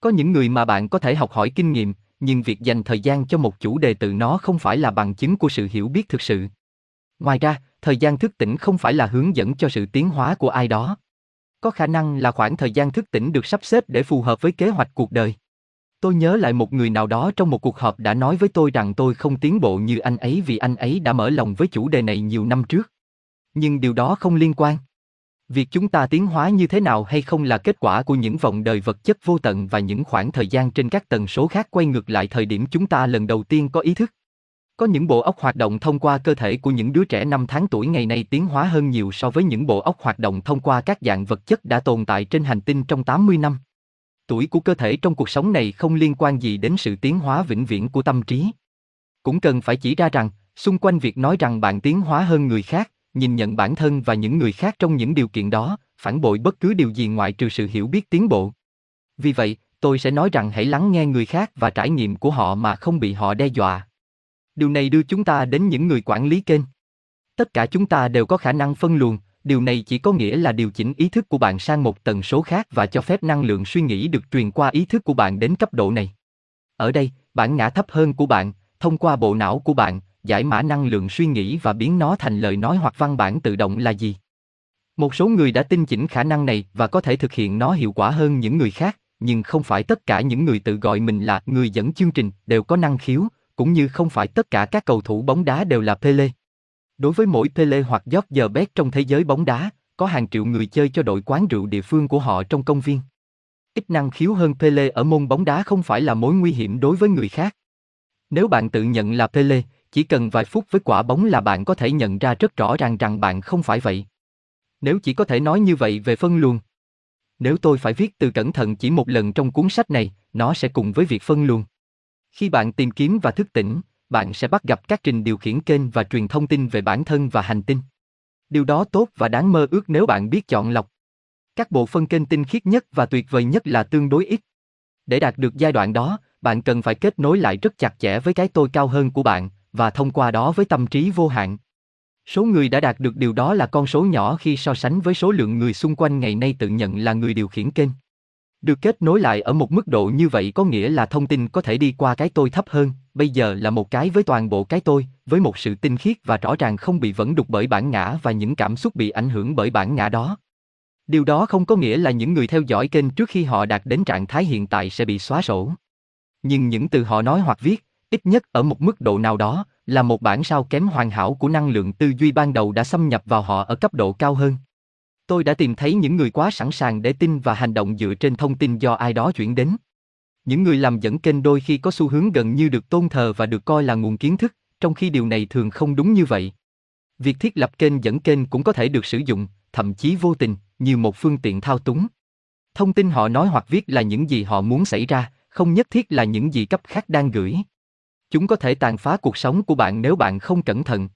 Có những người mà bạn có thể học hỏi kinh nghiệm, nhưng việc dành thời gian cho một chủ đề từ nó không phải là bằng chứng của sự hiểu biết thực sự. Ngoài ra, thời gian thức tỉnh không phải là hướng dẫn cho sự tiến hóa của ai đó. Có khả năng là khoảng thời gian thức tỉnh được sắp xếp để phù hợp với kế hoạch cuộc đời. Tôi nhớ lại một người nào đó trong một cuộc họp đã nói với tôi rằng tôi không tiến bộ như anh ấy vì anh ấy đã mở lòng với chủ đề này nhiều năm trước. Nhưng điều đó không liên quan. Việc chúng ta tiến hóa như thế nào hay không là kết quả của những vòng đời vật chất vô tận và những khoảng thời gian trên các tần số khác quay ngược lại thời điểm chúng ta lần đầu tiên có ý thức. Có những bộ óc hoạt động thông qua cơ thể của những đứa trẻ 5 tháng tuổi ngày nay tiến hóa hơn nhiều so với những bộ óc hoạt động thông qua các dạng vật chất đã tồn tại trên hành tinh trong 80 năm. Tuổi của cơ thể trong cuộc sống này không liên quan gì đến sự tiến hóa vĩnh viễn của tâm trí. Cũng cần phải chỉ ra rằng, xung quanh việc nói rằng bạn tiến hóa hơn người khác, nhìn nhận bản thân và những người khác trong những điều kiện đó, phản bội bất cứ điều gì ngoại trừ sự hiểu biết tiến bộ. Vì vậy, tôi sẽ nói rằng hãy lắng nghe người khác và trải nghiệm của họ mà không bị họ đe dọa. Điều này đưa chúng ta đến những người quản lý kênh. Tất cả chúng ta đều có khả năng phân luồng, điều này chỉ có nghĩa là điều chỉnh ý thức của bạn sang một tần số khác và cho phép năng lượng suy nghĩ được truyền qua ý thức của bạn đến cấp độ này. Ở đây, bản ngã thấp hơn của bạn, thông qua bộ não của bạn, giải mã năng lượng suy nghĩ và biến nó thành lời nói hoặc văn bản tự động là gì. Một số người đã tinh chỉnh khả năng này và có thể thực hiện nó hiệu quả hơn những người khác, nhưng không phải tất cả những người tự gọi mình là người dẫn chương trình đều có năng khiếu, cũng như không phải tất cả các cầu thủ bóng đá đều là Pele. Đối với mỗi Pele hoặc giờ bét trong thế giới bóng đá, có hàng triệu người chơi cho đội quán rượu địa phương của họ trong công viên. Ít năng khiếu hơn Pele ở môn bóng đá không phải là mối nguy hiểm đối với người khác. Nếu bạn tự nhận là Pele, chỉ cần vài phút với quả bóng là bạn có thể nhận ra rất rõ ràng rằng bạn không phải vậy. Nếu chỉ có thể nói như vậy về phân luồng. Nếu tôi phải viết từ cẩn thận chỉ một lần trong cuốn sách này, nó sẽ cùng với việc phân luồng. Khi bạn tìm kiếm và thức tỉnh, bạn sẽ bắt gặp các trình điều khiển kênh và truyền thông tin về bản thân và hành tinh. Điều đó tốt và đáng mơ ước nếu bạn biết chọn lọc. Các bộ phân kênh tinh khiết nhất và tuyệt vời nhất là tương đối ít. Để đạt được giai đoạn đó, bạn cần phải kết nối lại rất chặt chẽ với cái tôi cao hơn của bạn và thông qua đó với tâm trí vô hạn. Số người đã đạt được điều đó là con số nhỏ khi so sánh với số lượng người xung quanh ngày nay tự nhận là người điều khiển kênh. Được kết nối lại ở một mức độ như vậy có nghĩa là thông tin có thể đi qua cái tôi thấp hơn, bây giờ là một cái với toàn bộ cái tôi, với một sự tinh khiết và rõ ràng không bị vẫn đục bởi bản ngã và những cảm xúc bị ảnh hưởng bởi bản ngã đó. Điều đó không có nghĩa là những người theo dõi kênh trước khi họ đạt đến trạng thái hiện tại sẽ bị xóa sổ. Nhưng những từ họ nói hoặc viết, ít nhất ở một mức độ nào đó, là một bản sao kém hoàn hảo của năng lượng tư duy ban đầu đã xâm nhập vào họ ở cấp độ cao hơn. Tôi đã tìm thấy những người quá sẵn sàng để tin và hành động dựa trên thông tin do ai đó chuyển đến. Những người làm dẫn kênh đôi khi có xu hướng gần như được tôn thờ và được coi là nguồn kiến thức, trong khi điều này thường không đúng như vậy. Việc thiết lập kênh dẫn kênh cũng có thể được sử dụng, thậm chí vô tình, như một phương tiện thao túng. Thông tin họ nói hoặc viết là những gì họ muốn xảy ra, không nhất thiết là những gì cấp khác đang gửi. Chúng có thể tàn phá cuộc sống của bạn nếu bạn không cẩn thận.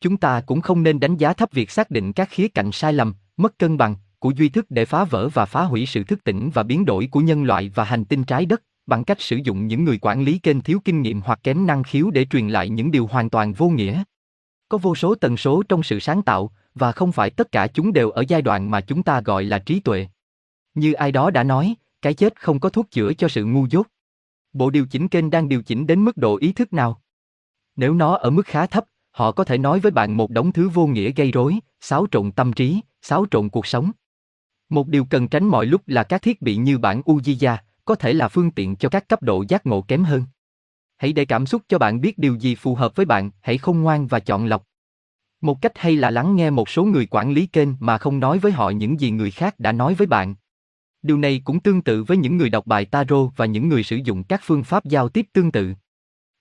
Chúng ta cũng không nên đánh giá thấp việc xác định các khía cạnh sai lầm, mất cân bằng của duy thức để phá vỡ và phá hủy sự thức tỉnh và biến đổi của nhân loại và hành tinh trái đất bằng cách sử dụng những người quản lý kênh thiếu kinh nghiệm hoặc kém năng khiếu để truyền lại những điều hoàn toàn vô nghĩa. Có vô số tần số trong sự sáng tạo và không phải tất cả chúng đều ở giai đoạn mà chúng ta gọi là trí tuệ. Như ai đó đã nói, cái chết không có thuốc chữa cho sự ngu dốt. Bộ điều chỉnh kênh đang điều chỉnh đến mức độ ý thức nào? Nếu nó ở mức khá thấp, họ có thể nói với bạn một đống thứ vô nghĩa gây rối, xáo trộn tâm trí, xáo trộn cuộc sống. Một điều cần tránh mọi lúc là các thiết bị như bản Ujiya, có thể là phương tiện cho các cấp độ giác ngộ kém hơn. Hãy để cảm xúc cho bạn biết điều gì phù hợp với bạn, hãy không ngoan và chọn lọc. Một cách hay là lắng nghe một số người quản lý kênh mà không nói với họ những gì người khác đã nói với bạn. Điều này cũng tương tự với những người đọc bài tarot và những người sử dụng các phương pháp giao tiếp tương tự.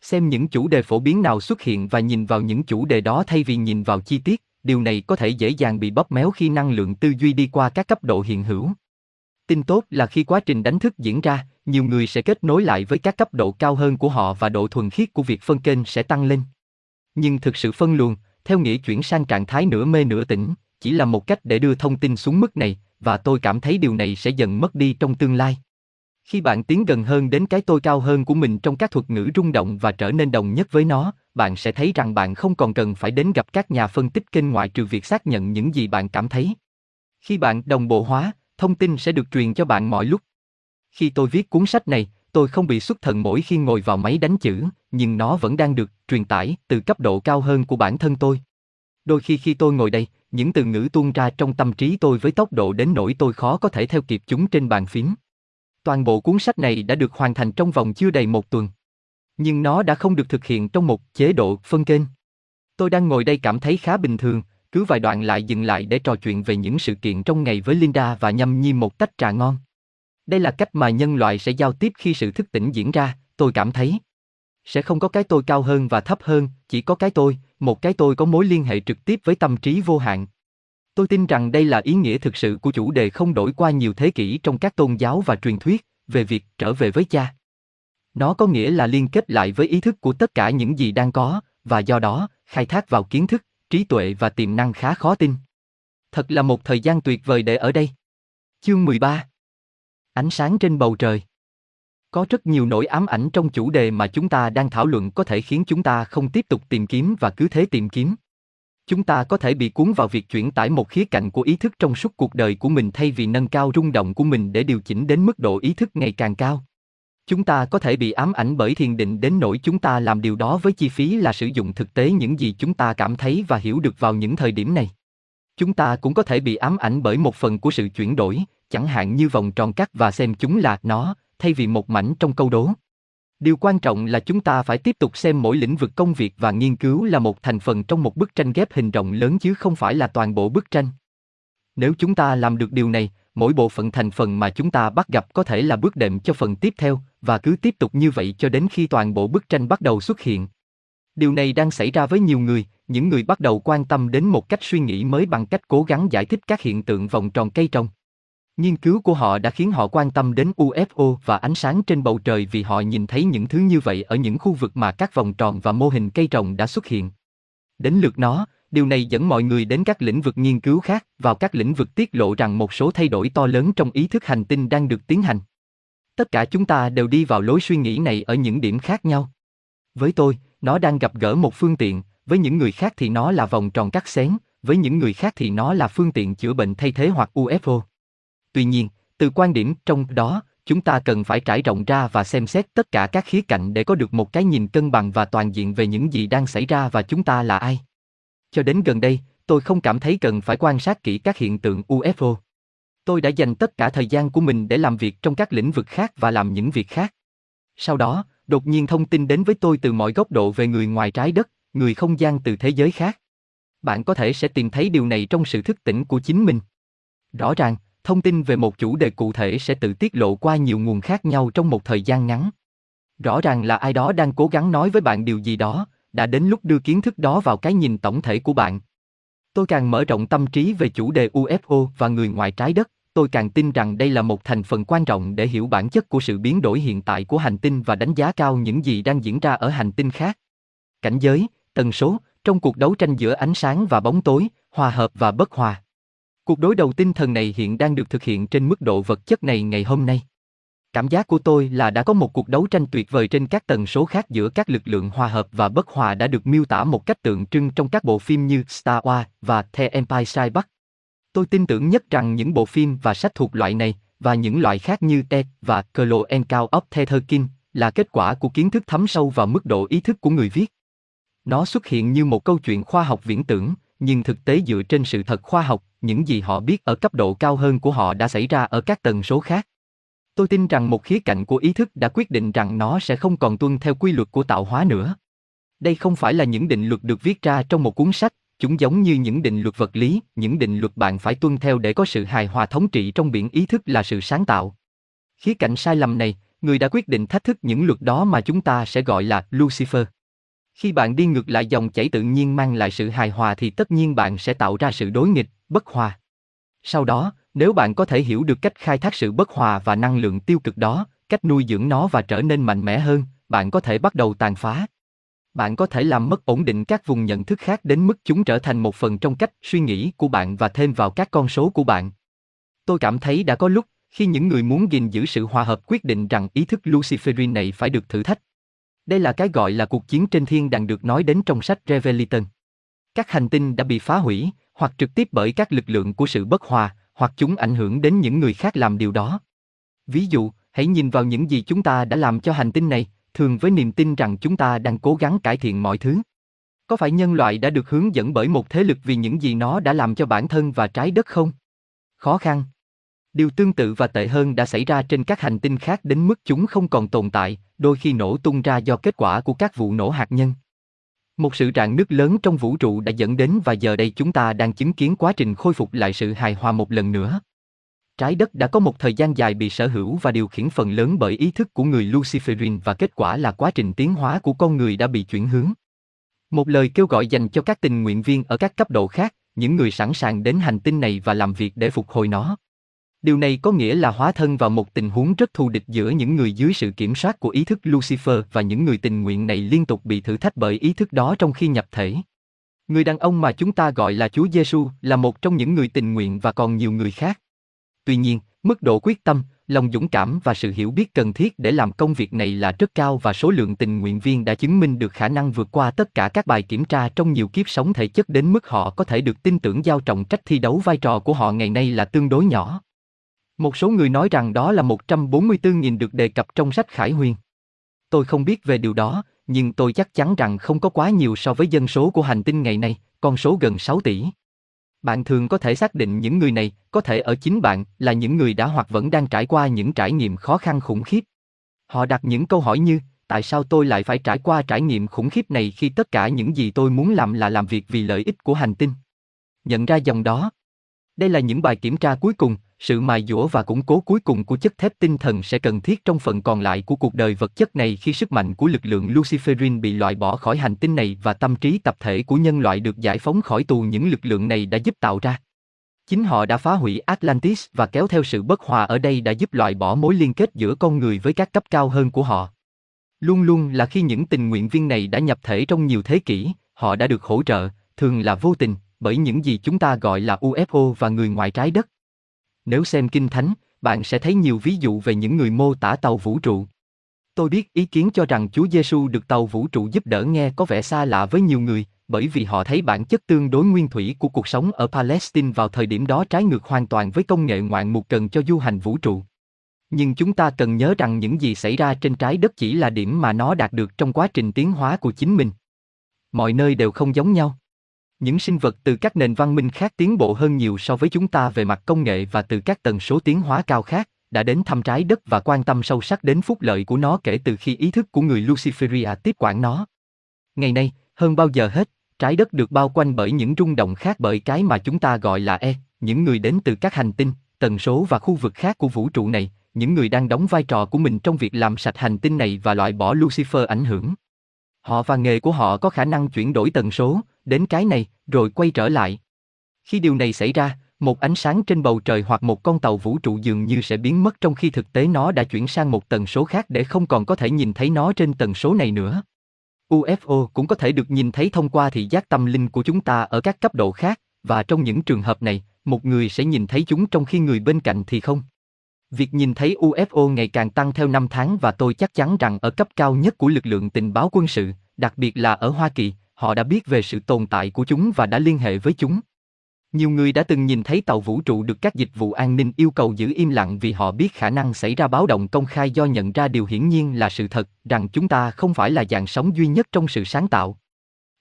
Xem những chủ đề phổ biến nào xuất hiện và nhìn vào những chủ đề đó thay vì nhìn vào chi tiết, điều này có thể dễ dàng bị bóp méo khi năng lượng tư duy đi qua các cấp độ hiện hữu. Tin tốt là khi quá trình đánh thức diễn ra, nhiều người sẽ kết nối lại với các cấp độ cao hơn của họ và độ thuần khiết của việc phân kênh sẽ tăng lên. Nhưng thực sự phân luồng, theo nghĩa chuyển sang trạng thái nửa mê nửa tỉnh, chỉ là một cách để đưa thông tin xuống mức này, và tôi cảm thấy điều này sẽ dần mất đi trong tương lai. Khi bạn tiến gần hơn đến cái tôi cao hơn của mình trong các thuật ngữ rung động và trở nên đồng nhất với nó, bạn sẽ thấy rằng bạn không còn cần phải đến gặp các nhà phân tích kênh ngoại trừ việc xác nhận những gì bạn cảm thấy. Khi bạn đồng bộ hóa, thông tin sẽ được truyền cho bạn mọi lúc. Khi tôi viết cuốn sách này, tôi không bị xuất thần mỗi khi ngồi vào máy đánh chữ, nhưng nó vẫn đang được truyền tải từ cấp độ cao hơn của bản thân tôi. Đôi khi khi tôi ngồi đây, những từ ngữ tuôn ra trong tâm trí tôi với tốc độ đến nỗi tôi khó có thể theo kịp chúng trên bàn phím. Toàn bộ cuốn sách này đã được hoàn thành trong vòng chưa đầy một tuần. Nhưng nó đã không được thực hiện trong một chế độ phân kênh. Tôi đang ngồi đây cảm thấy khá bình thường, cứ vài đoạn lại dừng lại để trò chuyện về những sự kiện trong ngày với Linda và nhâm nhi một tách trà ngon. Đây là cách mà nhân loại sẽ giao tiếp khi sự thức tỉnh diễn ra, tôi cảm thấy. Sẽ không có cái tôi cao hơn và thấp hơn, chỉ có cái tôi, một cái tôi có mối liên hệ trực tiếp với tâm trí vô hạn. Tôi tin rằng đây là ý nghĩa thực sự của chủ đề không đổi qua nhiều thế kỷ trong các tôn giáo và truyền thuyết, về việc trở về với cha. Nó có nghĩa là liên kết lại với ý thức của tất cả những gì đang có, và do đó, khai thác vào kiến thức, trí tuệ và tiềm năng khá khó tin. Thật là một thời gian tuyệt vời để ở đây. Chương 13 Ánh sáng trên bầu trời có rất nhiều nỗi ám ảnh trong chủ đề mà chúng ta đang thảo luận có thể khiến chúng ta không tiếp tục tìm kiếm và cứ thế tìm kiếm. Chúng ta có thể bị cuốn vào việc chuyển tải một khía cạnh của ý thức trong suốt cuộc đời của mình thay vì nâng cao rung động của mình để điều chỉnh đến mức độ ý thức ngày càng cao. Chúng ta có thể bị ám ảnh bởi thiền định đến nỗi chúng ta làm điều đó với chi phí là sử dụng thực tế những gì chúng ta cảm thấy và hiểu được vào những thời điểm này. Chúng ta cũng có thể bị ám ảnh bởi một phần của sự chuyển đổi, chẳng hạn như vòng tròn cắt và xem chúng là nó, thay vì một mảnh trong câu đố. Điều quan trọng là chúng ta phải tiếp tục xem mỗi lĩnh vực công việc và nghiên cứu là một thành phần trong một bức tranh ghép hình rộng lớn chứ không phải là toàn bộ bức tranh. Nếu chúng ta làm được điều này, mỗi bộ phận thành phần mà chúng ta bắt gặp có thể là bước đệm cho phần tiếp theo, và cứ tiếp tục như vậy cho đến khi toàn bộ bức tranh bắt đầu xuất hiện. Điều này đang xảy ra với nhiều người, những người bắt đầu quan tâm đến một cách suy nghĩ mới bằng cách cố gắng giải thích các hiện tượng vòng tròn cây trồng. Nghiên cứu của họ đã khiến họ quan tâm đến UFO và ánh sáng trên bầu trời vì họ nhìn thấy những thứ như vậy ở những khu vực mà các vòng tròn và mô hình cây trồng đã xuất hiện. Đến lượt nó, điều này dẫn mọi người đến các lĩnh vực nghiên cứu khác, vào các lĩnh vực tiết lộ rằng một số thay đổi to lớn trong ý thức hành tinh đang được tiến hành. Tất cả chúng ta đều đi vào lối suy nghĩ này ở những điểm khác nhau. Với tôi, nó đang gặp gỡ một phương tiện, với những người khác thì nó là vòng tròn cắt xén, với những người khác thì nó là phương tiện chữa bệnh thay thế hoặc UFO. Tuy nhiên, từ quan điểm trong đó, chúng ta cần phải trải rộng ra và xem xét tất cả các khía cạnh để có được một cái nhìn cân bằng và toàn diện về những gì đang xảy ra và chúng ta là ai. Cho đến gần đây, tôi không cảm thấy cần phải quan sát kỹ các hiện tượng UFO. Tôi đã dành tất cả thời gian của mình để làm việc trong các lĩnh vực khác và làm những việc khác. Sau đó, đột nhiên thông tin đến với tôi từ mọi góc độ về người ngoài trái đất, người không gian từ thế giới khác. Bạn có thể sẽ tìm thấy điều này trong sự thức tỉnh của chính mình. Rõ ràng, thông tin về một chủ đề cụ thể sẽ tự tiết lộ qua nhiều nguồn khác nhau trong một thời gian ngắn. Rõ ràng là ai đó đang cố gắng nói với bạn điều gì đó, đã đến lúc đưa kiến thức đó vào cái nhìn tổng thể của bạn. Tôi càng mở rộng tâm trí về chủ đề UFO và người ngoài trái đất, tôi càng tin rằng đây là một thành phần quan trọng để hiểu bản chất của sự biến đổi hiện tại của hành tinh và đánh giá cao những gì đang diễn ra ở hành tinh khác. Cảnh giới, tần số, trong cuộc đấu tranh giữa ánh sáng và bóng tối, hòa hợp và bất hòa. Cuộc đối đầu tinh thần này hiện đang được thực hiện trên mức độ vật chất này ngày hôm nay. Cảm giác của tôi là đã có một cuộc đấu tranh tuyệt vời trên các tần số khác giữa các lực lượng hòa hợp và bất hòa đã được miêu tả một cách tượng trưng trong các bộ phim như Star Wars và The Empire Strikes Back. Tôi tin tưởng nhất rằng những bộ phim và sách thuộc loại này, và những loại khác như Ted và Clo Encount of Tetherkin, là kết quả của kiến thức thấm sâu vào mức độ ý thức của người viết. Nó xuất hiện như một câu chuyện khoa học viễn tưởng, nhưng thực tế dựa trên sự thật khoa học, những gì họ biết ở cấp độ cao hơn của họ đã xảy ra ở các tần số khác. Tôi tin rằng một khía cạnh của ý thức đã quyết định rằng nó sẽ không còn tuân theo quy luật của tạo hóa nữa. Đây không phải là những định luật được viết ra trong một cuốn sách, chúng giống như những định luật vật lý, những định luật bạn phải tuân theo để có sự hài hòa thống trị trong biển ý thức là sự sáng tạo. Khía cạnh sai lầm này, người đã quyết định thách thức những luật đó mà chúng ta sẽ gọi là Lucifer. Khi bạn đi ngược lại dòng chảy tự nhiên mang lại sự hài hòa thì tất nhiên bạn sẽ tạo ra sự đối nghịch, bất hòa. Sau đó, nếu bạn có thể hiểu được cách khai thác sự bất hòa và năng lượng tiêu cực đó, cách nuôi dưỡng nó và trở nên mạnh mẽ hơn, bạn có thể bắt đầu tàn phá. Bạn có thể làm mất ổn định các vùng nhận thức khác đến mức chúng trở thành một phần trong cách suy nghĩ của bạn và thêm vào các con số của bạn. Tôi cảm thấy đã có lúc, khi những người muốn gìn giữ sự hòa hợp quyết định rằng ý thức Luciferin này phải được thử thách. Đây là cái gọi là cuộc chiến trên thiên đàng được nói đến trong sách Revelation. Các hành tinh đã bị phá hủy, hoặc trực tiếp bởi các lực lượng của sự bất hòa, hoặc chúng ảnh hưởng đến những người khác làm điều đó. Ví dụ, hãy nhìn vào những gì chúng ta đã làm cho hành tinh này, thường với niềm tin rằng chúng ta đang cố gắng cải thiện mọi thứ. Có phải nhân loại đã được hướng dẫn bởi một thế lực vì những gì nó đã làm cho bản thân và trái đất không? Khó khăn. Điều tương tự và tệ hơn đã xảy ra trên các hành tinh khác đến mức chúng không còn tồn tại, đôi khi nổ tung ra do kết quả của các vụ nổ hạt nhân. Một sự rạn nứt lớn trong vũ trụ đã dẫn đến và giờ đây chúng ta đang chứng kiến quá trình khôi phục lại sự hài hòa một lần nữa. Trái đất đã có một thời gian dài bị sở hữu và điều khiển phần lớn bởi ý thức của người Luciferin và kết quả là quá trình tiến hóa của con người đã bị chuyển hướng. Một lời kêu gọi dành cho các tình nguyện viên ở các cấp độ khác, những người sẵn sàng đến hành tinh này và làm việc để phục hồi nó. Điều này có nghĩa là hóa thân vào một tình huống rất thù địch giữa những người dưới sự kiểm soát của ý thức Lucifer và những người tình nguyện này liên tục bị thử thách bởi ý thức đó trong khi nhập thể. Người đàn ông mà chúng ta gọi là Chúa Giêsu là một trong những người tình nguyện và còn nhiều người khác. Tuy nhiên, mức độ quyết tâm, lòng dũng cảm và sự hiểu biết cần thiết để làm công việc này là rất cao và số lượng tình nguyện viên đã chứng minh được khả năng vượt qua tất cả các bài kiểm tra trong nhiều kiếp sống thể chất đến mức họ có thể được tin tưởng giao trọng trách thi đấu vai trò của họ ngày nay là tương đối nhỏ. Một số người nói rằng đó là 144.000 được đề cập trong sách Khải Huyền. Tôi không biết về điều đó, nhưng tôi chắc chắn rằng không có quá nhiều so với dân số của hành tinh ngày nay, con số gần 6 tỷ. Bạn thường có thể xác định những người này, có thể ở chính bạn, là những người đã hoặc vẫn đang trải qua những trải nghiệm khó khăn khủng khiếp. Họ đặt những câu hỏi như, tại sao tôi lại phải trải qua trải nghiệm khủng khiếp này khi tất cả những gì tôi muốn làm là làm việc vì lợi ích của hành tinh? Nhận ra dòng đó. Đây là những bài kiểm tra cuối cùng, sự mài dũa và củng cố cuối cùng của chất thép tinh thần sẽ cần thiết trong phần còn lại của cuộc đời vật chất này khi sức mạnh của lực lượng Luciferin bị loại bỏ khỏi hành tinh này và tâm trí tập thể của nhân loại được giải phóng khỏi tù những lực lượng này đã giúp tạo ra. Chính họ đã phá hủy Atlantis và kéo theo sự bất hòa ở đây đã giúp loại bỏ mối liên kết giữa con người với các cấp cao hơn của họ. Luôn luôn là khi những tình nguyện viên này đã nhập thể trong nhiều thế kỷ, họ đã được hỗ trợ, thường là vô tình, bởi những gì chúng ta gọi là UFO và người ngoài trái đất. Nếu xem Kinh Thánh, bạn sẽ thấy nhiều ví dụ về những người mô tả tàu vũ trụ. Tôi biết ý kiến cho rằng Chúa Giêsu được tàu vũ trụ giúp đỡ nghe có vẻ xa lạ với nhiều người, bởi vì họ thấy bản chất tương đối nguyên thủy của cuộc sống ở Palestine vào thời điểm đó trái ngược hoàn toàn với công nghệ ngoạn mục cần cho du hành vũ trụ. Nhưng chúng ta cần nhớ rằng những gì xảy ra trên trái đất chỉ là điểm mà nó đạt được trong quá trình tiến hóa của chính mình. Mọi nơi đều không giống nhau. Những sinh vật từ các nền văn minh khác tiến bộ hơn nhiều so với chúng ta về mặt công nghệ và từ các tần số tiến hóa cao khác, đã đến thăm trái đất và quan tâm sâu sắc đến phúc lợi của nó kể từ khi ý thức của người Luciferia tiếp quản nó. Ngày nay, hơn bao giờ hết, trái đất được bao quanh bởi những rung động khác bởi cái mà chúng ta gọi là E, những người đến từ các hành tinh, tần số và khu vực khác của vũ trụ này, những người đang đóng vai trò của mình trong việc làm sạch hành tinh này và loại bỏ Lucifer ảnh hưởng. Họ và nghề của họ có khả năng chuyển đổi tần số, đến cái này, rồi quay trở lại. Khi điều này xảy ra, một ánh sáng trên bầu trời hoặc một con tàu vũ trụ dường như sẽ biến mất trong khi thực tế nó đã chuyển sang một tần số khác để không còn có thể nhìn thấy nó trên tần số này nữa. UFO cũng có thể được nhìn thấy thông qua thị giác tâm linh của chúng ta ở các cấp độ khác, và trong những trường hợp này, một người sẽ nhìn thấy chúng trong khi người bên cạnh thì không. Việc nhìn thấy UFO ngày càng tăng theo năm tháng và tôi chắc chắn rằng ở cấp cao nhất của lực lượng tình báo quân sự, đặc biệt là ở Hoa Kỳ, họ đã biết về sự tồn tại của chúng và đã liên hệ với chúng. Nhiều người đã từng nhìn thấy tàu vũ trụ được các dịch vụ an ninh yêu cầu giữ im lặng vì họ biết khả năng xảy ra báo động công khai do nhận ra điều hiển nhiên là sự thật, rằng chúng ta không phải là dạng sống duy nhất trong sự sáng tạo.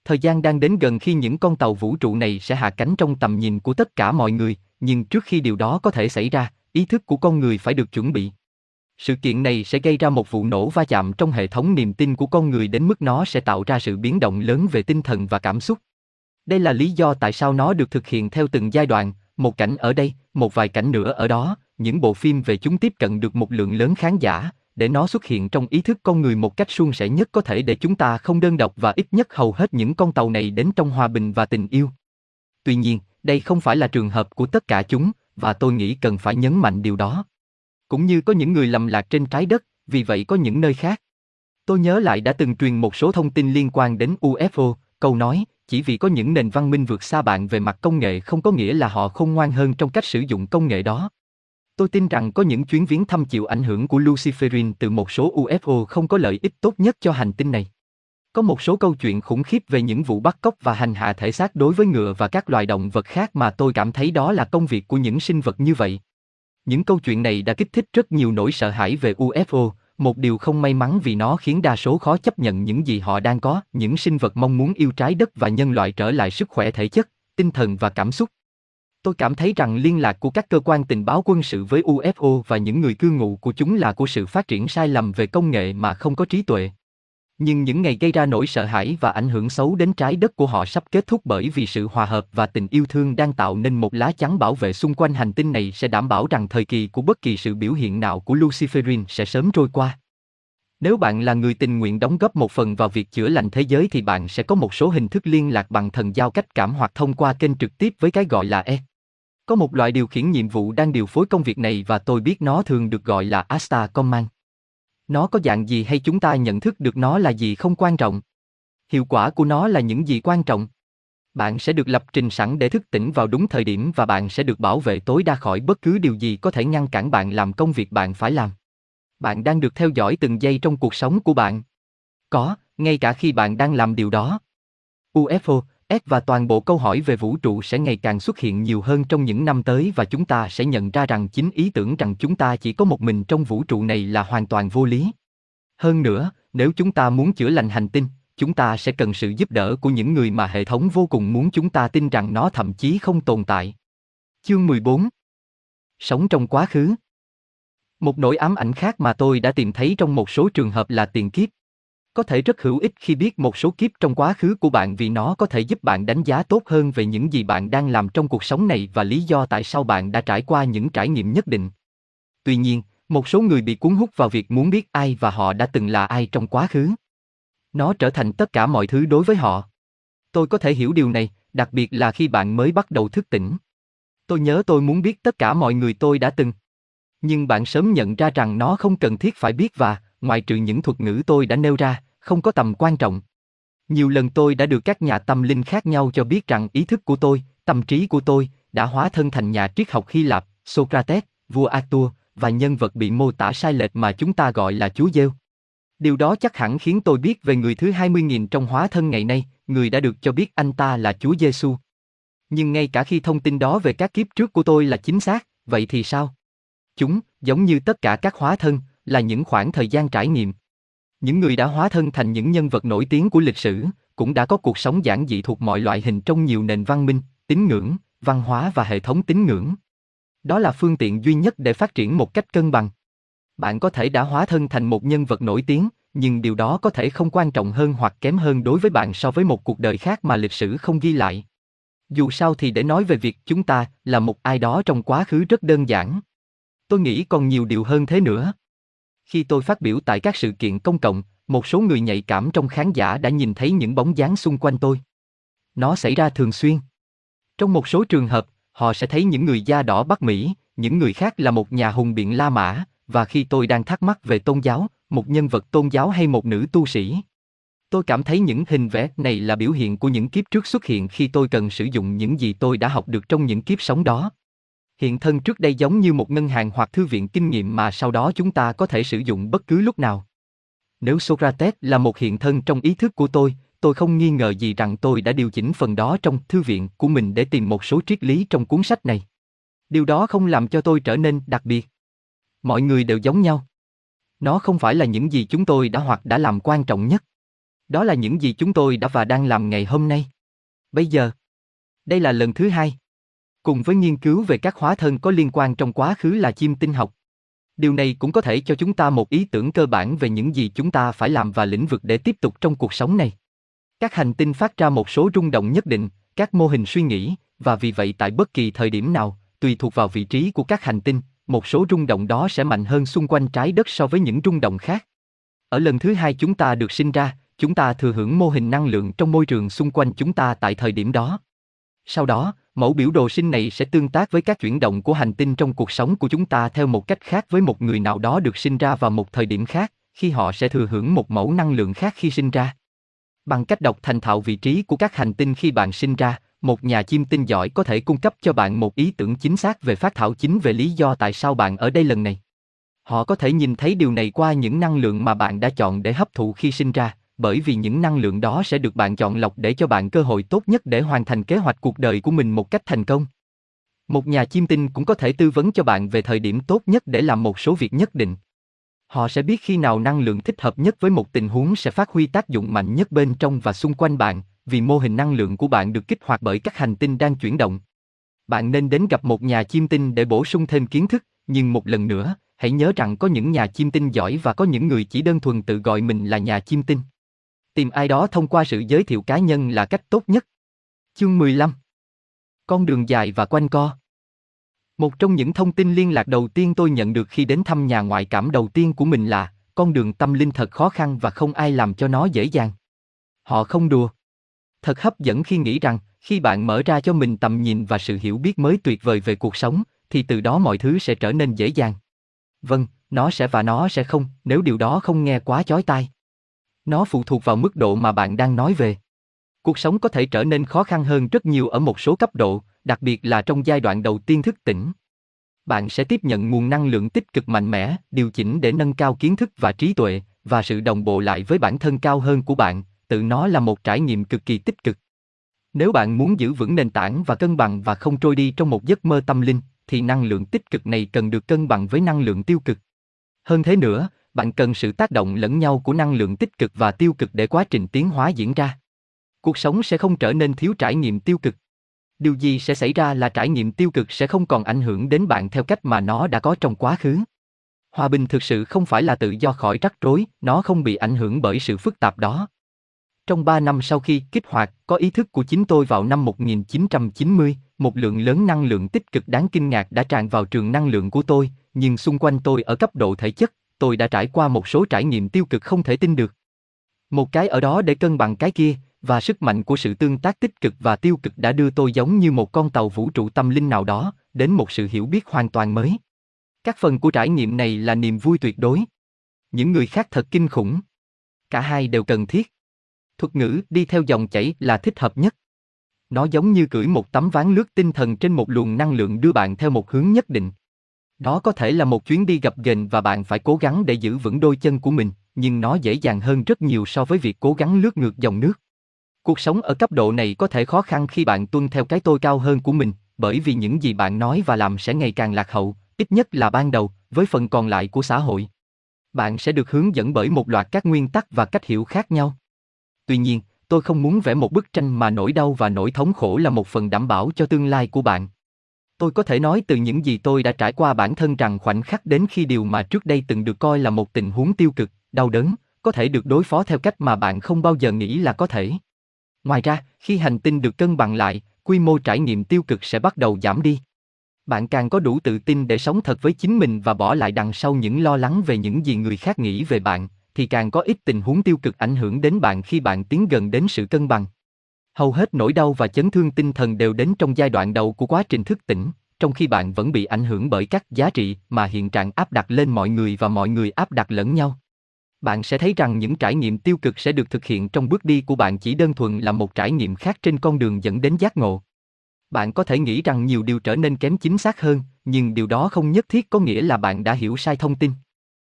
Thời gian đang đến gần khi những con tàu vũ trụ này sẽ hạ cánh trong tầm nhìn của tất cả mọi người, nhưng trước khi điều đó có thể xảy ra, ý thức của con người phải được chuẩn bị. Sự kiện này sẽ gây ra một vụ nổ va chạm trong hệ thống niềm tin của con người đến mức nó sẽ tạo ra sự biến động lớn về tinh thần và cảm xúc. Đây là lý do tại sao nó được thực hiện theo từng giai đoạn, một cảnh ở đây, một vài cảnh nữa ở đó, những bộ phim về chúng tiếp cận được một lượng lớn khán giả, để nó xuất hiện trong ý thức con người một cách suôn sẻ nhất có thể để chúng ta không đơn độc và ít nhất hầu hết những con tàu này đến trong hòa bình và tình yêu. Tuy nhiên, đây không phải là trường hợp của tất cả chúng, và tôi nghĩ cần phải nhấn mạnh điều đó. Cũng như có những người lầm lạc trên trái đất, vì vậy có những nơi khác. Tôi nhớ lại đã từng truyền một số thông tin liên quan đến UFO, câu nói, chỉ vì có những nền văn minh vượt xa bạn về mặt công nghệ không có nghĩa là họ không ngoan hơn trong cách sử dụng công nghệ đó. Tôi tin rằng có những chuyến viếng thăm chịu ảnh hưởng của Luciferin từ một số UFO không có lợi ích tốt nhất cho hành tinh này. Có một số câu chuyện khủng khiếp về những vụ bắt cóc và hành hạ thể xác đối với ngựa và các loài động vật khác mà tôi cảm thấy đó là công việc của những sinh vật như vậy. Những câu chuyện này đã kích thích rất nhiều nỗi sợ hãi về UFO, một điều không may mắn vì nó khiến đa số khó chấp nhận những gì họ đang có, những sinh vật mong muốn yêu trái đất và nhân loại trở lại sức khỏe thể chất, tinh thần và cảm xúc. Tôi cảm thấy rằng liên lạc của các cơ quan tình báo quân sự với UFO và những người cư ngụ của chúng là của sự phát triển sai lầm về công nghệ mà không có trí tuệ. Nhưng những ngày gây ra nỗi sợ hãi và ảnh hưởng xấu đến trái đất của họ sắp kết thúc bởi vì sự hòa hợp và tình yêu thương đang tạo nên một lá chắn bảo vệ xung quanh hành tinh này sẽ đảm bảo rằng thời kỳ của bất kỳ sự biểu hiện nào của Luciferin sẽ sớm trôi qua. Nếu bạn là người tình nguyện đóng góp một phần vào việc chữa lành thế giới thì bạn sẽ có một số hình thức liên lạc bằng thần giao cách cảm hoặc thông qua kênh trực tiếp với cái gọi là E. Có một loại điều khiển nhiệm vụ đang điều phối công việc này và tôi biết nó thường được gọi là Asta Command. Nó có dạng gì hay chúng ta nhận thức được nó là gì không quan trọng. Hiệu quả của nó là những gì quan trọng. Bạn sẽ được lập trình sẵn để thức tỉnh vào đúng thời điểm và bạn sẽ được bảo vệ tối đa khỏi bất cứ điều gì có thể ngăn cản bạn làm công việc bạn phải làm. Bạn đang được theo dõi từng giây trong cuộc sống của bạn. Có, ngay cả khi bạn đang làm điều đó. UFO, S và toàn bộ câu hỏi về vũ trụ sẽ ngày càng xuất hiện nhiều hơn trong những năm tới và chúng ta sẽ nhận ra rằng chính ý tưởng rằng chúng ta chỉ có một mình trong vũ trụ này là hoàn toàn vô lý. Hơn nữa, nếu chúng ta muốn chữa lành hành tinh, chúng ta sẽ cần sự giúp đỡ của những người mà hệ thống vô cùng muốn chúng ta tin rằng nó thậm chí không tồn tại. Chương 14 Sống trong quá khứ Một nỗi ám ảnh khác mà tôi đã tìm thấy trong một số trường hợp là tiền kiếp. Có thể rất hữu ích khi biết một số kiếp trong quá khứ của bạn vì nó có thể giúp bạn đánh giá tốt hơn về những gì bạn đang làm trong cuộc sống này và lý do tại sao bạn đã trải qua những trải nghiệm nhất định. Tuy nhiên, một số người bị cuốn hút vào việc muốn biết ai và họ đã từng là ai trong quá khứ. Nó trở thành tất cả mọi thứ đối với họ. Tôi có thể hiểu điều này, đặc biệt là khi bạn mới bắt đầu thức tỉnh. Tôi nhớ tôi muốn biết tất cả mọi người tôi đã từng. Nhưng bạn sớm nhận ra rằng nó không cần thiết phải biết và, ngoài trừ những thuật ngữ tôi đã nêu ra, không có tầm quan trọng. Nhiều lần tôi đã được các nhà tâm linh khác nhau cho biết rằng ý thức của tôi, tâm trí của tôi, đã hóa thân thành nhà triết học Hy Lạp, Socrates, vua Arthur, và nhân vật bị mô tả sai lệch mà chúng ta gọi là Chúa Giêsu. Điều đó chắc hẳn khiến tôi biết về người thứ 20.000 trong hóa thân ngày nay, người đã được cho biết anh ta là Chúa Giêsu. Nhưng ngay cả khi thông tin đó về các kiếp trước của tôi là chính xác, vậy thì sao? Chúng, giống như tất cả các hóa thân, là những khoảng thời gian trải nghiệm. Những người đã hóa thân thành những nhân vật nổi tiếng của lịch sử, cũng đã có cuộc sống giản dị thuộc mọi loại hình trong nhiều nền văn minh, tín ngưỡng, văn hóa và hệ thống tín ngưỡng. Đó là phương tiện duy nhất để phát triển một cách cân bằng. Bạn có thể đã hóa thân thành một nhân vật nổi tiếng, nhưng điều đó có thể không quan trọng hơn hoặc kém hơn đối với bạn so với một cuộc đời khác mà lịch sử không ghi lại. Dù sao thì để nói về việc chúng ta là một ai đó trong quá khứ rất đơn giản. Tôi nghĩ còn nhiều điều hơn thế nữa. Khi tôi phát biểu tại các sự kiện công cộng, một số người nhạy cảm trong khán giả đã nhìn thấy những bóng dáng xung quanh tôi. Nó xảy ra thường xuyên. Trong một số trường hợp, họ sẽ thấy những người da đỏ Bắc Mỹ, những người khác là một nhà hùng biện La Mã, và khi tôi đang thắc mắc về tôn giáo, một nhân vật tôn giáo hay một nữ tu sĩ. Tôi cảm thấy những hình vẽ này là biểu hiện của những kiếp trước xuất hiện khi tôi cần sử dụng những gì tôi đã học được trong những kiếp sống đó. Hiện thân trước đây giống như một ngân hàng hoặc thư viện kinh nghiệm mà sau đó chúng ta có thể sử dụng bất cứ lúc nào. Nếu Socrates là một hiện thân trong ý thức của tôi, tôi không nghi ngờ gì rằng tôi đã điều chỉnh phần đó trong thư viện của mình để tìm một số triết lý trong cuốn sách này. Điều đó không làm cho tôi trở nên đặc biệt. Mọi người đều giống nhau. Nó không phải là những gì chúng tôi đã hoặc đã làm quan trọng nhất. Đó là những gì chúng tôi đã và đang làm ngày hôm nay. Bây giờ, đây là lần thứ hai. Cùng với nghiên cứu về các hóa thân có liên quan trong quá khứ là chim tinh học. Điều này cũng có thể cho chúng ta một ý tưởng cơ bản về những gì chúng ta phải làm và lĩnh vực để tiếp tục trong cuộc sống này. Các hành tinh phát ra một số rung động nhất định, các mô hình suy nghĩ, và vì vậy tại bất kỳ thời điểm nào, tùy thuộc vào vị trí của các hành tinh, một số rung động đó sẽ mạnh hơn xung quanh trái đất so với những rung động khác. Ở lần thứ hai chúng ta được sinh ra, chúng ta thừa hưởng mô hình năng lượng trong môi trường xung quanh chúng ta tại thời điểm đó. Sau đó, mẫu biểu đồ sinh này sẽ tương tác với các chuyển động của hành tinh trong cuộc sống của chúng ta theo một cách khác với một người nào đó được sinh ra vào một thời điểm khác, khi họ sẽ thừa hưởng một mẫu năng lượng khác khi sinh ra. Bằng cách đọc thành thạo vị trí của các hành tinh khi bạn sinh ra, một nhà chiêm tinh giỏi có thể cung cấp cho bạn một ý tưởng chính xác về phát thảo chính về lý do tại sao bạn ở đây lần này. Họ có thể nhìn thấy điều này qua những năng lượng mà bạn đã chọn để hấp thụ khi sinh ra, bởi vì những năng lượng đó sẽ được bạn chọn lọc để cho bạn cơ hội tốt nhất để hoàn thành kế hoạch cuộc đời của mình một cách thành công. Một nhà chiêm tinh cũng có thể tư vấn cho bạn về thời điểm tốt nhất để làm một số việc nhất định. Họ sẽ biết khi nào năng lượng thích hợp nhất với một tình huống sẽ phát huy tác dụng mạnh nhất bên trong và xung quanh bạn, vì mô hình năng lượng của bạn được kích hoạt bởi các hành tinh đang chuyển động. Bạn nên đến gặp một nhà chiêm tinh để bổ sung thêm kiến thức, nhưng một lần nữa, hãy nhớ rằng có những nhà chiêm tinh giỏi và có những người chỉ đơn thuần tự gọi mình là nhà chiêm tinh. Tìm ai đó thông qua sự giới thiệu cá nhân là cách tốt nhất. Chương 15 Con đường dài và quanh co Một trong những thông tin liên lạc đầu tiên tôi nhận được khi đến thăm nhà ngoại cảm đầu tiên của mình là con đường tâm linh thật khó khăn và không ai làm cho nó dễ dàng. Họ không đùa. Thật hấp dẫn khi nghĩ rằng, khi bạn mở ra cho mình tầm nhìn và sự hiểu biết mới tuyệt vời về cuộc sống, thì từ đó mọi thứ sẽ trở nên dễ dàng. Vâng, nó sẽ và nó sẽ không, nếu điều đó không nghe quá chói tai. Nó phụ thuộc vào mức độ mà bạn đang nói về. Cuộc sống có thể trở nên khó khăn hơn rất nhiều ở một số cấp độ, đặc biệt là trong giai đoạn đầu tiên thức tỉnh. Bạn sẽ tiếp nhận nguồn năng lượng tích cực mạnh mẽ, điều chỉnh để nâng cao kiến thức và trí tuệ, và sự đồng bộ lại với bản thân cao hơn của bạn, tự nó là một trải nghiệm cực kỳ tích cực. Nếu bạn muốn giữ vững nền tảng và cân bằng và không trôi đi trong một giấc mơ tâm linh, thì năng lượng tích cực này cần được cân bằng với năng lượng tiêu cực. Hơn thế nữa, bạn cần sự tác động lẫn nhau của năng lượng tích cực và tiêu cực để quá trình tiến hóa diễn ra. Cuộc sống sẽ không trở nên thiếu trải nghiệm tiêu cực. Điều gì sẽ xảy ra là trải nghiệm tiêu cực sẽ không còn ảnh hưởng đến bạn theo cách mà nó đã có trong quá khứ. Hòa bình thực sự không phải là tự do khỏi rắc rối, nó không bị ảnh hưởng bởi sự phức tạp đó. Trong 3 năm sau khi kích hoạt có ý thức của chính tôi vào năm 1990, một lượng lớn năng lượng tích cực đáng kinh ngạc đã tràn vào trường năng lượng của tôi, nhưng xung quanh tôi ở cấp độ thể chất, tôi đã trải qua một số trải nghiệm tiêu cực không thể tin được. Một cái ở đó để cân bằng cái kia, và sức mạnh của sự tương tác tích cực và tiêu cực đã đưa tôi giống như một con tàu vũ trụ tâm linh nào đó, đến một sự hiểu biết hoàn toàn mới. Các phần của trải nghiệm này là niềm vui tuyệt đối. Những người khác thật kinh khủng. Cả hai đều cần thiết. Thuật ngữ đi theo dòng chảy là thích hợp nhất. Nó giống như cưỡi một tấm ván lướt tinh thần trên một luồng năng lượng đưa bạn theo một hướng nhất định. Đó có thể là một chuyến đi gặp ghềnh và bạn phải cố gắng để giữ vững đôi chân của mình, nhưng nó dễ dàng hơn rất nhiều so với việc cố gắng lướt ngược dòng nước. Cuộc sống ở cấp độ này có thể khó khăn khi bạn tuân theo cái tôi cao hơn của mình, bởi vì những gì bạn nói và làm sẽ ngày càng lạc hậu, ít nhất là ban đầu, với phần còn lại của xã hội. Bạn sẽ được hướng dẫn bởi một loạt các nguyên tắc và cách hiểu khác nhau. Tuy nhiên, tôi không muốn vẽ một bức tranh mà nỗi đau và nỗi thống khổ là một phần đảm bảo cho tương lai của bạn. Tôi có thể nói từ những gì tôi đã trải qua bản thân rằng khoảnh khắc đến khi điều mà trước đây từng được coi là một tình huống tiêu cực, đau đớn, có thể được đối phó theo cách mà bạn không bao giờ nghĩ là có thể. Ngoài ra, khi hành tinh được cân bằng lại, quy mô trải nghiệm tiêu cực sẽ bắt đầu giảm đi. Bạn càng có đủ tự tin để sống thật với chính mình và bỏ lại đằng sau những lo lắng về những gì người khác nghĩ về bạn, thì càng có ít tình huống tiêu cực ảnh hưởng đến bạn khi bạn tiến gần đến sự cân bằng. Hầu hết nỗi đau và chấn thương tinh thần đều đến trong giai đoạn đầu của quá trình thức tỉnh, trong khi bạn vẫn bị ảnh hưởng bởi các giá trị mà hiện trạng áp đặt lên mọi người và mọi người áp đặt lẫn nhau. Bạn sẽ thấy rằng những trải nghiệm tiêu cực sẽ được thực hiện trong bước đi của bạn chỉ đơn thuần là một trải nghiệm khác trên con đường dẫn đến giác ngộ. Bạn có thể nghĩ rằng nhiều điều trở nên kém chính xác hơn, nhưng điều đó không nhất thiết có nghĩa là bạn đã hiểu sai thông tin.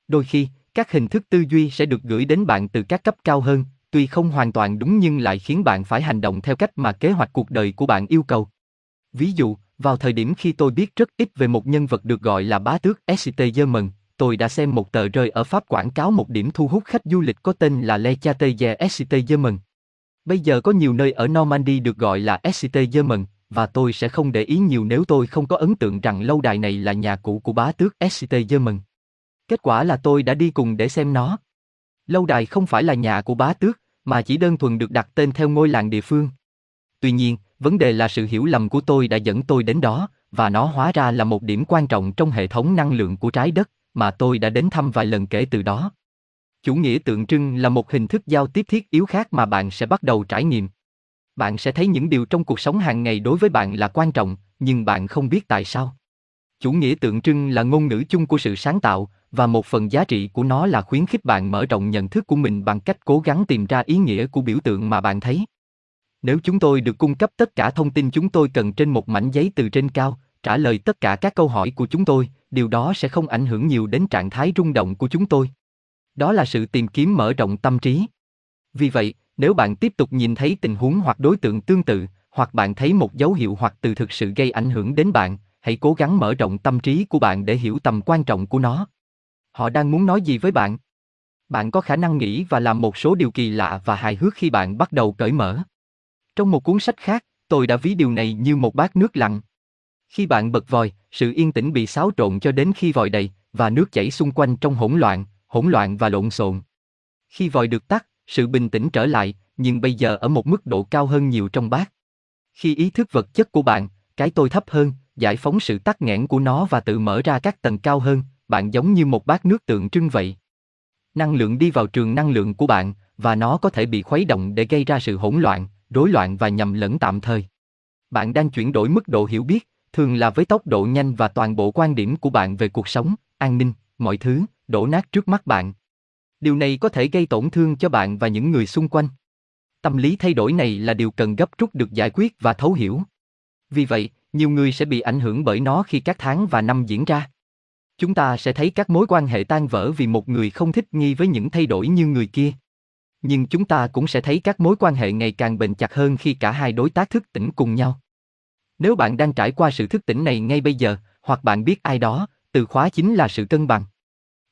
Đôi khi, các hình thức tư duy sẽ được gửi đến bạn từ các cấp cao hơn, tuy không hoàn toàn đúng nhưng lại khiến bạn phải hành động theo cách mà kế hoạch cuộc đời của bạn yêu cầu. Ví dụ, vào thời điểm khi tôi biết rất ít về một nhân vật được gọi là bá tước St. German, tôi đã xem một tờ rơi ở Pháp quảng cáo một điểm thu hút khách du lịch có tên là Le Château St. German. Bây giờ có nhiều nơi ở Normandy được gọi là St. German, và tôi sẽ không để ý nhiều nếu tôi không có ấn tượng rằng lâu đài này là nhà cũ của bá tước St. German. Kết quả là tôi đã đi cùng để xem nó. Lâu đài không phải là nhà của bá tước, mà chỉ đơn thuần được đặt tên theo ngôi làng địa phương. Tuy nhiên, vấn đề là sự hiểu lầm của tôi đã dẫn tôi đến đó, và nó hóa ra là một điểm quan trọng trong hệ thống năng lượng của trái đất, mà tôi đã đến thăm vài lần kể từ đó. Chủ nghĩa tượng trưng là một hình thức giao tiếp thiết yếu khác mà bạn sẽ bắt đầu trải nghiệm. Bạn sẽ thấy những điều trong cuộc sống hàng ngày đối với bạn là quan trọng, nhưng bạn không biết tại sao. Chủ nghĩa tượng trưng là ngôn ngữ chung của sự sáng tạo, và một phần giá trị của nó là khuyến khích bạn mở rộng nhận thức của mình bằng cách cố gắng tìm ra ý nghĩa của biểu tượng mà bạn thấy. Nếu chúng tôi được cung cấp tất cả thông tin chúng tôi cần trên một mảnh giấy từ trên cao, trả lời tất cả các câu hỏi của chúng tôi, điều đó sẽ không ảnh hưởng nhiều đến trạng thái rung động của chúng tôi. Đó là sự tìm kiếm mở rộng tâm trí. Vì vậy, nếu bạn tiếp tục nhìn thấy tình huống hoặc đối tượng tương tự, hoặc bạn thấy một dấu hiệu hoặc từ thực sự gây ảnh hưởng đến bạn, hãy cố gắng mở rộng tâm trí của bạn để hiểu tầm quan trọng của nó. Họ đang muốn nói gì với bạn? Bạn có khả năng nghĩ và làm một số điều kỳ lạ và hài hước khi bạn bắt đầu cởi mở. Trong một cuốn sách khác, tôi đã ví điều này như một bát nước lặng. Khi bạn bật vòi, sự yên tĩnh bị xáo trộn cho đến khi vòi đầy, và nước chảy xung quanh trong hỗn loạn, hỗn loạn và lộn xộn. Khi vòi được tắt, sự bình tĩnh trở lại, nhưng bây giờ ở một mức độ cao hơn nhiều trong bát. Khi ý thức vật chất của bạn, cái tôi thấp hơn, giải phóng sự tắc nghẽn của nó và tự mở ra các tầng cao hơn, bạn giống như một bát nước tượng trưng vậy. Năng lượng đi vào trường năng lượng của bạn, và nó có thể bị khuấy động để gây ra sự hỗn loạn, rối loạn và nhầm lẫn tạm thời. Bạn đang chuyển đổi mức độ hiểu biết, thường là với tốc độ nhanh và toàn bộ quan điểm của bạn về cuộc sống, an ninh, mọi thứ, đổ nát trước mắt bạn. Điều này có thể gây tổn thương cho bạn và những người xung quanh. Tâm lý thay đổi này là điều cần gấp rút được giải quyết và thấu hiểu. Vì vậy, nhiều người sẽ bị ảnh hưởng bởi nó khi các tháng và năm diễn ra. Chúng ta sẽ thấy các mối quan hệ tan vỡ vì một người không thích nghi với những thay đổi như người kia. Nhưng chúng ta cũng sẽ thấy các mối quan hệ ngày càng bền chặt hơn khi cả hai đối tác thức tỉnh cùng nhau. Nếu bạn đang trải qua sự thức tỉnh này ngay bây giờ, hoặc bạn biết ai đó, từ khóa chính là sự cân bằng.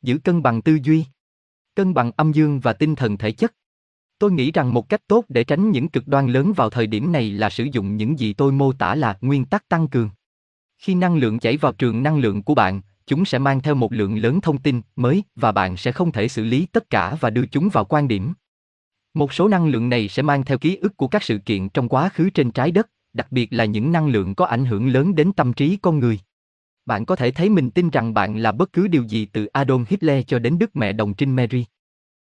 Giữ cân bằng tư duy, cân bằng âm dương và tinh thần thể chất. Tôi nghĩ rằng một cách tốt để tránh những cực đoan lớn vào thời điểm này là sử dụng những gì tôi mô tả là nguyên tắc tăng cường. Khi năng lượng chảy vào trường năng lượng của bạn, chúng sẽ mang theo một lượng lớn thông tin mới và bạn sẽ không thể xử lý tất cả và đưa chúng vào quan điểm. Một số năng lượng này sẽ mang theo ký ức của các sự kiện trong quá khứ trên trái đất, đặc biệt là những năng lượng có ảnh hưởng lớn đến tâm trí con người. Bạn có thể thấy mình tin rằng bạn là bất cứ điều gì từ Adolf Hitler cho đến Đức Mẹ Đồng Trinh Mary.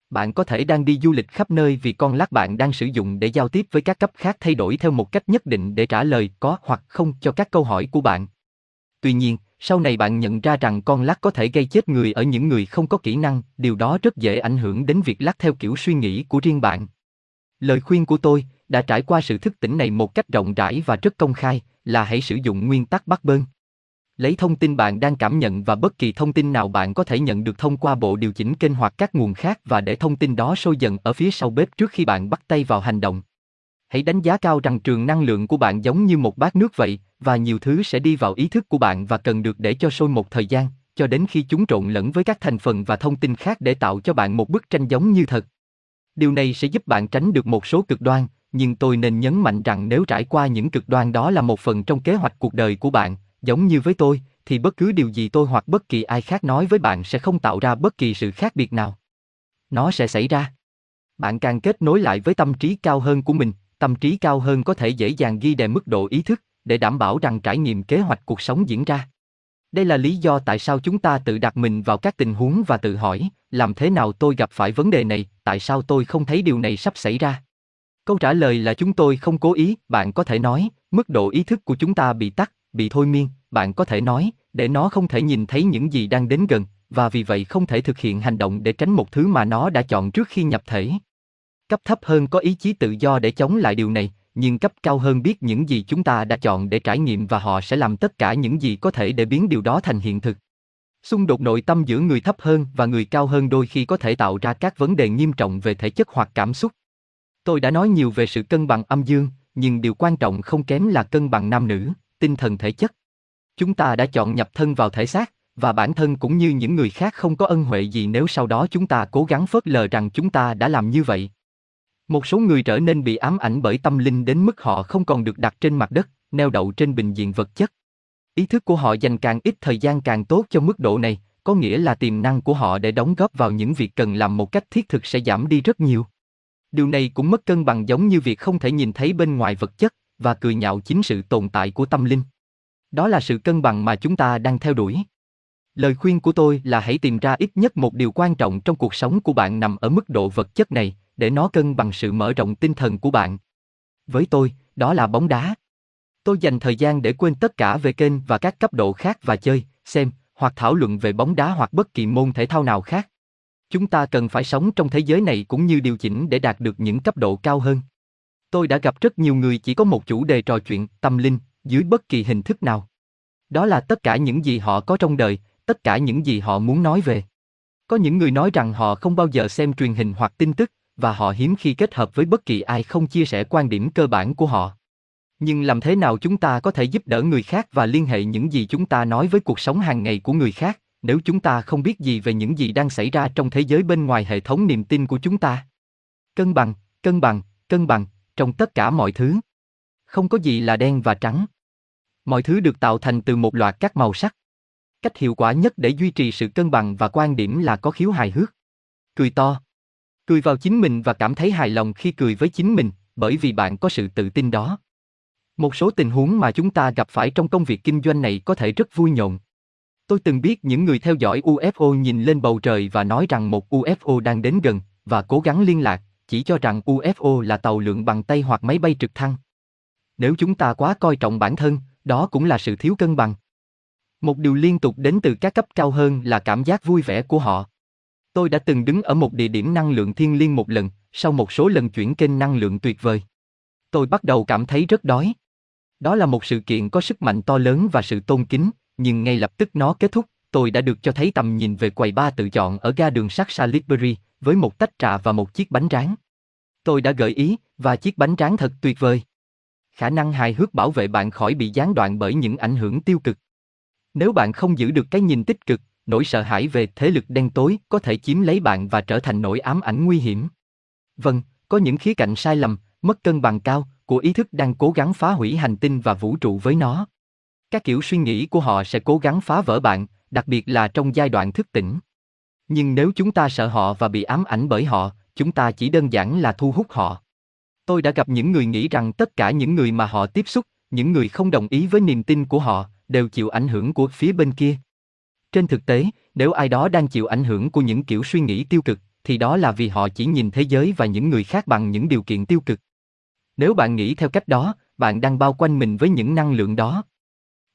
Bạn có thể đang đi du lịch khắp nơi vì con lát bạn đang sử dụng để giao tiếp với các cấp khác thay đổi theo một cách nhất định để trả lời có hoặc không cho các câu hỏi của bạn. Tuy nhiên, sau này bạn nhận ra rằng con lắc có thể gây chết người ở những người không có kỹ năng, điều đó rất dễ ảnh hưởng đến việc lắc theo kiểu suy nghĩ của riêng bạn. Lời khuyên của tôi, đã trải qua sự thức tỉnh này một cách rộng rãi và rất công khai, là hãy sử dụng nguyên tắc bắt bơn. Lấy thông tin bạn đang cảm nhận và bất kỳ thông tin nào bạn có thể nhận được thông qua bộ điều chỉnh kênh hoặc các nguồn khác và để thông tin đó sôi dần ở phía sau bếp trước khi bạn bắt tay vào hành động. Hãy đánh giá cao rằng trường năng lượng của bạn giống như một bát nước vậy, và nhiều thứ sẽ đi vào ý thức của bạn và cần được để cho sôi một thời gian, cho đến khi chúng trộn lẫn với các thành phần và thông tin khác để tạo cho bạn một bức tranh giống như thật. Điều này sẽ giúp bạn tránh được một số cực đoan, nhưng tôi nên nhấn mạnh rằng nếu trải qua những cực đoan đó là một phần trong kế hoạch cuộc đời của bạn, giống như với tôi, thì bất cứ điều gì tôi hoặc bất kỳ ai khác nói với bạn sẽ không tạo ra bất kỳ sự khác biệt nào. Nó sẽ xảy ra. Bạn càng kết nối lại với tâm trí cao hơn của mình, tâm trí cao hơn có thể dễ dàng ghi đề mức độ ý thức, để đảm bảo rằng trải nghiệm kế hoạch cuộc sống diễn ra. Đây là lý do tại sao chúng ta tự đặt mình vào các tình huống và tự hỏi, làm thế nào tôi gặp phải vấn đề này, tại sao tôi không thấy điều này sắp xảy ra? Câu trả lời là chúng tôi không cố ý, bạn có thể nói, mức độ ý thức của chúng ta bị tắt, bị thôi miên, bạn có thể nói, để nó không thể nhìn thấy những gì đang đến gần, và vì vậy không thể thực hiện hành động để tránh một thứ mà nó đã chọn trước khi nhập thể. Cấp thấp hơn có ý chí tự do để chống lại điều này, nhưng cấp cao hơn biết những gì chúng ta đã chọn để trải nghiệm và họ sẽ làm tất cả những gì có thể để biến điều đó thành hiện thực. Xung đột nội tâm giữa người thấp hơn và người cao hơn đôi khi có thể tạo ra các vấn đề nghiêm trọng về thể chất hoặc cảm xúc. Tôi đã nói nhiều về sự cân bằng âm dương, nhưng điều quan trọng không kém là cân bằng nam nữ, tinh thần thể chất. Chúng ta đã chọn nhập thân vào thể xác, và bản thân cũng như những người khác không có ân huệ gì nếu sau đó chúng ta cố gắng phớt lờ rằng chúng ta đã làm như vậy. Một số người trở nên bị ám ảnh bởi tâm linh đến mức họ không còn được đặt trên mặt đất, neo đậu trên bình diện vật chất. Ý thức của họ dành càng ít thời gian càng tốt cho mức độ này, có nghĩa là tiềm năng của họ để đóng góp vào những việc cần làm một cách thiết thực sẽ giảm đi rất nhiều. Điều này cũng mất cân bằng giống như việc không thể nhìn thấy bên ngoài vật chất và cười nhạo chính sự tồn tại của tâm linh. Đó là sự cân bằng mà chúng ta đang theo đuổi. Lời khuyên của tôi là hãy tìm ra ít nhất một điều quan trọng trong cuộc sống của bạn nằm ở mức độ vật chất này, để nó cân bằng sự mở rộng tinh thần của bạn. Với tôi, đó là bóng đá. Tôi dành thời gian để quên tất cả về kênh và các cấp độ khác và chơi, xem, hoặc thảo luận về bóng đá hoặc bất kỳ môn thể thao nào khác. Chúng ta cần phải sống trong thế giới này cũng như điều chỉnh để đạt được những cấp độ cao hơn. Tôi đã gặp rất nhiều người chỉ có một chủ đề trò chuyện, tâm linh, dưới bất kỳ hình thức nào. Đó là tất cả những gì họ có trong đời, tất cả những gì họ muốn nói về. Có những người nói rằng họ không bao giờ xem truyền hình hoặc tin tức, và họ hiếm khi kết hợp với bất kỳ ai không chia sẻ quan điểm cơ bản của họ. Nhưng làm thế nào chúng ta có thể giúp đỡ người khác và liên hệ những gì chúng ta nói với cuộc sống hàng ngày của người khác, nếu chúng ta không biết gì về những gì đang xảy ra trong thế giới bên ngoài hệ thống niềm tin của chúng ta? Cân bằng, cân bằng, cân bằng, trong tất cả mọi thứ. Không có gì là đen và trắng. Mọi thứ được tạo thành từ một loạt các màu sắc. Cách hiệu quả nhất để duy trì sự cân bằng và quan điểm là có khiếu hài hước. Cười to, Cười vào chính mình và cảm thấy hài lòng khi cười với chính mình, bởi vì bạn có sự tự tin đó. Một số tình huống mà chúng ta gặp phải trong công việc kinh doanh này có thể rất vui nhộn. Tôi từng biết những người theo dõi UFO nhìn lên bầu trời và nói rằng một UFO đang đến gần, và cố gắng liên lạc, chỉ cho rằng UFO là tàu lượn bằng tay hoặc máy bay trực thăng. Nếu chúng ta quá coi trọng bản thân, đó cũng là sự thiếu cân bằng. Một điều liên tục đến từ các cấp cao hơn là cảm giác vui vẻ của họ. Tôi đã từng đứng ở một địa điểm năng lượng thiên liêng một lần, sau một số lần chuyển kênh năng lượng tuyệt vời. Tôi bắt đầu cảm thấy rất đói. Đó là một sự kiện có sức mạnh to lớn và sự tôn kính, nhưng ngay lập tức nó kết thúc, tôi đã được cho thấy tầm nhìn về quầy ba tự chọn ở ga đường sắt Salisbury, với một tách trà và một chiếc bánh tráng. Tôi đã gợi ý, và chiếc bánh tráng thật tuyệt vời. Khả năng hài hước bảo vệ bạn khỏi bị gián đoạn bởi những ảnh hưởng tiêu cực. Nếu bạn không giữ được cái nhìn tích cực, nỗi sợ hãi về thế lực đen tối có thể chiếm lấy bạn và trở thành nỗi ám ảnh nguy hiểm. Vâng, có những khía cạnh sai lầm, mất cân bằng cao của ý thức đang cố gắng phá hủy hành tinh và vũ trụ với nó. Các kiểu suy nghĩ của họ sẽ cố gắng phá vỡ bạn, đặc biệt là trong giai đoạn thức tỉnh. Nhưng nếu chúng ta sợ họ và bị ám ảnh bởi họ, chúng ta chỉ đơn giản là thu hút họ. Tôi đã gặp những người nghĩ rằng tất cả những người mà họ tiếp xúc, những người không đồng ý với niềm tin của họ, đều chịu ảnh hưởng của phía bên kia. Trên thực tế, nếu ai đó đang chịu ảnh hưởng của những kiểu suy nghĩ tiêu cực, thì đó là vì họ chỉ nhìn thế giới và những người khác bằng những điều kiện tiêu cực. Nếu bạn nghĩ theo cách đó, bạn đang bao quanh mình với những năng lượng đó.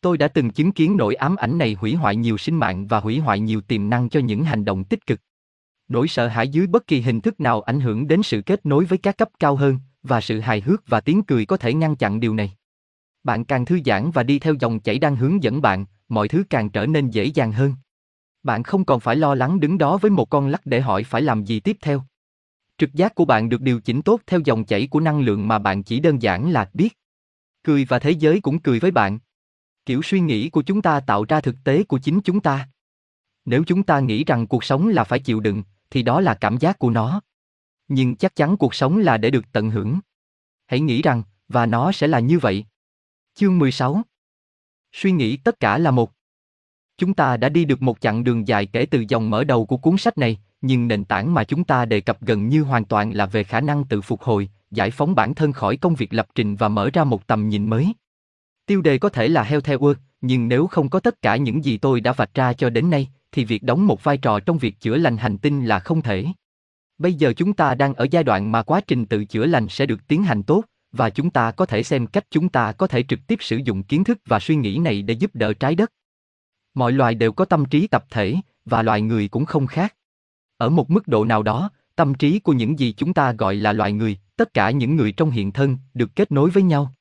Tôi đã từng chứng kiến nỗi ám ảnh này hủy hoại nhiều sinh mạng và hủy hoại nhiều tiềm năng cho những hành động tích cực. Nỗi sợ hãi dưới bất kỳ hình thức nào ảnh hưởng đến sự kết nối với các cấp cao hơn, và sự hài hước và tiếng cười có thể ngăn chặn điều này. Bạn càng thư giãn và đi theo dòng chảy đang hướng dẫn bạn, mọi thứ càng trở nên dễ dàng hơn. Bạn không còn phải lo lắng đứng đó với một con lắc để hỏi phải làm gì tiếp theo. Trực giác của bạn được điều chỉnh tốt theo dòng chảy của năng lượng mà bạn chỉ đơn giản là biết. Cười và thế giới cũng cười với bạn. Kiểu suy nghĩ của chúng ta tạo ra thực tế của chính chúng ta. Nếu chúng ta nghĩ rằng cuộc sống là phải chịu đựng, thì đó là cảm giác của nó. Nhưng chắc chắn cuộc sống là để được tận hưởng. Hãy nghĩ rằng, và nó sẽ là như vậy. Chương 16 Suy nghĩ tất cả là một. Chúng ta đã đi được một chặng đường dài kể từ dòng mở đầu của cuốn sách này, nhưng nền tảng mà chúng ta đề cập gần như hoàn toàn là về khả năng tự phục hồi, giải phóng bản thân khỏi công việc lập trình và mở ra một tầm nhìn mới. Tiêu đề có thể là Heo theo Work, nhưng nếu không có tất cả những gì tôi đã vạch ra cho đến nay, thì việc đóng một vai trò trong việc chữa lành hành tinh là không thể. Bây giờ chúng ta đang ở giai đoạn mà quá trình tự chữa lành sẽ được tiến hành tốt, và chúng ta có thể xem cách chúng ta có thể trực tiếp sử dụng kiến thức và suy nghĩ này để giúp đỡ trái đất. Mọi loài đều có tâm trí tập thể, và loài người cũng không khác. Ở một mức độ nào đó, tâm trí của những gì chúng ta gọi là loài người, tất cả những người trong hiện thân, được kết nối với nhau.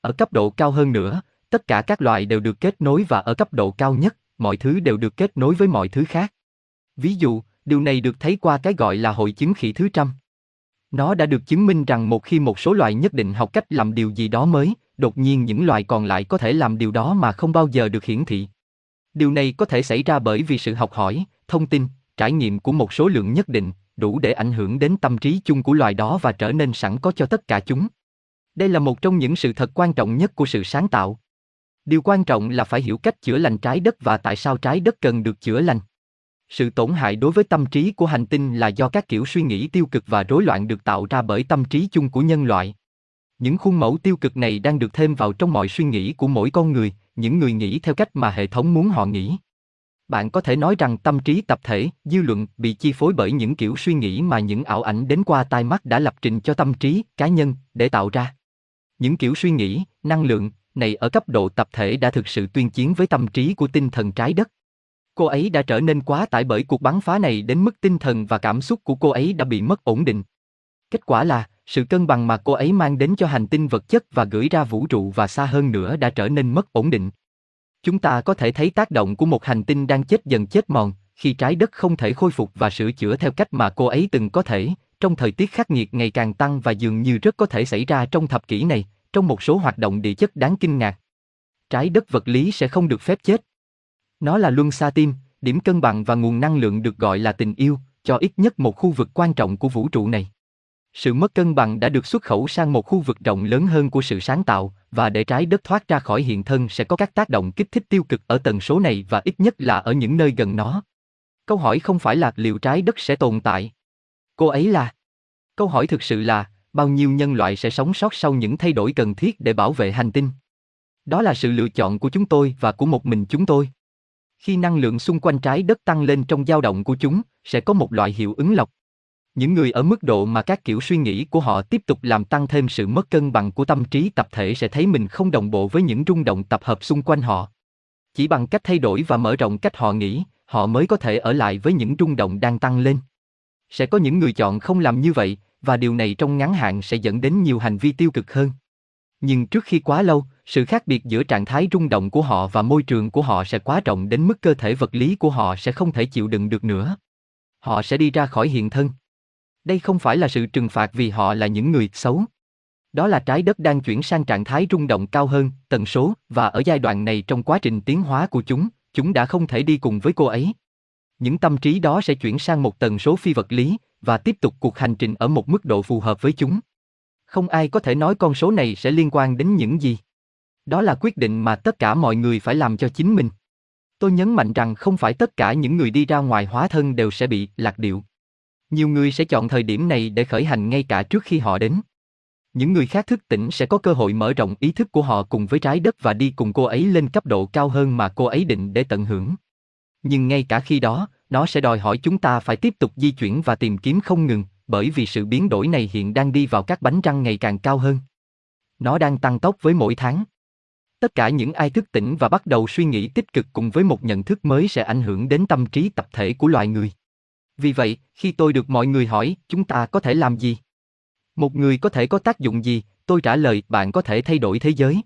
Ở cấp độ cao hơn nữa, tất cả các loài đều được kết nối và ở cấp độ cao nhất, mọi thứ đều được kết nối với mọi thứ khác. Ví dụ, điều này được thấy qua cái gọi là hội chứng khỉ thứ trăm. Nó đã được chứng minh rằng một khi một số loài nhất định học cách làm điều gì đó mới, đột nhiên những loài còn lại có thể làm điều đó mà không bao giờ được hiển thị. Điều này có thể xảy ra bởi vì sự học hỏi, thông tin, trải nghiệm của một số lượng nhất định, đủ để ảnh hưởng đến tâm trí chung của loài đó và trở nên sẵn có cho tất cả chúng. Đây là một trong những sự thật quan trọng nhất của sự sáng tạo. Điều quan trọng là phải hiểu cách chữa lành trái đất và tại sao trái đất cần được chữa lành. Sự tổn hại đối với tâm trí của hành tinh là do các kiểu suy nghĩ tiêu cực và rối loạn được tạo ra bởi tâm trí chung của nhân loại. Những khuôn mẫu tiêu cực này đang được thêm vào trong mọi suy nghĩ của mỗi con người, những người nghĩ theo cách mà hệ thống muốn họ nghĩ. Bạn có thể nói rằng tâm trí tập thể, dư luận bị chi phối bởi những kiểu suy nghĩ mà những ảo ảnh đến qua tai mắt đã lập trình cho tâm trí cá nhân để tạo ra. Những kiểu suy nghĩ, năng lượng này ở cấp độ tập thể đã thực sự tuyên chiến với tâm trí của tinh thần trái đất. Cô ấy đã trở nên quá tải bởi cuộc bắn phá này đến mức tinh thần và cảm xúc của cô ấy đã bị mất ổn định. Kết quả là, sự cân bằng mà cô ấy mang đến cho hành tinh vật chất và gửi ra vũ trụ và xa hơn nữa đã trở nên mất ổn định. Chúng ta có thể thấy tác động của một hành tinh đang chết dần chết mòn, khi trái đất không thể khôi phục và sửa chữa theo cách mà cô ấy từng có thể, trong thời tiết khắc nghiệt ngày càng tăng và dường như rất có thể xảy ra trong thập kỷ này, trong một số hoạt động địa chất đáng kinh ngạc. Trái đất vật lý sẽ không được phép chết. Nó là luân xa tim, điểm cân bằng và nguồn năng lượng được gọi là tình yêu, cho ít nhất một khu vực quan trọng của vũ trụ này. Sự mất cân bằng đã được xuất khẩu sang một khu vực rộng lớn hơn của sự sáng tạo, và để trái đất thoát ra khỏi hiện thân sẽ có các tác động kích thích tiêu cực ở tần số này và ít nhất là ở những nơi gần nó. Câu hỏi không phải là liệu trái đất sẽ tồn tại. Cô ấy là. Câu hỏi thực sự là, bao nhiêu nhân loại sẽ sống sót sau những thay đổi cần thiết để bảo vệ hành tinh? Đó là sự lựa chọn của chúng tôi và của một mình chúng tôi. Khi năng lượng xung quanh trái đất tăng lên trong dao động của chúng, sẽ có một loại hiệu ứng lọc. Những người ở mức độ mà các kiểu suy nghĩ của họ tiếp tục làm tăng thêm sự mất cân bằng của tâm trí tập thể sẽ thấy mình không đồng bộ với những rung động tập hợp xung quanh họ. Chỉ bằng cách thay đổi và mở rộng cách họ nghĩ, họ mới có thể ở lại với những rung động đang tăng lên. Sẽ có những người chọn không làm như vậy, và điều này trong ngắn hạn sẽ dẫn đến nhiều hành vi tiêu cực hơn. Nhưng trước khi quá lâu, sự khác biệt giữa trạng thái rung động của họ và môi trường của họ sẽ quá rộng đến mức cơ thể vật lý của họ sẽ không thể chịu đựng được nữa. Họ sẽ đi ra khỏi hiện thân. Đây không phải là sự trừng phạt vì họ là những người xấu. Đó là trái đất đang chuyển sang trạng thái rung động cao hơn, tần số, và ở giai đoạn này trong quá trình tiến hóa của chúng, chúng đã không thể đi cùng với cô ấy. Những tâm trí đó sẽ chuyển sang một tần số phi vật lý, và tiếp tục cuộc hành trình ở một mức độ phù hợp với chúng. Không ai có thể nói con số này sẽ liên quan đến những gì. Đó là quyết định mà tất cả mọi người phải làm cho chính mình. Tôi nhấn mạnh rằng không phải tất cả những người đi ra ngoài hóa thân đều sẽ bị lạc điệu. Nhiều người sẽ chọn thời điểm này để khởi hành ngay cả trước khi họ đến. Những người khác thức tỉnh sẽ có cơ hội mở rộng ý thức của họ cùng với trái đất và đi cùng cô ấy lên cấp độ cao hơn mà cô ấy định để tận hưởng. Nhưng ngay cả khi đó, nó sẽ đòi hỏi chúng ta phải tiếp tục di chuyển và tìm kiếm không ngừng, bởi vì sự biến đổi này hiện đang đi vào các bánh răng ngày càng cao hơn. Nó đang tăng tốc với mỗi tháng. Tất cả những ai thức tỉnh và bắt đầu suy nghĩ tích cực cùng với một nhận thức mới sẽ ảnh hưởng đến tâm trí tập thể của loài người. Vì vậy, khi tôi được mọi người hỏi, chúng ta có thể làm gì? Một người có thể có tác dụng gì? Tôi trả lời, bạn có thể thay đổi thế giới.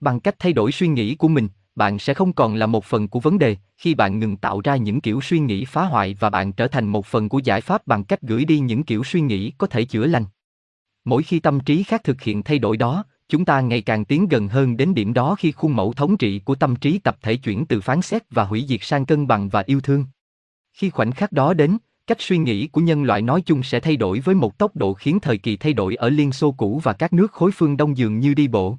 Bằng cách thay đổi suy nghĩ của mình, bạn sẽ không còn là một phần của vấn đề khi bạn ngừng tạo ra những kiểu suy nghĩ phá hoại và bạn trở thành một phần của giải pháp bằng cách gửi đi những kiểu suy nghĩ có thể chữa lành mỗi khi tâm trí khác thực hiện thay đổi đó chúng ta ngày càng tiến gần hơn đến điểm đó khi khuôn mẫu thống trị của tâm trí tập thể chuyển từ phán xét và hủy diệt sang cân bằng và yêu thương khi khoảnh khắc đó đến cách suy nghĩ của nhân loại nói chung sẽ thay đổi với một tốc độ khiến thời kỳ thay đổi ở liên xô cũ và các nước khối phương đông dường như đi bộ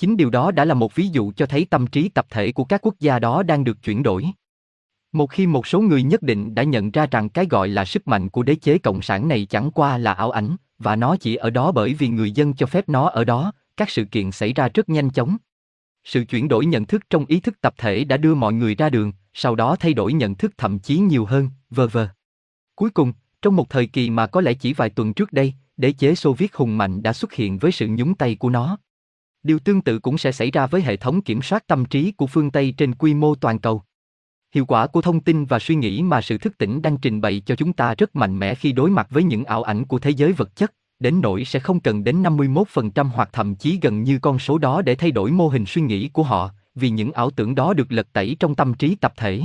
Chính điều đó đã là một ví dụ cho thấy tâm trí tập thể của các quốc gia đó đang được chuyển đổi. Một khi một số người nhất định đã nhận ra rằng cái gọi là sức mạnh của đế chế cộng sản này chẳng qua là ảo ảnh, và nó chỉ ở đó bởi vì người dân cho phép nó ở đó, các sự kiện xảy ra rất nhanh chóng. Sự chuyển đổi nhận thức trong ý thức tập thể đã đưa mọi người ra đường, sau đó thay đổi nhận thức thậm chí nhiều hơn, vờ vờ. Cuối cùng, trong một thời kỳ mà có lẽ chỉ vài tuần trước đây, đế chế Xô Viết hùng mạnh đã xuất hiện với sự nhúng tay của nó. Điều tương tự cũng sẽ xảy ra với hệ thống kiểm soát tâm trí của phương Tây trên quy mô toàn cầu. Hiệu quả của thông tin và suy nghĩ mà sự thức tỉnh đang trình bày cho chúng ta rất mạnh mẽ khi đối mặt với những ảo ảnh của thế giới vật chất, đến nỗi sẽ không cần đến 51% hoặc thậm chí gần như con số đó để thay đổi mô hình suy nghĩ của họ, vì những ảo tưởng đó được lật tẩy trong tâm trí tập thể.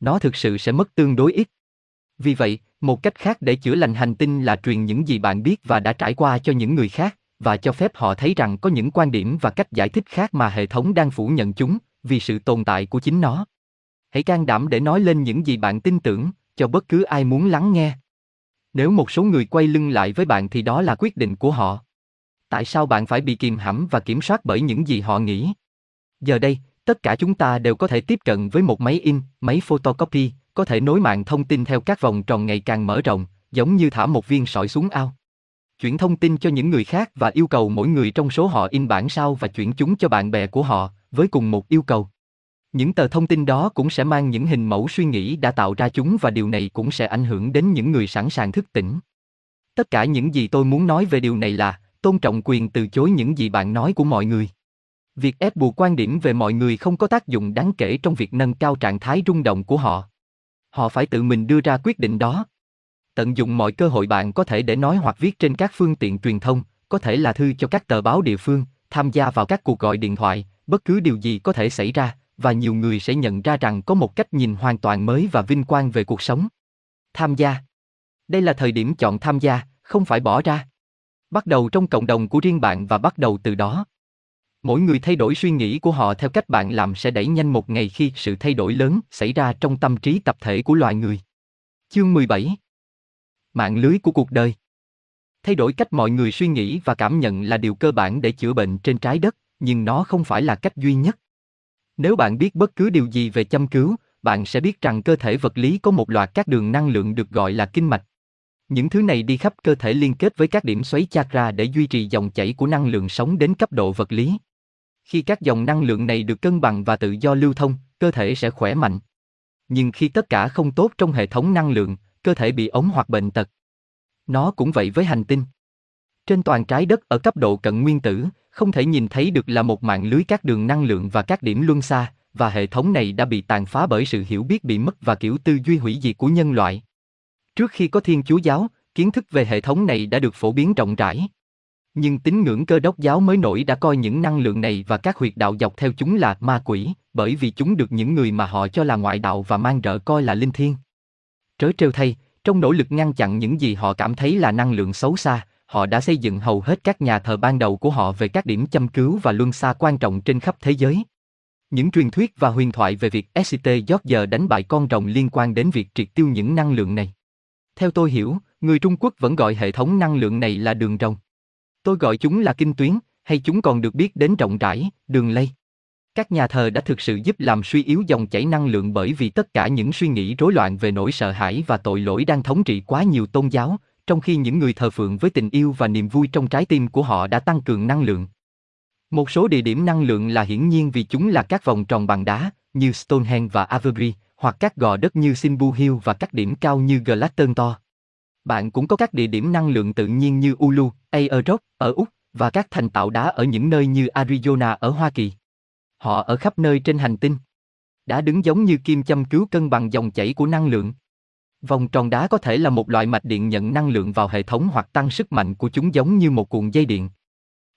Nó thực sự sẽ mất tương đối ít. Vì vậy, một cách khác để chữa lành hành tinh là truyền những gì bạn biết và đã trải qua cho những người khác và cho phép họ thấy rằng có những quan điểm và cách giải thích khác mà hệ thống đang phủ nhận chúng, vì sự tồn tại của chính nó. Hãy can đảm để nói lên những gì bạn tin tưởng, cho bất cứ ai muốn lắng nghe. Nếu một số người quay lưng lại với bạn thì đó là quyết định của họ. Tại sao bạn phải bị kìm hãm và kiểm soát bởi những gì họ nghĩ? Giờ đây, tất cả chúng ta đều có thể tiếp cận với một máy in, máy photocopy, có thể nối mạng thông tin theo các vòng tròn ngày càng mở rộng, giống như thả một viên sỏi xuống ao chuyển thông tin cho những người khác và yêu cầu mỗi người trong số họ in bản sao và chuyển chúng cho bạn bè của họ, với cùng một yêu cầu. Những tờ thông tin đó cũng sẽ mang những hình mẫu suy nghĩ đã tạo ra chúng và điều này cũng sẽ ảnh hưởng đến những người sẵn sàng thức tỉnh. Tất cả những gì tôi muốn nói về điều này là, tôn trọng quyền từ chối những gì bạn nói của mọi người. Việc ép buộc quan điểm về mọi người không có tác dụng đáng kể trong việc nâng cao trạng thái rung động của họ. Họ phải tự mình đưa ra quyết định đó tận dụng mọi cơ hội bạn có thể để nói hoặc viết trên các phương tiện truyền thông, có thể là thư cho các tờ báo địa phương, tham gia vào các cuộc gọi điện thoại, bất cứ điều gì có thể xảy ra, và nhiều người sẽ nhận ra rằng có một cách nhìn hoàn toàn mới và vinh quang về cuộc sống. Tham gia. Đây là thời điểm chọn tham gia, không phải bỏ ra. Bắt đầu trong cộng đồng của riêng bạn và bắt đầu từ đó. Mỗi người thay đổi suy nghĩ của họ theo cách bạn làm sẽ đẩy nhanh một ngày khi sự thay đổi lớn xảy ra trong tâm trí tập thể của loài người. Chương 17 mạng lưới của cuộc đời. Thay đổi cách mọi người suy nghĩ và cảm nhận là điều cơ bản để chữa bệnh trên trái đất, nhưng nó không phải là cách duy nhất. Nếu bạn biết bất cứ điều gì về châm cứu, bạn sẽ biết rằng cơ thể vật lý có một loạt các đường năng lượng được gọi là kinh mạch. Những thứ này đi khắp cơ thể liên kết với các điểm xoáy chakra để duy trì dòng chảy của năng lượng sống đến cấp độ vật lý. Khi các dòng năng lượng này được cân bằng và tự do lưu thông, cơ thể sẽ khỏe mạnh. Nhưng khi tất cả không tốt trong hệ thống năng lượng, cơ thể bị ống hoặc bệnh tật. Nó cũng vậy với hành tinh. Trên toàn trái đất ở cấp độ cận nguyên tử, không thể nhìn thấy được là một mạng lưới các đường năng lượng và các điểm luân xa, và hệ thống này đã bị tàn phá bởi sự hiểu biết bị mất và kiểu tư duy hủy diệt của nhân loại. Trước khi có Thiên Chúa giáo, kiến thức về hệ thống này đã được phổ biến rộng rãi. Nhưng tín ngưỡng cơ đốc giáo mới nổi đã coi những năng lượng này và các huyệt đạo dọc theo chúng là ma quỷ, bởi vì chúng được những người mà họ cho là ngoại đạo và mang rợ coi là linh thiêng. Trớ trêu thay, trong nỗ lực ngăn chặn những gì họ cảm thấy là năng lượng xấu xa, họ đã xây dựng hầu hết các nhà thờ ban đầu của họ về các điểm châm cứu và luân xa quan trọng trên khắp thế giới. Những truyền thuyết và huyền thoại về việc SCT giờ đánh bại con rồng liên quan đến việc triệt tiêu những năng lượng này. Theo tôi hiểu, người Trung Quốc vẫn gọi hệ thống năng lượng này là đường rồng. Tôi gọi chúng là kinh tuyến, hay chúng còn được biết đến rộng rãi, đường lây. Các nhà thờ đã thực sự giúp làm suy yếu dòng chảy năng lượng bởi vì tất cả những suy nghĩ rối loạn về nỗi sợ hãi và tội lỗi đang thống trị quá nhiều tôn giáo, trong khi những người thờ phượng với tình yêu và niềm vui trong trái tim của họ đã tăng cường năng lượng. Một số địa điểm năng lượng là hiển nhiên vì chúng là các vòng tròn bằng đá, như Stonehenge và Avebury, hoặc các gò đất như Simbu Hill và các điểm cao như Glastonbury. Bạn cũng có các địa điểm năng lượng tự nhiên như Ulu, Aerock ở Úc và các thành tạo đá ở những nơi như Arizona ở Hoa Kỳ. Họ ở khắp nơi trên hành tinh. Đã đứng giống như kim châm cứu cân bằng dòng chảy của năng lượng. Vòng tròn đá có thể là một loại mạch điện nhận năng lượng vào hệ thống hoặc tăng sức mạnh của chúng giống như một cuộn dây điện.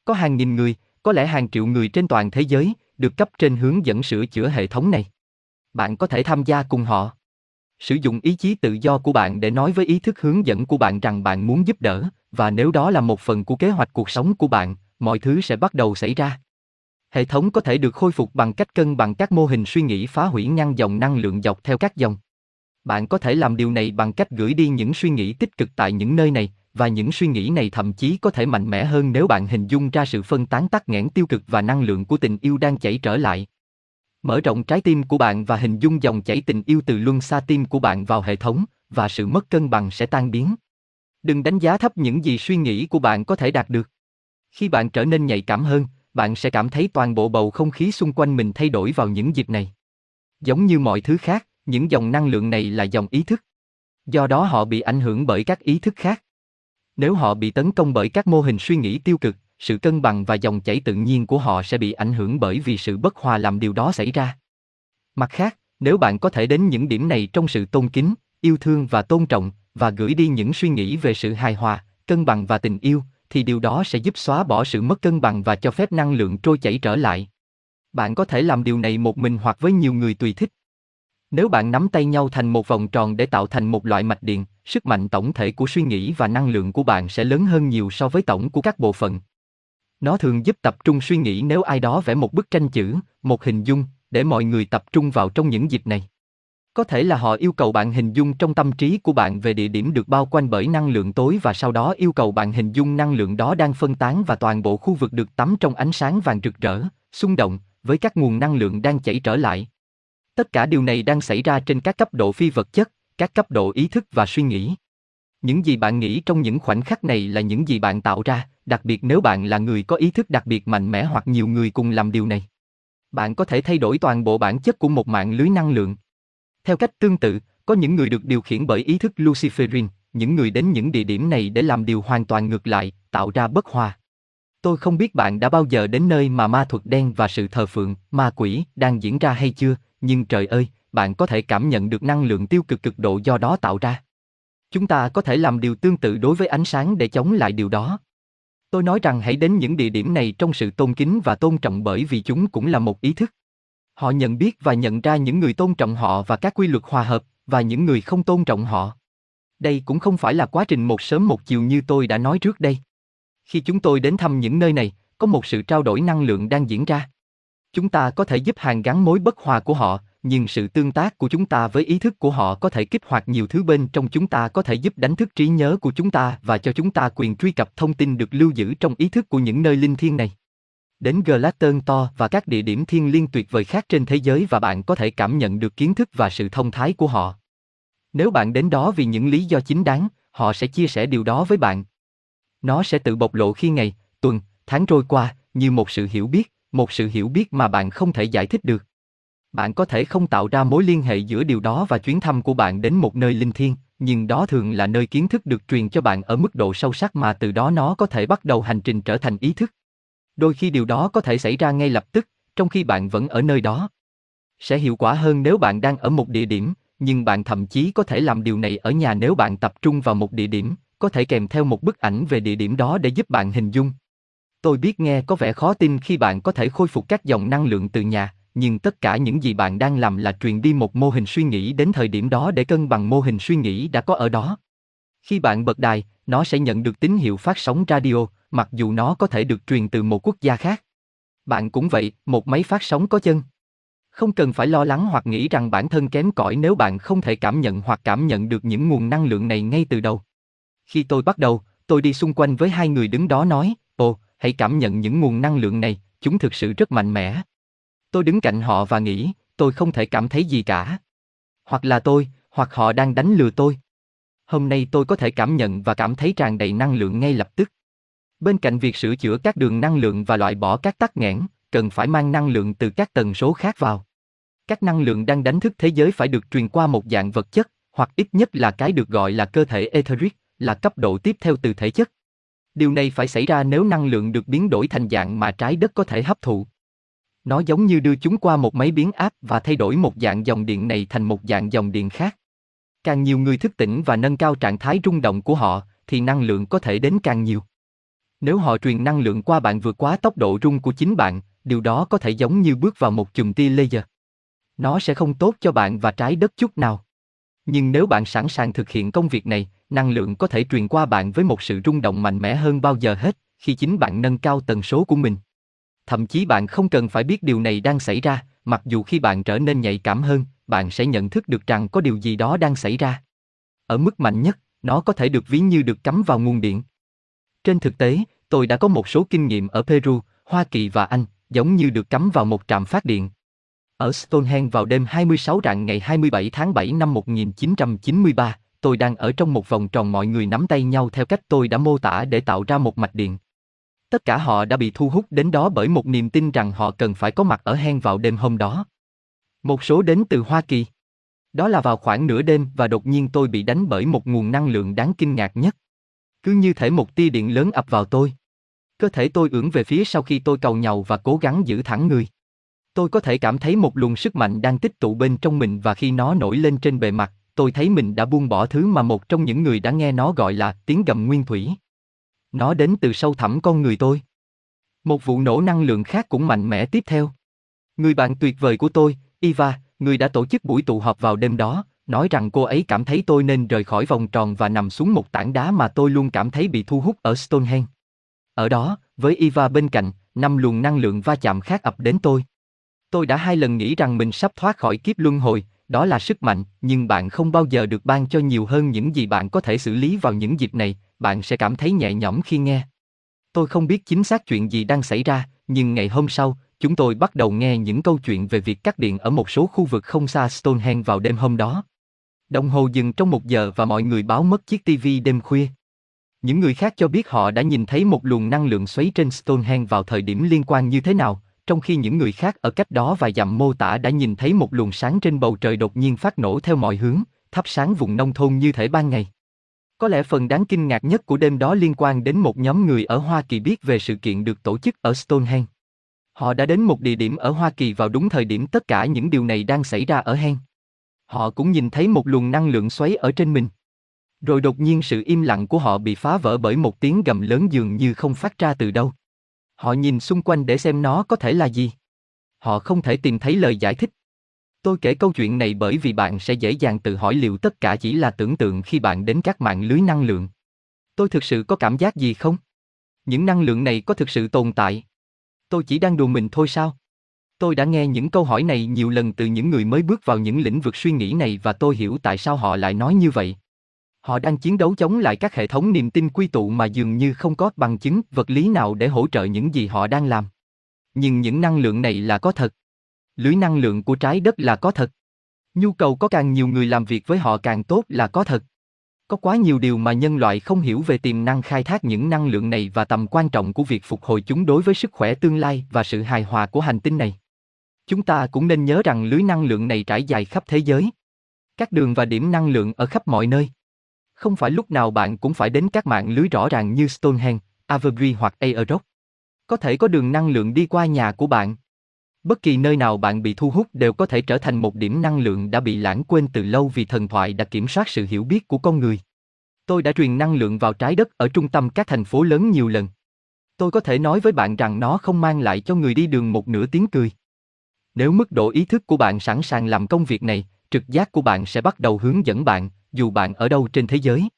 Có hàng nghìn người, có lẽ hàng triệu người trên toàn thế giới, được cấp trên hướng dẫn sửa chữa hệ thống này. Bạn có thể tham gia cùng họ. Sử dụng ý chí tự do của bạn để nói với ý thức hướng dẫn của bạn rằng bạn muốn giúp đỡ, và nếu đó là một phần của kế hoạch cuộc sống của bạn, mọi thứ sẽ bắt đầu xảy ra. Hệ thống có thể được khôi phục bằng cách cân bằng các mô hình suy nghĩ phá hủy ngăn dòng năng lượng dọc theo các dòng. Bạn có thể làm điều này bằng cách gửi đi những suy nghĩ tích cực tại những nơi này, và những suy nghĩ này thậm chí có thể mạnh mẽ hơn nếu bạn hình dung ra sự phân tán tắc nghẽn tiêu cực và năng lượng của tình yêu đang chảy trở lại. Mở rộng trái tim của bạn và hình dung dòng chảy tình yêu từ luân xa tim của bạn vào hệ thống, và sự mất cân bằng sẽ tan biến. Đừng đánh giá thấp những gì suy nghĩ của bạn có thể đạt được. Khi bạn trở nên nhạy cảm hơn, bạn sẽ cảm thấy toàn bộ bầu không khí xung quanh mình thay đổi vào những dịp này. Giống như mọi thứ khác, những dòng năng lượng này là dòng ý thức. Do đó họ bị ảnh hưởng bởi các ý thức khác. Nếu họ bị tấn công bởi các mô hình suy nghĩ tiêu cực, sự cân bằng và dòng chảy tự nhiên của họ sẽ bị ảnh hưởng bởi vì sự bất hòa làm điều đó xảy ra. Mặt khác, nếu bạn có thể đến những điểm này trong sự tôn kính, yêu thương và tôn trọng, và gửi đi những suy nghĩ về sự hài hòa, cân bằng và tình yêu, thì điều đó sẽ giúp xóa bỏ sự mất cân bằng và cho phép năng lượng trôi chảy trở lại. Bạn có thể làm điều này một mình hoặc với nhiều người tùy thích. Nếu bạn nắm tay nhau thành một vòng tròn để tạo thành một loại mạch điện, sức mạnh tổng thể của suy nghĩ và năng lượng của bạn sẽ lớn hơn nhiều so với tổng của các bộ phận. Nó thường giúp tập trung suy nghĩ nếu ai đó vẽ một bức tranh chữ, một hình dung, để mọi người tập trung vào trong những dịp này. Có thể là họ yêu cầu bạn hình dung trong tâm trí của bạn về địa điểm được bao quanh bởi năng lượng tối và sau đó yêu cầu bạn hình dung năng lượng đó đang phân tán và toàn bộ khu vực được tắm trong ánh sáng vàng rực rỡ, xung động, với các nguồn năng lượng đang chảy trở lại. Tất cả điều này đang xảy ra trên các cấp độ phi vật chất, các cấp độ ý thức và suy nghĩ. Những gì bạn nghĩ trong những khoảnh khắc này là những gì bạn tạo ra, đặc biệt nếu bạn là người có ý thức đặc biệt mạnh mẽ hoặc nhiều người cùng làm điều này. Bạn có thể thay đổi toàn bộ bản chất của một mạng lưới năng lượng. Theo cách tương tự, có những người được điều khiển bởi ý thức Luciferin, những người đến những địa điểm này để làm điều hoàn toàn ngược lại, tạo ra bất hòa. Tôi không biết bạn đã bao giờ đến nơi mà ma thuật đen và sự thờ phượng, ma quỷ đang diễn ra hay chưa, nhưng trời ơi, bạn có thể cảm nhận được năng lượng tiêu cực cực độ do đó tạo ra. Chúng ta có thể làm điều tương tự đối với ánh sáng để chống lại điều đó. Tôi nói rằng hãy đến những địa điểm này trong sự tôn kính và tôn trọng bởi vì chúng cũng là một ý thức. Họ nhận biết và nhận ra những người tôn trọng họ và các quy luật hòa hợp, và những người không tôn trọng họ. Đây cũng không phải là quá trình một sớm một chiều như tôi đã nói trước đây. Khi chúng tôi đến thăm những nơi này, có một sự trao đổi năng lượng đang diễn ra. Chúng ta có thể giúp hàng gắn mối bất hòa của họ, nhưng sự tương tác của chúng ta với ý thức của họ có thể kích hoạt nhiều thứ bên trong chúng ta có thể giúp đánh thức trí nhớ của chúng ta và cho chúng ta quyền truy cập thông tin được lưu giữ trong ý thức của những nơi linh thiêng này. Đến Glaston to và các địa điểm thiên liêng tuyệt vời khác trên thế giới và bạn có thể cảm nhận được kiến thức và sự thông thái của họ. Nếu bạn đến đó vì những lý do chính đáng, họ sẽ chia sẻ điều đó với bạn. Nó sẽ tự bộc lộ khi ngày, tuần, tháng trôi qua, như một sự hiểu biết, một sự hiểu biết mà bạn không thể giải thích được. Bạn có thể không tạo ra mối liên hệ giữa điều đó và chuyến thăm của bạn đến một nơi linh thiêng, nhưng đó thường là nơi kiến thức được truyền cho bạn ở mức độ sâu sắc mà từ đó nó có thể bắt đầu hành trình trở thành ý thức. Đôi khi điều đó có thể xảy ra ngay lập tức, trong khi bạn vẫn ở nơi đó. Sẽ hiệu quả hơn nếu bạn đang ở một địa điểm, nhưng bạn thậm chí có thể làm điều này ở nhà nếu bạn tập trung vào một địa điểm, có thể kèm theo một bức ảnh về địa điểm đó để giúp bạn hình dung. Tôi biết nghe có vẻ khó tin khi bạn có thể khôi phục các dòng năng lượng từ nhà, nhưng tất cả những gì bạn đang làm là truyền đi một mô hình suy nghĩ đến thời điểm đó để cân bằng mô hình suy nghĩ đã có ở đó. Khi bạn bật đài, nó sẽ nhận được tín hiệu phát sóng radio, mặc dù nó có thể được truyền từ một quốc gia khác. Bạn cũng vậy, một máy phát sóng có chân. Không cần phải lo lắng hoặc nghĩ rằng bản thân kém cỏi nếu bạn không thể cảm nhận hoặc cảm nhận được những nguồn năng lượng này ngay từ đầu. Khi tôi bắt đầu, tôi đi xung quanh với hai người đứng đó nói, ồ, hãy cảm nhận những nguồn năng lượng này, chúng thực sự rất mạnh mẽ. Tôi đứng cạnh họ và nghĩ, tôi không thể cảm thấy gì cả. Hoặc là tôi, hoặc họ đang đánh lừa tôi. Hôm nay tôi có thể cảm nhận và cảm thấy tràn đầy năng lượng ngay lập tức. Bên cạnh việc sửa chữa các đường năng lượng và loại bỏ các tắc nghẽn, cần phải mang năng lượng từ các tần số khác vào. Các năng lượng đang đánh thức thế giới phải được truyền qua một dạng vật chất, hoặc ít nhất là cái được gọi là cơ thể etheric, là cấp độ tiếp theo từ thể chất. Điều này phải xảy ra nếu năng lượng được biến đổi thành dạng mà trái đất có thể hấp thụ. Nó giống như đưa chúng qua một máy biến áp và thay đổi một dạng dòng điện này thành một dạng dòng điện khác. Càng nhiều người thức tỉnh và nâng cao trạng thái rung động của họ, thì năng lượng có thể đến càng nhiều. Nếu họ truyền năng lượng qua bạn vượt quá tốc độ rung của chính bạn, điều đó có thể giống như bước vào một chùm tia laser. Nó sẽ không tốt cho bạn và trái đất chút nào. Nhưng nếu bạn sẵn sàng thực hiện công việc này, năng lượng có thể truyền qua bạn với một sự rung động mạnh mẽ hơn bao giờ hết, khi chính bạn nâng cao tần số của mình. Thậm chí bạn không cần phải biết điều này đang xảy ra, mặc dù khi bạn trở nên nhạy cảm hơn, bạn sẽ nhận thức được rằng có điều gì đó đang xảy ra. Ở mức mạnh nhất, nó có thể được ví như được cắm vào nguồn điện. Trên thực tế, tôi đã có một số kinh nghiệm ở Peru, Hoa Kỳ và Anh, giống như được cắm vào một trạm phát điện. Ở Stonehenge vào đêm 26 rạng ngày 27 tháng 7 năm 1993, tôi đang ở trong một vòng tròn mọi người nắm tay nhau theo cách tôi đã mô tả để tạo ra một mạch điện. Tất cả họ đã bị thu hút đến đó bởi một niềm tin rằng họ cần phải có mặt ở hang vào đêm hôm đó. Một số đến từ Hoa Kỳ. Đó là vào khoảng nửa đêm và đột nhiên tôi bị đánh bởi một nguồn năng lượng đáng kinh ngạc nhất. Cứ như thể một tia điện lớn ập vào tôi. Cơ thể tôi ưỡn về phía sau khi tôi cầu nhàu và cố gắng giữ thẳng người. Tôi có thể cảm thấy một luồng sức mạnh đang tích tụ bên trong mình và khi nó nổi lên trên bề mặt, tôi thấy mình đã buông bỏ thứ mà một trong những người đã nghe nó gọi là tiếng gầm nguyên thủy. Nó đến từ sâu thẳm con người tôi. Một vụ nổ năng lượng khác cũng mạnh mẽ tiếp theo. Người bạn tuyệt vời của tôi, Eva, người đã tổ chức buổi tụ họp vào đêm đó, nói rằng cô ấy cảm thấy tôi nên rời khỏi vòng tròn và nằm xuống một tảng đá mà tôi luôn cảm thấy bị thu hút ở Stonehenge. Ở đó, với Eva bên cạnh, năm luồng năng lượng va chạm khác ập đến tôi. Tôi đã hai lần nghĩ rằng mình sắp thoát khỏi kiếp luân hồi, đó là sức mạnh, nhưng bạn không bao giờ được ban cho nhiều hơn những gì bạn có thể xử lý vào những dịp này, bạn sẽ cảm thấy nhẹ nhõm khi nghe. Tôi không biết chính xác chuyện gì đang xảy ra, nhưng ngày hôm sau, chúng tôi bắt đầu nghe những câu chuyện về việc cắt điện ở một số khu vực không xa Stonehenge vào đêm hôm đó. Đồng hồ dừng trong một giờ và mọi người báo mất chiếc TV đêm khuya. Những người khác cho biết họ đã nhìn thấy một luồng năng lượng xoáy trên Stonehenge vào thời điểm liên quan như thế nào, trong khi những người khác ở cách đó vài dặm mô tả đã nhìn thấy một luồng sáng trên bầu trời đột nhiên phát nổ theo mọi hướng, thắp sáng vùng nông thôn như thể ban ngày. Có lẽ phần đáng kinh ngạc nhất của đêm đó liên quan đến một nhóm người ở Hoa Kỳ biết về sự kiện được tổ chức ở Stonehenge. Họ đã đến một địa điểm ở Hoa Kỳ vào đúng thời điểm tất cả những điều này đang xảy ra ở Hen. Họ cũng nhìn thấy một luồng năng lượng xoáy ở trên mình. Rồi đột nhiên sự im lặng của họ bị phá vỡ bởi một tiếng gầm lớn dường như không phát ra từ đâu. Họ nhìn xung quanh để xem nó có thể là gì. Họ không thể tìm thấy lời giải thích. Tôi kể câu chuyện này bởi vì bạn sẽ dễ dàng tự hỏi liệu tất cả chỉ là tưởng tượng khi bạn đến các mạng lưới năng lượng. Tôi thực sự có cảm giác gì không? Những năng lượng này có thực sự tồn tại? Tôi chỉ đang đùa mình thôi sao? Tôi đã nghe những câu hỏi này nhiều lần từ những người mới bước vào những lĩnh vực suy nghĩ này và tôi hiểu tại sao họ lại nói như vậy. Họ đang chiến đấu chống lại các hệ thống niềm tin quy tụ mà dường như không có bằng chứng, vật lý nào để hỗ trợ những gì họ đang làm. Nhưng những năng lượng này là có thật. Lưới năng lượng của trái đất là có thật. Nhu cầu có càng nhiều người làm việc với họ càng tốt là có thật. Có quá nhiều điều mà nhân loại không hiểu về tiềm năng khai thác những năng lượng này và tầm quan trọng của việc phục hồi chúng đối với sức khỏe tương lai và sự hài hòa của hành tinh này. Chúng ta cũng nên nhớ rằng lưới năng lượng này trải dài khắp thế giới. Các đường và điểm năng lượng ở khắp mọi nơi. Không phải lúc nào bạn cũng phải đến các mạng lưới rõ ràng như Stonehenge, Evergreen hoặc Aerox. Có thể có đường năng lượng đi qua nhà của bạn. Bất kỳ nơi nào bạn bị thu hút đều có thể trở thành một điểm năng lượng đã bị lãng quên từ lâu vì thần thoại đã kiểm soát sự hiểu biết của con người. Tôi đã truyền năng lượng vào trái đất ở trung tâm các thành phố lớn nhiều lần. Tôi có thể nói với bạn rằng nó không mang lại cho người đi đường một nửa tiếng cười. Nếu mức độ ý thức của bạn sẵn sàng làm công việc này, trực giác của bạn sẽ bắt đầu hướng dẫn bạn, dù bạn ở đâu trên thế giới.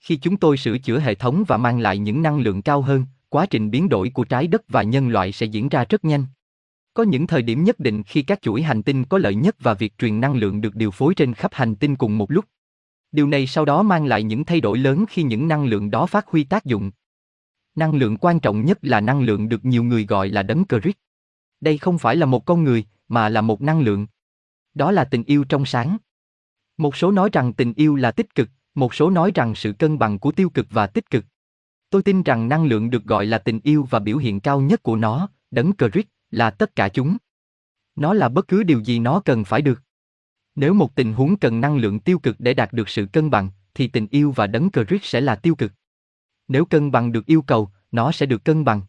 Khi chúng tôi sửa chữa hệ thống và mang lại những năng lượng cao hơn, quá trình biến đổi của trái đất và nhân loại sẽ diễn ra rất nhanh. Có những thời điểm nhất định khi các chuỗi hành tinh có lợi nhất và việc truyền năng lượng được điều phối trên khắp hành tinh cùng một lúc. Điều này sau đó mang lại những thay đổi lớn khi những năng lượng đó phát huy tác dụng. Năng lượng quan trọng nhất là năng lượng được nhiều người gọi là đấng Christ. Đây không phải là một con người, mà là một năng lượng. Đó là tình yêu trong sáng. Một số nói rằng tình yêu là tích cực, một số nói rằng sự cân bằng của tiêu cực và tích cực. Tôi tin rằng năng lượng được gọi là tình yêu và biểu hiện cao nhất của nó, đấng Christ, là tất cả chúng. Nó là bất cứ điều gì nó cần phải được. Nếu một tình huống cần năng lượng tiêu cực để đạt được sự cân bằng, thì tình yêu và đấng Christ sẽ là tiêu cực. Nếu cân bằng được yêu cầu, nó sẽ được cân bằng.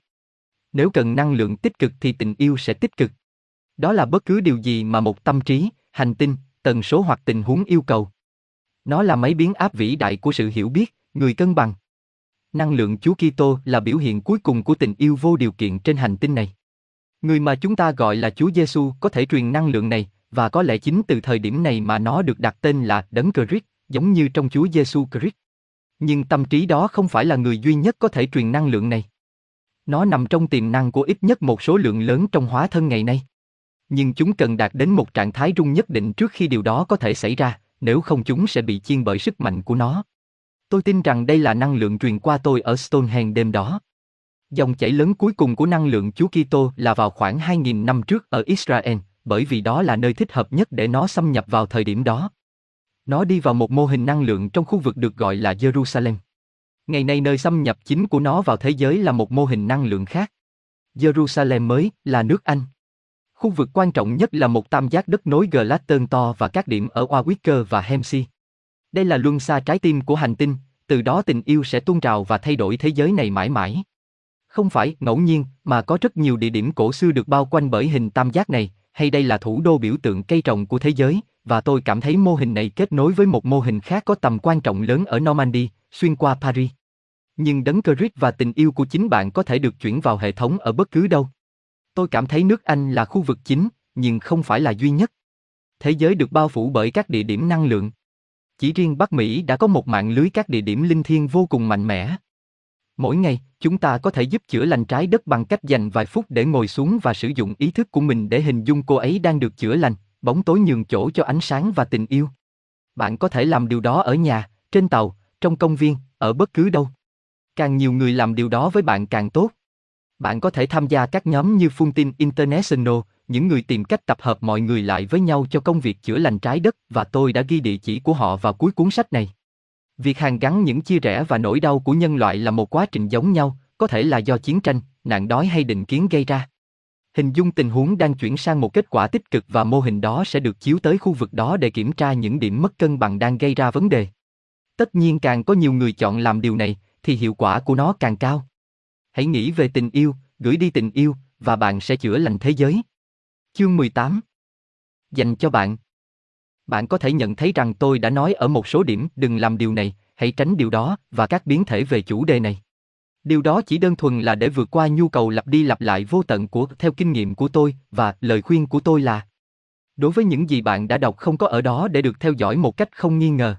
Nếu cần năng lượng tích cực thì tình yêu sẽ tích cực. Đó là bất cứ điều gì mà một tâm trí, hành tinh, tần số hoặc tình huống yêu cầu. Nó là máy biến áp vĩ đại của sự hiểu biết, người cân bằng. Năng lượng Chúa Kitô là biểu hiện cuối cùng của tình yêu vô điều kiện trên hành tinh này. Người mà chúng ta gọi là Chúa Giêsu có thể truyền năng lượng này, và có lẽ chính từ thời điểm này mà nó được đặt tên là Đấng Christ, giống như trong Chúa Giêsu Christ. Nhưng tâm trí đó không phải là người duy nhất có thể truyền năng lượng này. Nó nằm trong tiềm năng của ít nhất một số lượng lớn trong hóa thân ngày nay. Nhưng chúng cần đạt đến một trạng thái rung nhất định trước khi điều đó có thể xảy ra, nếu không chúng sẽ bị chiên bởi sức mạnh của nó. Tôi tin rằng đây là năng lượng truyền qua tôi ở Stonehenge đêm đó. Dòng chảy lớn cuối cùng của năng lượng Chúa Kitô là vào khoảng 2.000 năm trước ở Israel, bởi vì đó là nơi thích hợp nhất để nó xâm nhập vào thời điểm đó. Nó đi vào một mô hình năng lượng trong khu vực được gọi là Jerusalem. Ngày nay nơi xâm nhập chính của nó vào thế giới là một mô hình năng lượng khác. Jerusalem mới là nước Anh. Khu vực quan trọng nhất là một tam giác đất nối Glaston to và các điểm ở Warwicker và Hemsey. Đây là luân xa trái tim của hành tinh, từ đó tình yêu sẽ tuôn trào và thay đổi thế giới này mãi mãi. Không phải ngẫu nhiên, mà có rất nhiều địa điểm cổ xưa được bao quanh bởi hình tam giác này, hay đây là thủ đô biểu tượng cây trồng của thế giới, và tôi cảm thấy mô hình này kết nối với một mô hình khác có tầm quan trọng lớn ở Normandy, xuyên qua Paris. Nhưng đấng Christ và tình yêu của chính bạn có thể được chuyển vào hệ thống ở bất cứ đâu. Tôi cảm thấy nước Anh là khu vực chính, nhưng không phải là duy nhất. Thế giới được bao phủ bởi các địa điểm năng lượng. Chỉ riêng Bắc Mỹ đã có một mạng lưới các địa điểm linh thiêng vô cùng mạnh mẽ. Mỗi ngày, chúng ta có thể giúp chữa lành trái đất bằng cách dành vài phút để ngồi xuống và sử dụng ý thức của mình để hình dung cô ấy đang được chữa lành, bóng tối nhường chỗ cho ánh sáng và tình yêu. Bạn có thể làm điều đó ở nhà, trên tàu, trong công viên, ở bất cứ đâu. Càng nhiều người làm điều đó với bạn càng tốt. Bạn có thể tham gia các nhóm như Funtin International, những người tìm cách tập hợp mọi người lại với nhau cho công việc chữa lành trái đất và tôi đã ghi địa chỉ của họ vào cuối cuốn sách này. Việc hàn gắn những chia rẽ và nỗi đau của nhân loại là một quá trình giống nhau, có thể là do chiến tranh, nạn đói hay định kiến gây ra. Hình dung tình huống đang chuyển sang một kết quả tích cực và mô hình đó sẽ được chiếu tới khu vực đó để kiểm tra những điểm mất cân bằng đang gây ra vấn đề. Tất nhiên càng có nhiều người chọn làm điều này, thì hiệu quả của nó càng cao. Hãy nghĩ về tình yêu, gửi đi tình yêu, và bạn sẽ chữa lành thế giới. Chương 18 Dành cho bạn Bạn có thể nhận thấy rằng tôi đã nói ở một số điểm đừng làm điều này, hãy tránh điều đó và các biến thể về chủ đề này. Điều đó chỉ đơn thuần là để vượt qua nhu cầu lặp đi lặp lại vô tận của theo kinh nghiệm của tôi và lời khuyên của tôi là Đối với những gì bạn đã đọc không có ở đó để được theo dõi một cách không nghi ngờ.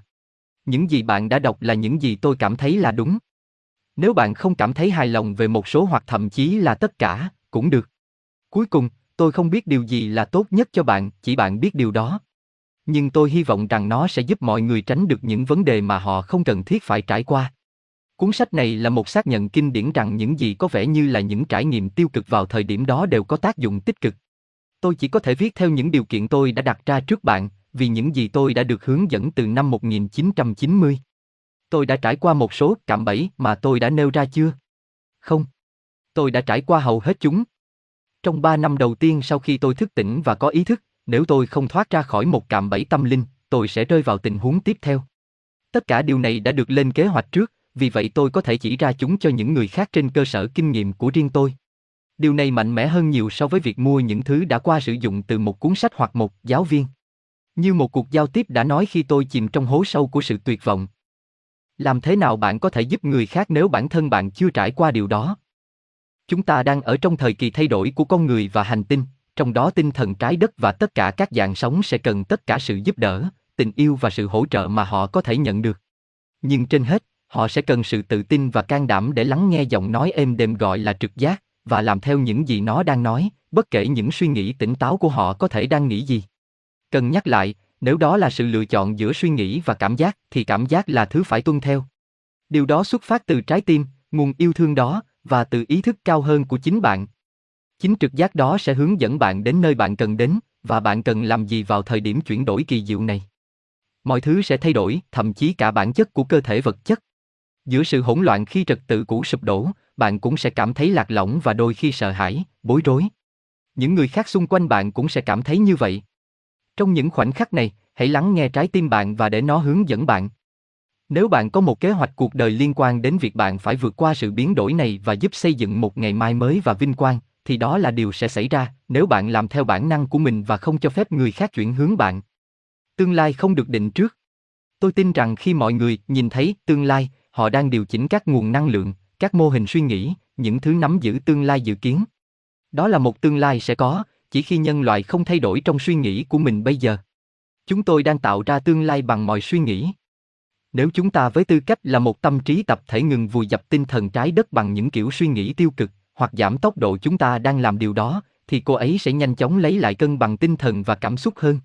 Những gì bạn đã đọc là những gì tôi cảm thấy là đúng. Nếu bạn không cảm thấy hài lòng về một số hoặc thậm chí là tất cả, cũng được. Cuối cùng, tôi không biết điều gì là tốt nhất cho bạn, chỉ bạn biết điều đó. Nhưng tôi hy vọng rằng nó sẽ giúp mọi người tránh được những vấn đề mà họ không cần thiết phải trải qua. Cuốn sách này là một xác nhận kinh điển rằng những gì có vẻ như là những trải nghiệm tiêu cực vào thời điểm đó đều có tác dụng tích cực. Tôi chỉ có thể viết theo những điều kiện tôi đã đặt ra trước bạn, vì những gì tôi đã được hướng dẫn từ năm 1990. Tôi đã trải qua một số cạm bẫy mà tôi đã nêu ra chưa? Không. Tôi đã trải qua hầu hết chúng. Trong 3 năm đầu tiên sau khi tôi thức tỉnh và có ý thức, nếu tôi không thoát ra khỏi một cạm bẫy tâm linh, tôi sẽ rơi vào tình huống tiếp theo. Tất cả điều này đã được lên kế hoạch trước, vì vậy tôi có thể chỉ ra chúng cho những người khác trên cơ sở kinh nghiệm của riêng tôi. Điều này mạnh mẽ hơn nhiều so với việc mua những thứ đã qua sử dụng từ một cuốn sách hoặc một giáo viên. Như một cuộc giao tiếp đã nói khi tôi chìm trong hố sâu của sự tuyệt vọng. Làm thế nào bạn có thể giúp người khác nếu bản thân bạn chưa trải qua điều đó? Chúng ta đang ở trong thời kỳ thay đổi của con người và hành tinh, trong đó tinh thần trái đất và tất cả các dạng sống sẽ cần tất cả sự giúp đỡ, tình yêu và sự hỗ trợ mà họ có thể nhận được. Nhưng trên hết, họ sẽ cần sự tự tin và can đảm để lắng nghe giọng nói êm đềm gọi là trực giác và làm theo những gì nó đang nói, bất kể những suy nghĩ tỉnh táo của họ có thể đang nghĩ gì. Cần nhắc lại, nếu đó là sự lựa chọn giữa suy nghĩ và cảm giác thì cảm giác là thứ phải tuân theo. Điều đó xuất phát từ trái tim, nguồn yêu thương đó và từ ý thức cao hơn của chính bạn. Chính trực giác đó sẽ hướng dẫn bạn đến nơi bạn cần đến, và bạn cần làm gì vào thời điểm chuyển đổi kỳ diệu này. Mọi thứ sẽ thay đổi, thậm chí cả bản chất của cơ thể vật chất. Giữa sự hỗn loạn khi trật tự cũ sụp đổ, bạn cũng sẽ cảm thấy lạc lõng và đôi khi sợ hãi, bối rối. Những người khác xung quanh bạn cũng sẽ cảm thấy như vậy. Trong những khoảnh khắc này, hãy lắng nghe trái tim bạn và để nó hướng dẫn bạn. Nếu bạn có một kế hoạch cuộc đời liên quan đến việc bạn phải vượt qua sự biến đổi này và giúp xây dựng một ngày mai mới và vinh quang, thì đó là điều sẽ xảy ra nếu bạn làm theo bản năng của mình và không cho phép người khác chuyển hướng bạn. Tương lai không được định trước. Tôi tin rằng khi mọi người nhìn thấy tương lai, họ đang điều chỉnh các nguồn năng lượng, các mô hình suy nghĩ, những thứ nắm giữ tương lai dự kiến. Đó là một tương lai sẽ có, chỉ khi nhân loại không thay đổi trong suy nghĩ của mình bây giờ. Chúng tôi đang tạo ra tương lai bằng mọi suy nghĩ. Nếu chúng ta với tư cách là một tâm trí tập thể ngừng vùi dập tinh thần trái đất bằng những kiểu suy nghĩ tiêu cực, hoặc giảm tốc độ chúng ta đang làm điều đó, thì cô ấy sẽ nhanh chóng lấy lại cân bằng tinh thần và cảm xúc hơn.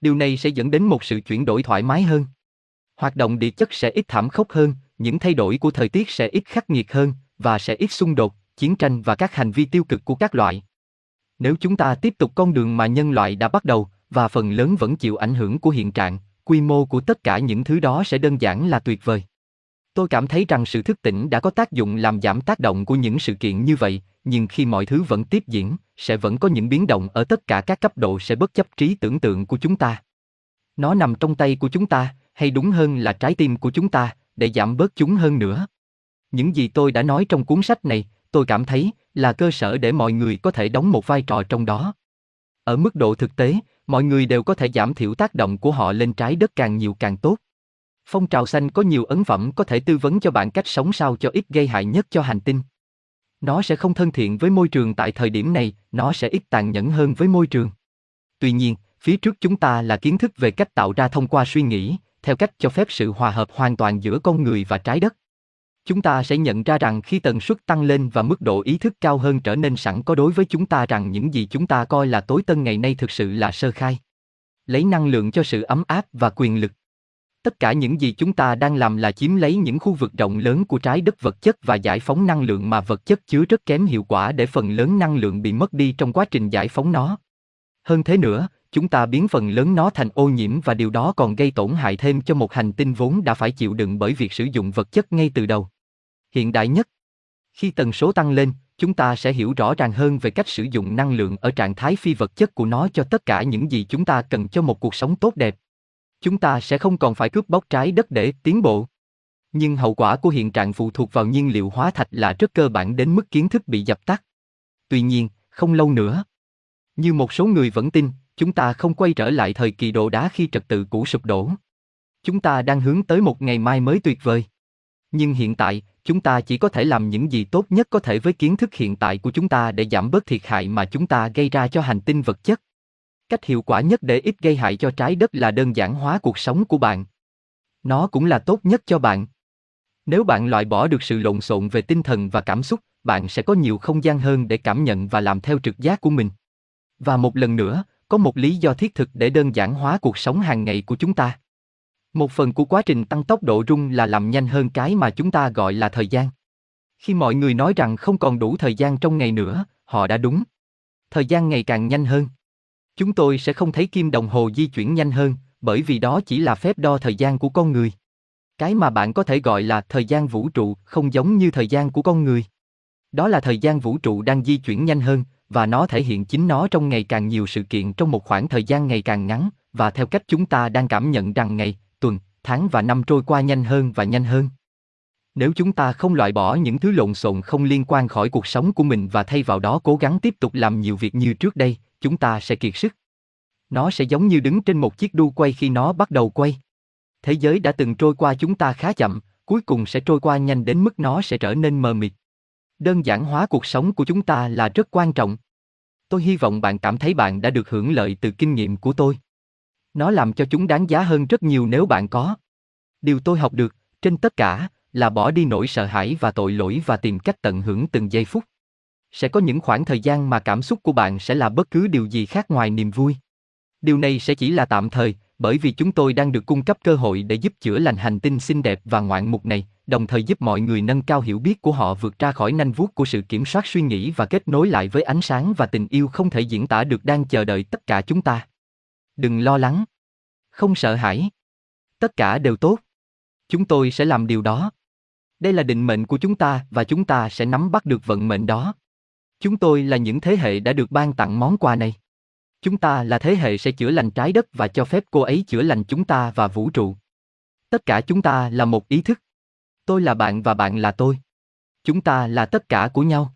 Điều này sẽ dẫn đến một sự chuyển đổi thoải mái hơn. Hoạt động địa chất sẽ ít thảm khốc hơn, những thay đổi của thời tiết sẽ ít khắc nghiệt hơn, và sẽ ít xung đột, chiến tranh và các hành vi tiêu cực của các loại. Nếu chúng ta tiếp tục con đường mà nhân loại đã bắt đầu, và phần lớn vẫn chịu ảnh hưởng của hiện trạng, quy mô của tất cả những thứ đó sẽ đơn giản là tuyệt vời. Tôi cảm thấy rằng sự thức tỉnh đã có tác dụng làm giảm tác động của những sự kiện như vậy, nhưng khi mọi thứ vẫn tiếp diễn, sẽ vẫn có những biến động ở tất cả các cấp độ sẽ bất chấp trí tưởng tượng của chúng ta. Nó nằm trong tay của chúng ta, hay đúng hơn là trái tim của chúng ta, để giảm bớt chúng hơn nữa. Những gì tôi đã nói trong cuốn sách này, tôi cảm thấy là cơ sở để mọi người có thể đóng một vai trò trong đó. Ở mức độ thực tế, mọi người đều có thể giảm thiểu tác động của họ lên trái đất càng nhiều càng tốt. Phong trào xanh có nhiều ấn phẩm có thể tư vấn cho bạn cách sống sao cho ít gây hại nhất cho hành tinh. Nó sẽ không thân thiện với môi trường tại thời điểm này, nó sẽ ít tàn nhẫn hơn với môi trường. Tuy nhiên, phía trước chúng ta là kiến thức về cách tạo ra thông qua suy nghĩ, theo cách cho phép sự hòa hợp hoàn toàn giữa con người và trái đất. Chúng ta sẽ nhận ra rằng khi tần suất tăng lên và mức độ ý thức cao hơn trở nên sẵn có đối với chúng ta rằng những gì chúng ta coi là tối tân ngày nay thực sự là sơ khai. Lấy năng lượng cho sự ấm áp và quyền lực. Tất cả những gì chúng ta đang làm là chiếm lấy những khu vực rộng lớn của trái đất vật chất và giải phóng năng lượng mà vật chất chứa rất kém hiệu quả để phần lớn năng lượng bị mất đi trong quá trình giải phóng nó. Hơn thế nữa, chúng ta biến phần lớn nó thành ô nhiễm và điều đó còn gây tổn hại thêm cho một hành tinh vốn đã phải chịu đựng bởi việc sử dụng vật chất ngay từ đầu. Hiện đại nhất. Khi tần số tăng lên, chúng ta sẽ hiểu rõ ràng hơn về cách sử dụng năng lượng ở trạng thái phi vật chất của nó cho tất cả những gì chúng ta cần cho một cuộc sống tốt đẹp. Chúng ta sẽ không còn phải cướp bóc trái đất để tiến bộ. Nhưng hậu quả của hiện trạng phụ thuộc vào nhiên liệu hóa thạch là rất cơ bản đến mức kiến thức bị dập tắt. Tuy nhiên, không lâu nữa. Như một số người vẫn tin, chúng ta không quay trở lại thời kỳ đồ đá khi trật tự cũ sụp đổ. Chúng ta đang hướng tới một ngày mai mới tuyệt vời. Nhưng hiện tại, chúng ta chỉ có thể làm những gì tốt nhất có thể với kiến thức hiện tại của chúng ta để giảm bớt thiệt hại mà chúng ta gây ra cho hành tinh vật chất. Cách hiệu quả nhất để ít gây hại cho trái đất là đơn giản hóa cuộc sống của bạn. Nó cũng là tốt nhất cho bạn. Nếu bạn loại bỏ được sự lộn xộn về tinh thần và cảm xúc, bạn sẽ có nhiều không gian hơn để cảm nhận và làm theo trực giác của mình. Và một lần nữa, có một lý do thiết thực để đơn giản hóa cuộc sống hàng ngày của chúng ta. Một phần của quá trình tăng tốc độ rung là làm nhanh hơn cái mà chúng ta gọi là thời gian. Khi mọi người nói rằng không còn đủ thời gian trong ngày nữa, họ đã đúng. Thời gian ngày càng nhanh hơn. Chúng tôi sẽ không thấy kim đồng hồ di chuyển nhanh hơn, bởi vì đó chỉ là phép đo thời gian của con người. Cái mà bạn có thể gọi là thời gian vũ trụ không giống như thời gian của con người. Đó là thời gian vũ trụ đang di chuyển nhanh hơn, và nó thể hiện chính nó trong ngày càng nhiều sự kiện trong một khoảng thời gian ngày càng ngắn, và theo cách chúng ta đang cảm nhận rằng ngày, tháng và năm trôi qua nhanh hơn và nhanh hơn. Nếu chúng ta không loại bỏ những thứ lộn xộn không liên quan khỏi cuộc sống của mình và thay vào đó cố gắng tiếp tục làm nhiều việc như trước đây, chúng ta sẽ kiệt sức. Nó sẽ giống như đứng trên một chiếc đu quay khi nó bắt đầu quay. Thế giới đã từng trôi qua chúng ta khá chậm, cuối cùng sẽ trôi qua nhanh đến mức nó sẽ trở nên mờ mịt. Đơn giản hóa cuộc sống của chúng ta là rất quan trọng. Tôi hy vọng bạn cảm thấy bạn đã được hưởng lợi từ kinh nghiệm của tôi. Nó làm cho chúng đáng giá hơn rất nhiều nếu bạn có. Điều tôi học được, trên tất cả, là bỏ đi nỗi sợ hãi và tội lỗi và tìm cách tận hưởng từng giây phút. Sẽ có những khoảng thời gian mà cảm xúc của bạn sẽ là bất cứ điều gì khác ngoài niềm vui. Điều này sẽ chỉ là tạm thời, bởi vì chúng tôi đang được cung cấp cơ hội để giúp chữa lành hành tinh xinh đẹp và ngoạn mục này, đồng thời giúp mọi người nâng cao hiểu biết của họ vượt ra khỏi nanh vuốt của sự kiểm soát suy nghĩ và kết nối lại với ánh sáng và tình yêu không thể diễn tả được đang chờ đợi tất cả chúng ta. Đừng lo lắng. Không sợ hãi. Tất cả đều tốt. Chúng tôi sẽ làm điều đó. Đây là định mệnh của chúng ta và chúng ta sẽ nắm bắt được vận mệnh đó. Chúng tôi là những thế hệ đã được ban tặng món quà này. Chúng ta là thế hệ sẽ chữa lành trái đất và cho phép cô ấy chữa lành chúng ta và vũ trụ. Tất cả chúng ta là một ý thức. Tôi là bạn và bạn là tôi. Chúng ta là tất cả của nhau.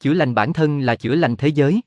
Chữa lành bản thân là chữa lành thế giới.